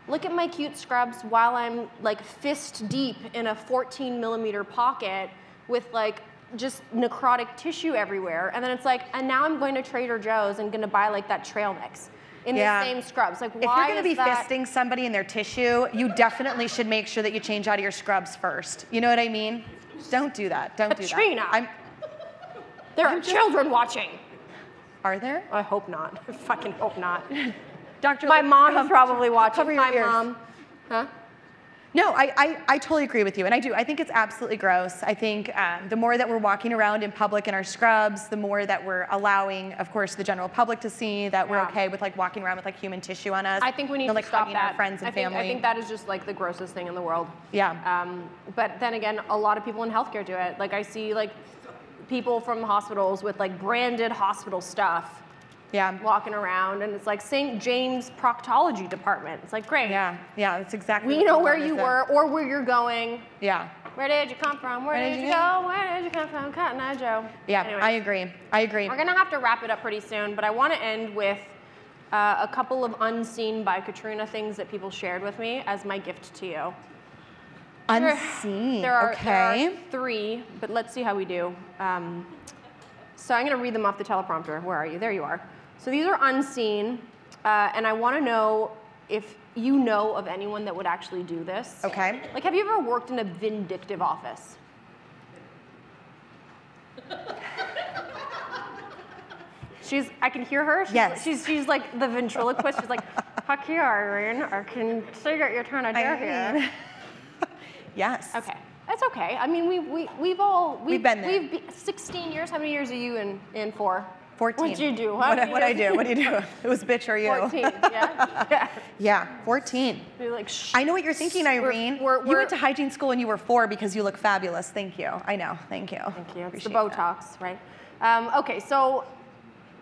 [SPEAKER 2] look at my cute scrubs while I'm like fist deep in a 14 millimeter pocket with like just necrotic tissue everywhere. And then it's like, and now I'm going to Trader Joe's and gonna buy like that trail mix in
[SPEAKER 3] Yeah.
[SPEAKER 2] the same scrubs. Like,
[SPEAKER 3] If you're going to be
[SPEAKER 2] that?
[SPEAKER 3] fisting somebody in their tissue, you definitely should make sure that you change out of your scrubs first. You know what I mean? Don't do that. Don't
[SPEAKER 2] Katrina.
[SPEAKER 3] do that. I'm,
[SPEAKER 2] There are children watching.
[SPEAKER 3] are there?
[SPEAKER 2] I hope not. I fucking hope not.
[SPEAKER 3] Dr.
[SPEAKER 2] My mom is probably watching.
[SPEAKER 3] Cover your
[SPEAKER 2] Hi,
[SPEAKER 3] ears.
[SPEAKER 2] mom. Huh?
[SPEAKER 3] No, I, I, I totally agree with you, and I do. I think it's absolutely gross. I think um, the more that we're walking around in public in our scrubs, the more that we're allowing, of course, the general public to see that we're
[SPEAKER 2] Yeah.
[SPEAKER 3] okay with like walking around with like human tissue on us.
[SPEAKER 2] I think we need
[SPEAKER 3] you know,
[SPEAKER 2] to stop that.
[SPEAKER 3] our friends and
[SPEAKER 2] I think,
[SPEAKER 3] family.
[SPEAKER 2] I think that is just like the grossest thing in the world.
[SPEAKER 3] Yeah.
[SPEAKER 2] Um, but then again, a lot of people in healthcare do it. Like I see like people from hospitals with like branded hospital stuff
[SPEAKER 3] yeah.
[SPEAKER 2] walking around, and it's like St. James Proctology Department. It's like great.
[SPEAKER 3] Yeah. Yeah. That's exactly.
[SPEAKER 2] We know where you were or where you're going.
[SPEAKER 3] Yeah.
[SPEAKER 2] Where did you come from? Where, did, you go? Where did you come from? Cotton Eye Joe.
[SPEAKER 3] Yeah. I agree. I agree.
[SPEAKER 2] We're gonna have to wrap it up pretty soon, but I want to end with uh, a couple of unseen by Katrina things that people shared with me as my gift to you.
[SPEAKER 3] Unseen.
[SPEAKER 2] There are,
[SPEAKER 3] okay.
[SPEAKER 2] there are three, but let's see how we do. Um, so I'm gonna read them off the teleprompter. Where are you? There you are. So these are unseen, uh, and I want to know if you know of anyone that would actually do this.
[SPEAKER 3] Okay.
[SPEAKER 2] Like, have you ever worked in a vindictive office? She's, I can hear her. She's,
[SPEAKER 3] Yes.
[SPEAKER 2] She's, she's like the ventriloquist. She's like, fuck you, Irene. I can that you're trying to do
[SPEAKER 3] Irene.
[SPEAKER 2] here.
[SPEAKER 3] Yes.
[SPEAKER 2] Okay. That's okay. I mean, we, we, we've all, we've,
[SPEAKER 3] been there.
[SPEAKER 2] We've be, 16 years. How many years are you in, in for?
[SPEAKER 3] 14.
[SPEAKER 2] What'd you do?
[SPEAKER 3] What
[SPEAKER 2] many
[SPEAKER 3] what I do? What do you do? It was bitch or you?
[SPEAKER 2] 14, yeah? yeah.
[SPEAKER 3] Yeah. 14.
[SPEAKER 2] You're like, Shh.
[SPEAKER 3] I know what you're thinking, Irene.
[SPEAKER 2] we're-
[SPEAKER 3] you
[SPEAKER 2] we're-
[SPEAKER 3] went to hygiene school when you were four because you look fabulous. Thank you. I know. Thank you.
[SPEAKER 2] Thank you. It's the
[SPEAKER 3] Appreciate that.
[SPEAKER 2] Botox, right? Um, okay, so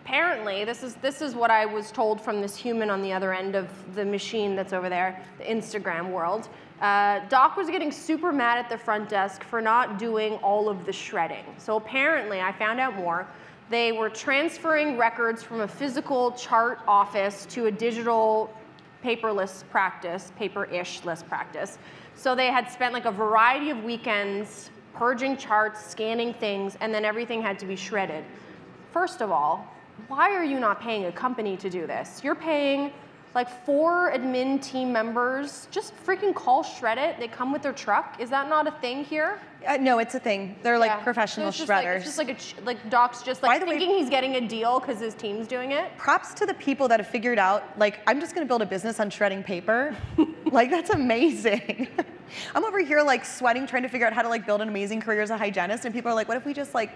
[SPEAKER 2] apparently this is this is what I was told from this human on the other end of the machine that's over there, the Instagram world. Uh, Doc was getting super mad at the front desk for not doing all of the shredding. So apparently, I found out more. They were transferring records from a physical chart office to a digital paperless practice, paper-ish less practice. So they had spent like a variety of weekends purging charts, scanning things, and then everything had to be shredded. First of all, why are you not paying a company to do this? You're paying like four admin team members. Just freaking call Shred-it. They come with their truck. Is that not a thing here?
[SPEAKER 3] Uh, no, it's a thing. They're like
[SPEAKER 2] Yeah. So
[SPEAKER 3] professional
[SPEAKER 2] it's just like-
[SPEAKER 3] shredders.
[SPEAKER 2] it's just like a ch- like Doc's just
[SPEAKER 3] By
[SPEAKER 2] like
[SPEAKER 3] the way-
[SPEAKER 2] thinking he's getting a deal because his team's doing it.
[SPEAKER 3] Props to the people that have figured out, like, I'm just gonna build a business on shredding paper. like, that's amazing. I'm over here, like, sweating, trying to figure out how to, like, build an amazing career as a hygienist, and people are like, what if we just, like,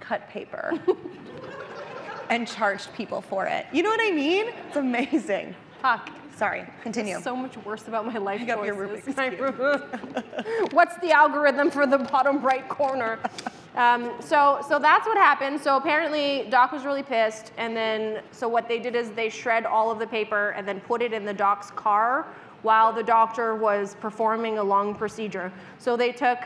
[SPEAKER 3] cut paper and charged people for it? You know what I mean? It's amazing.
[SPEAKER 2] Fuck.
[SPEAKER 3] Sorry, continue.
[SPEAKER 2] So much worse about my life
[SPEAKER 3] up your
[SPEAKER 2] choices.
[SPEAKER 3] Rubik's
[SPEAKER 2] Ru- What's the algorithm for the bottom right corner? Um, so, so that's what happened. So apparently, Doc was really pissed, and then so what they did is they shred all of the paper and then put it in the Doc's car while the doctor was performing a long procedure. So they took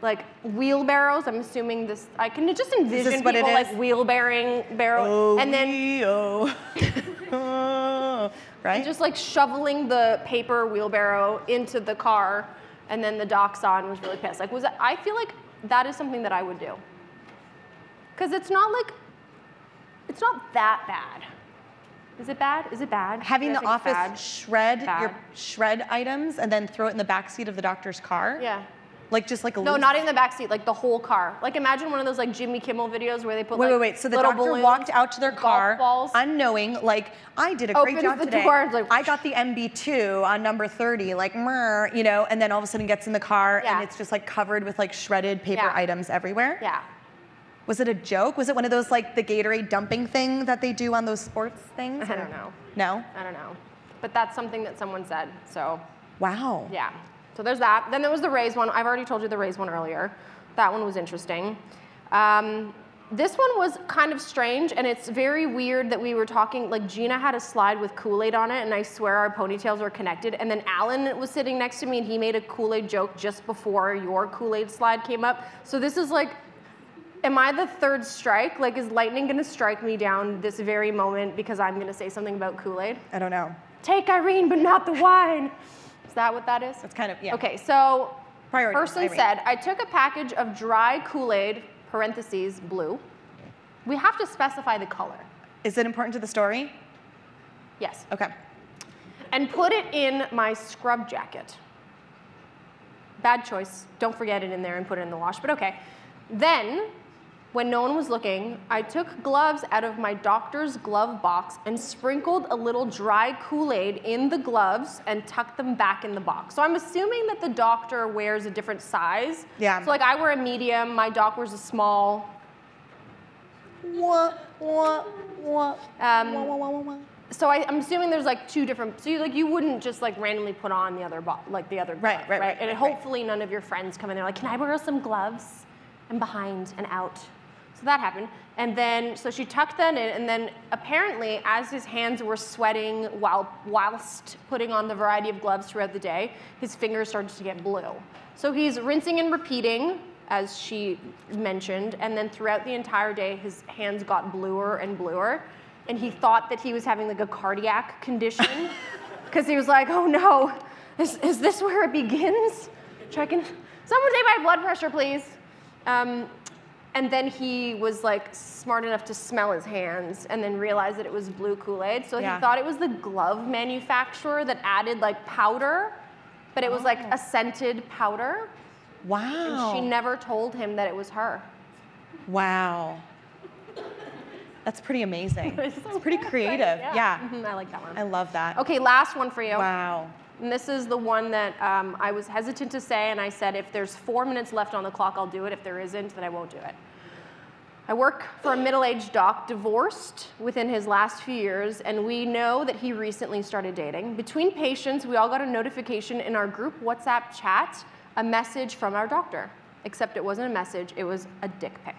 [SPEAKER 2] like wheelbarrows. I'm assuming this. I can just envision people like wheelbarrowing barrel,
[SPEAKER 3] oh,
[SPEAKER 2] and then
[SPEAKER 3] wee-oh. right?
[SPEAKER 2] just like shoveling the paper wheelbarrow into the car, and then the doc saw and was really pissed. Like, was that, I feel like that is something that I would do. Because it's not like, it's not that bad. Is it bad? Is it bad?
[SPEAKER 3] Having the office
[SPEAKER 2] bad?
[SPEAKER 3] shred your shred items and then throw it in the back seat of the doctor's car.
[SPEAKER 2] Yeah.
[SPEAKER 3] Like just like a
[SPEAKER 2] No, not in the back seat, like the whole car. Like imagine one of those like Jimmy Kimmel videos where they put
[SPEAKER 3] Wait,
[SPEAKER 2] like
[SPEAKER 3] wait, wait. Wait, so the
[SPEAKER 2] little
[SPEAKER 3] doctor
[SPEAKER 2] balloons,
[SPEAKER 3] walked out to their
[SPEAKER 2] golf
[SPEAKER 3] car,
[SPEAKER 2] balls.
[SPEAKER 3] unknowing, like I did a great
[SPEAKER 2] Opens
[SPEAKER 3] job
[SPEAKER 2] the
[SPEAKER 3] today.
[SPEAKER 2] door like,
[SPEAKER 3] I got the MB2 on number 30, like, mer, you know, and then all of a sudden gets in the car
[SPEAKER 2] Yeah.
[SPEAKER 3] and it's just like covered with like shredded paper
[SPEAKER 2] Yeah.
[SPEAKER 3] items everywhere.
[SPEAKER 2] yeah.
[SPEAKER 3] Was it a joke? Was it one of those like the Gatorade dumping thing that they do on those sports things?
[SPEAKER 2] I don't know.
[SPEAKER 3] No.
[SPEAKER 2] I don't know. But that's something that someone said. So
[SPEAKER 3] Wow.
[SPEAKER 2] yeah. So there's that. Then there was the raise one. I've already told you the raise one earlier. That one was interesting. Um, this one was kind of strange, and it's very weird that we were talking. Like Gina had a slide with Kool Aid on it, and I swear our ponytails were connected. And then Alan was sitting next to me, and he made a Kool Aid joke just before your Kool Aid slide came up. So this is like, am I the third strike? Like, is lightning gonna strike me down this very moment because I'm gonna say something about Kool Aid?
[SPEAKER 3] I don't know.
[SPEAKER 2] Take Irene, but not the wine. Is that what that is?
[SPEAKER 3] That's kind of, yeah.
[SPEAKER 2] Okay, so
[SPEAKER 3] Priorities,
[SPEAKER 2] person
[SPEAKER 3] Irene.
[SPEAKER 2] said, I took a package of dry Kool-Aid, parentheses, blue. We have to specify the color.
[SPEAKER 3] Is it important to the story?
[SPEAKER 2] Yes.
[SPEAKER 3] Okay.
[SPEAKER 2] And put it in my scrub jacket. Bad choice. Don't forget it in there and put it in the wash, but okay. Then, when no one was looking, I took gloves out of my doctor's glove box and sprinkled a little dry Kool Aid in the gloves and tucked them back in the box. So I'm assuming that the doctor wears a different size.
[SPEAKER 3] Yeah.
[SPEAKER 2] So, like, I wear a medium, my doc wears a small.
[SPEAKER 3] Wah, wah, wah,
[SPEAKER 2] Um,
[SPEAKER 3] wah, wah, wah, wah, wah.
[SPEAKER 2] So I, I'm assuming there's like two different. So you, like you wouldn't just like randomly put on the other bo- like the other
[SPEAKER 3] Right,
[SPEAKER 2] glove,
[SPEAKER 3] right, right,
[SPEAKER 2] And
[SPEAKER 3] right,
[SPEAKER 2] hopefully none of your friends come in there like, can I borrow some gloves? I'm behind and out. So that happened, and then so she tucked that in, and then apparently as his hands were sweating while whilst putting on the variety of gloves throughout the day, his fingers started to get blue. So he's rinsing and repeating as she mentioned, and then throughout the entire day his hands got bluer and bluer and he thought that he was having like a cardiac condition because he was like, oh no, is, is this where it begins? Checking, someone take my blood pressure, please. Um, and then he was like smart enough to smell his hands and then realized that it was blue Kool Aid. So
[SPEAKER 3] Yeah.
[SPEAKER 2] he thought it was the glove manufacturer that added like powder, but it was like a scented powder.
[SPEAKER 3] Wow.
[SPEAKER 2] She never told him that it was her.
[SPEAKER 3] wow. That's pretty amazing.
[SPEAKER 2] It's
[SPEAKER 3] It's
[SPEAKER 2] so
[SPEAKER 3] pretty creative. Yeah.
[SPEAKER 2] Mhm, I like that one.
[SPEAKER 3] I love that.
[SPEAKER 2] Okay, last one for you.
[SPEAKER 3] Wow.
[SPEAKER 2] And this is the one that um, I was hesitant to say, and I said if there's four minutes left on the clock, I'll do it. If there isn't, then I won't do it. I work for a middle aged doc, divorced within his last few years, and we know that he recently started dating. Between patients, we all got a notification in our group WhatsApp chat, a message from our doctor. Except it wasn't a message, it was a dick pic.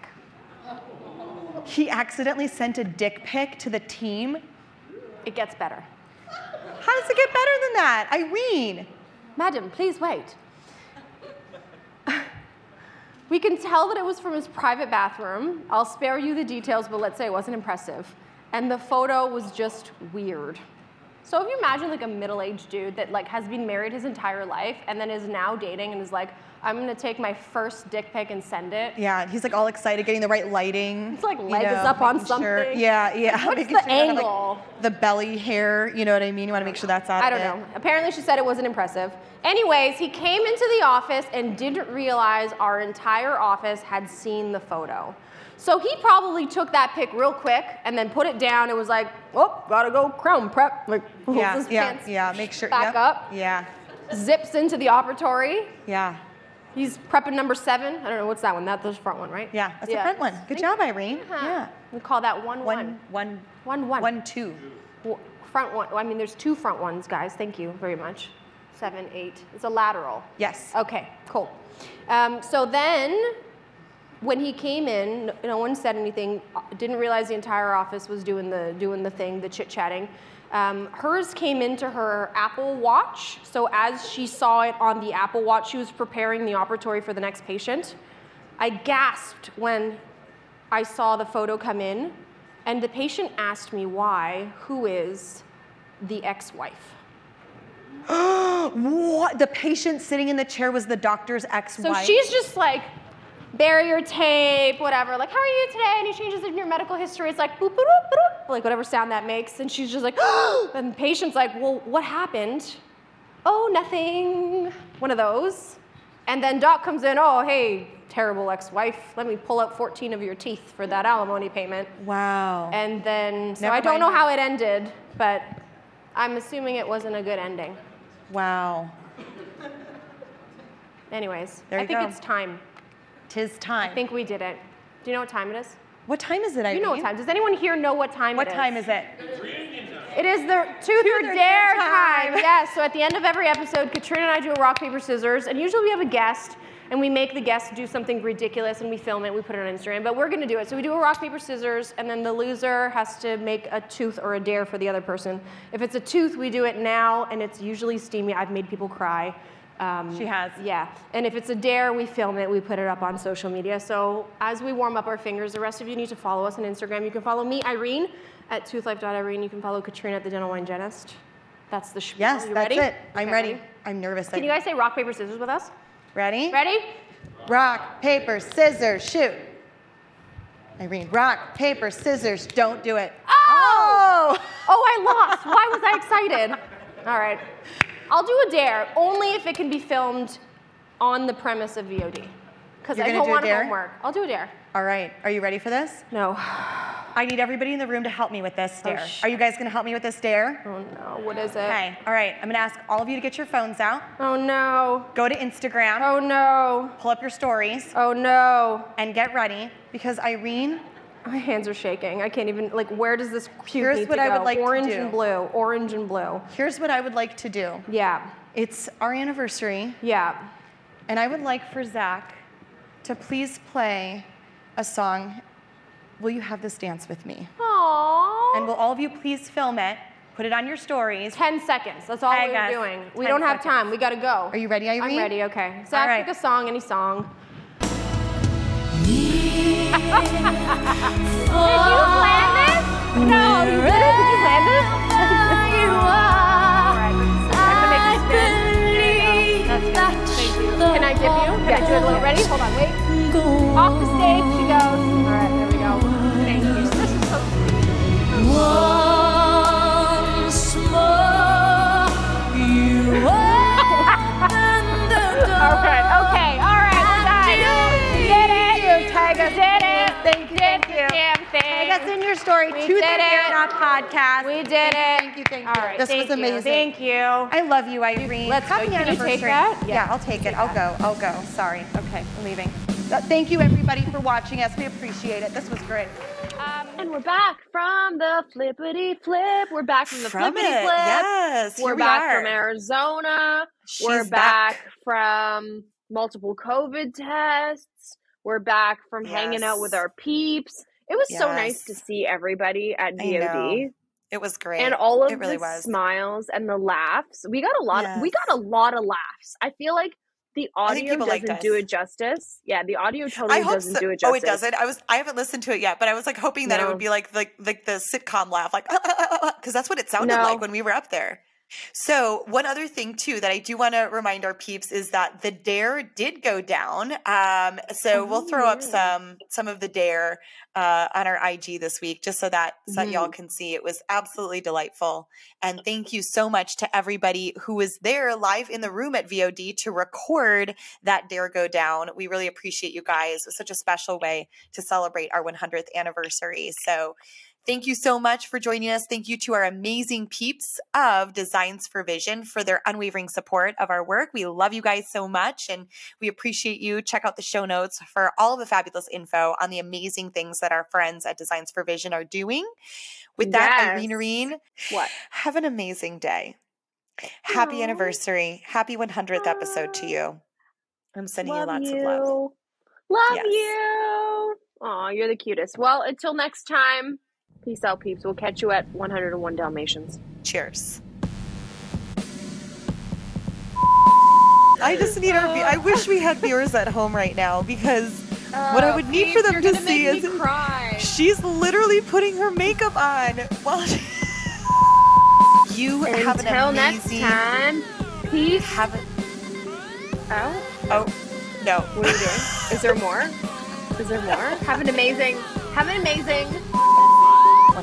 [SPEAKER 3] He accidentally sent a dick pic to the team.
[SPEAKER 2] It gets better.
[SPEAKER 3] How does it get better than that? Irene.
[SPEAKER 2] Madam, please wait. we can tell that it was from his private bathroom. I'll spare you the details, but let's say it wasn't impressive. And the photo was just weird. So if you imagine like a middle-aged dude that like has been married his entire life and then is now dating and is like, I'm gonna take my first dick pic and send it.
[SPEAKER 3] Yeah, he's like all excited, getting the right lighting.
[SPEAKER 2] It's like
[SPEAKER 3] you
[SPEAKER 2] legs
[SPEAKER 3] know,
[SPEAKER 2] up on
[SPEAKER 3] making sure-
[SPEAKER 2] something.
[SPEAKER 3] Yeah, yeah.
[SPEAKER 2] What's the
[SPEAKER 3] sure you don't have, like,
[SPEAKER 2] angle?
[SPEAKER 3] the belly hair, you know what I mean? You want to make sure that's out
[SPEAKER 2] I don't know. Apparently, she said it wasn't impressive. Anyways, he came into the office and didn't realize our entire office had seen the photo. So he probably took that pick real quick and then put it down and was like, "Oh, gotta go crown prep." Like, pulls
[SPEAKER 3] Yeah,
[SPEAKER 2] his
[SPEAKER 3] yeah,
[SPEAKER 2] pants
[SPEAKER 3] yeah. Make sure.
[SPEAKER 2] back
[SPEAKER 3] yep,
[SPEAKER 2] up,
[SPEAKER 3] Yeah,
[SPEAKER 2] zips into the operatory.
[SPEAKER 3] yeah,
[SPEAKER 2] He's prepping number seven. I don't know what's that one. That's the front one, right?
[SPEAKER 3] yeah. That's the front one. Good
[SPEAKER 2] Thank
[SPEAKER 3] job. Irene.
[SPEAKER 2] Uh-huh.
[SPEAKER 3] Yeah.
[SPEAKER 2] We call that one one.
[SPEAKER 3] One, one,
[SPEAKER 2] One one.
[SPEAKER 3] one, two.
[SPEAKER 2] W- Front one. I mean, there's two front ones, guys. Thank you very much. Seven, eight. It's a lateral.
[SPEAKER 3] Yes.
[SPEAKER 2] Okay, cool. Um, so then, when he came in, no, one said anything. Didn't realize the entire office was doing the doing the thing, the chit chatting. Um, hers came into her Apple Watch. So as she saw it on the Apple Watch, she was preparing the operatory for the next patient. I gasped when I saw the photo come in, and the patient asked me why. Who is the ex-wife?
[SPEAKER 3] what? The patient sitting in the chair was the doctor's ex-wife.
[SPEAKER 2] So she's just like, barrier tape, whatever. Like, how are you today? Any changes in your medical history? It's like, boop, boop, boop, boop, like whatever sound that makes. And she's just like, and the patient's like, well, what happened? Oh, nothing. One of those. And then Doc comes in, oh, hey, terrible ex wife, let me pull out 14 of your teeth for that alimony payment.
[SPEAKER 3] Wow.
[SPEAKER 2] And then, so
[SPEAKER 3] Never
[SPEAKER 2] I don't know how it ended, but I'm assuming it wasn't a good ending.
[SPEAKER 3] wow.
[SPEAKER 2] Anyways, I think
[SPEAKER 3] go.
[SPEAKER 2] it's time.
[SPEAKER 3] Tis time.
[SPEAKER 2] I think we did it. Do you know what time it is?
[SPEAKER 3] what time is it, Irene?
[SPEAKER 2] You know what time. Does anyone here know what time
[SPEAKER 3] What
[SPEAKER 2] it is?
[SPEAKER 3] What time is it?
[SPEAKER 2] It is the truth, or dare,
[SPEAKER 6] dare
[SPEAKER 2] time.
[SPEAKER 6] time.
[SPEAKER 2] Yes. So at the end of every episode, Katrina and I do a rock paper scissors, and usually we have a guest, and we make the guest do something ridiculous, and we film it, we put it on Instagram. But we're gonna do it. So we do a rock paper scissors, and then the loser has to make a tooth or a dare for the other person. If it's a tooth, we do it now, and it's usually steamy. I've made people cry. Um,
[SPEAKER 6] She has.
[SPEAKER 2] Yeah. And if it's a dare, we film it, we put it up on social media. So as we warm up our fingers, the rest of you need to follow us on Instagram. You can follow me, Irene, at toothlife.irene. You can follow Katrina at the Dental Wine Dentist. That's the spiel.
[SPEAKER 6] Yes, that's
[SPEAKER 2] ready?
[SPEAKER 6] it. I'm
[SPEAKER 2] Okay,
[SPEAKER 6] ready. I'm nervous.
[SPEAKER 2] Can you guys say rock, paper, scissors with us?
[SPEAKER 6] ready?
[SPEAKER 2] Ready?
[SPEAKER 6] Rock, paper, scissors, shoot. Irene, rock, paper, scissors, don't do it.
[SPEAKER 2] Oh! Oh, I lost. Why was I excited? All right. I'll do a dare, only if it can be filmed on the premise of VOD. Because I don't
[SPEAKER 6] do a
[SPEAKER 2] want
[SPEAKER 6] dare?
[SPEAKER 2] homework. I'll do a dare.
[SPEAKER 6] All right, are you ready for this?
[SPEAKER 2] No.
[SPEAKER 6] I need everybody in the room to help me with this oh, dare.
[SPEAKER 2] sh-
[SPEAKER 6] are you guys gonna help me with this dare?
[SPEAKER 2] Oh no. What is it?
[SPEAKER 6] Okay, all right, I'm gonna ask all of you to get your phones out,
[SPEAKER 2] Oh no.
[SPEAKER 6] go to Instagram,
[SPEAKER 2] Oh no.
[SPEAKER 6] pull up your stories,
[SPEAKER 2] Oh no.
[SPEAKER 6] and get ready because Irene,
[SPEAKER 2] My hands are shaking. I can't even like. Where does this cube
[SPEAKER 6] Here's
[SPEAKER 2] need
[SPEAKER 6] what
[SPEAKER 2] to
[SPEAKER 6] I
[SPEAKER 2] go?
[SPEAKER 6] would like to
[SPEAKER 2] Orange
[SPEAKER 6] do.
[SPEAKER 2] and blue. Orange and blue.
[SPEAKER 6] here's what I would like to do.
[SPEAKER 2] Yeah.
[SPEAKER 6] It's our anniversary,
[SPEAKER 2] Yeah.
[SPEAKER 6] and I would like for Zach to please play a song. Will you have this dance with me?
[SPEAKER 2] Aww.
[SPEAKER 6] And will all of you please film it, put it on your stories.
[SPEAKER 2] Ten seconds. That's all
[SPEAKER 6] Hey,
[SPEAKER 2] we're
[SPEAKER 6] guys.
[SPEAKER 2] doing. We
[SPEAKER 6] 10
[SPEAKER 2] don't have
[SPEAKER 6] seconds.
[SPEAKER 2] time. We gotta go.
[SPEAKER 6] Are you ready, Irene?
[SPEAKER 2] I'm ready. Okay. Zach,
[SPEAKER 6] right.
[SPEAKER 2] pick a song. Any song. Ready? Hold on. Wait. Off the stage she goes. All right, there we go. Thank you. This is so sweet.
[SPEAKER 6] Us.
[SPEAKER 2] Did it.
[SPEAKER 6] Thank you, thank
[SPEAKER 2] Did
[SPEAKER 6] you.
[SPEAKER 2] the damn thing.
[SPEAKER 6] Tag us in your story.
[SPEAKER 2] We
[SPEAKER 6] Tooth
[SPEAKER 2] did
[SPEAKER 6] and Hair. Not podcast.
[SPEAKER 2] We did it.
[SPEAKER 6] Thank you, thank you.
[SPEAKER 2] All right.
[SPEAKER 6] This
[SPEAKER 2] thank
[SPEAKER 6] was
[SPEAKER 2] you.
[SPEAKER 6] amazing.
[SPEAKER 2] Thank you.
[SPEAKER 6] I love you, Irene.
[SPEAKER 2] Let's go.
[SPEAKER 6] Happy
[SPEAKER 2] Can you take that?
[SPEAKER 6] Yeah,
[SPEAKER 2] Yeah.
[SPEAKER 6] I'll take it. I'll go. I'll go. Sorry. Okay, I'm leaving. Uh, Thank you, everybody, for watching us. We appreciate it. This was great.
[SPEAKER 2] Um,
[SPEAKER 7] And we're back from the flippity flip. We're back from the
[SPEAKER 3] From
[SPEAKER 7] flippity
[SPEAKER 3] it,
[SPEAKER 7] flip.
[SPEAKER 3] yes.
[SPEAKER 7] We're
[SPEAKER 3] here we
[SPEAKER 7] back
[SPEAKER 3] are.
[SPEAKER 7] from Arizona. we're
[SPEAKER 3] She's
[SPEAKER 7] back, from multiple COVID tests. We're back from hanging out with our peeps. It was so nice to see everybody at
[SPEAKER 3] I
[SPEAKER 7] VOD.
[SPEAKER 3] It was great.
[SPEAKER 7] and all of
[SPEAKER 3] it really
[SPEAKER 7] the
[SPEAKER 3] was.
[SPEAKER 7] smiles and the laughs. We got a lot. Of, we got a lot of laughs. I feel like the audio doesn't do it justice. Yeah, the audio totally doesn't
[SPEAKER 3] so.
[SPEAKER 7] do it justice.
[SPEAKER 3] Oh, it doesn't. I was. I haven't listened to it yet, but I was like hoping that it would be like like like the sitcom laugh, like because that's what it sounded
[SPEAKER 7] No.
[SPEAKER 3] like when we were up there. So one other thing too that I do want to remind our peeps is that the dare did go down. Um, so we'll throw up
[SPEAKER 7] Oh,
[SPEAKER 3] some some of the dare uh, on our IG this week, just so that so
[SPEAKER 7] Mm-hmm.
[SPEAKER 3] y'all can see. It was absolutely delightful, and thank you so much to everybody who was there live in the room at VOD to record that dare go down. We really appreciate you guys. It was such a special way to celebrate our 100th anniversary. So. Thank you so much for joining us. Thank you to our amazing peeps of Designs for Vision for their unwavering support of our work. We love you guys so much and we appreciate you. Check out the show notes for all of the fabulous info on the amazing things that our friends at Designs for Vision are doing. With that,
[SPEAKER 7] Yes.
[SPEAKER 3] Irene Irene,
[SPEAKER 7] What?
[SPEAKER 3] have an amazing day. Happy
[SPEAKER 7] Aw.
[SPEAKER 3] anniversary. Happy 100th episode to you. I'm sending
[SPEAKER 7] love
[SPEAKER 3] you lots
[SPEAKER 7] you.
[SPEAKER 3] of love.
[SPEAKER 7] Love
[SPEAKER 3] Yes.
[SPEAKER 7] you. Oh, you're the cutest. Well, until next time, peace out, peeps. We'll catch you at 101 Dalmatians.
[SPEAKER 3] Cheers. I just need our. view- I wish we had viewers at home right now because what I would need for them to see is
[SPEAKER 7] cry.
[SPEAKER 3] she's literally putting her makeup on while she. you have an
[SPEAKER 7] Until next
[SPEAKER 3] amazing.
[SPEAKER 7] time, peace
[SPEAKER 3] Have a,
[SPEAKER 7] out.
[SPEAKER 3] oh no.
[SPEAKER 7] What are you doing? Is there more? Is there more? Have an amazing. Have an amazing.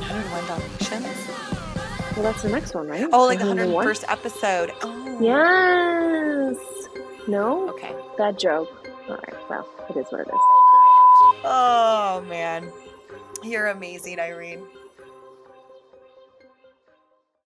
[SPEAKER 3] 101 Dalmatians.
[SPEAKER 7] Well, that's the next one, right?
[SPEAKER 3] Oh, like the
[SPEAKER 7] 101?
[SPEAKER 3] 101st episode. Oh.
[SPEAKER 7] Yes. No,
[SPEAKER 3] Okay.
[SPEAKER 7] Bad joke. All right. Well, it is what it is.
[SPEAKER 3] Oh man, you're amazing, Irene.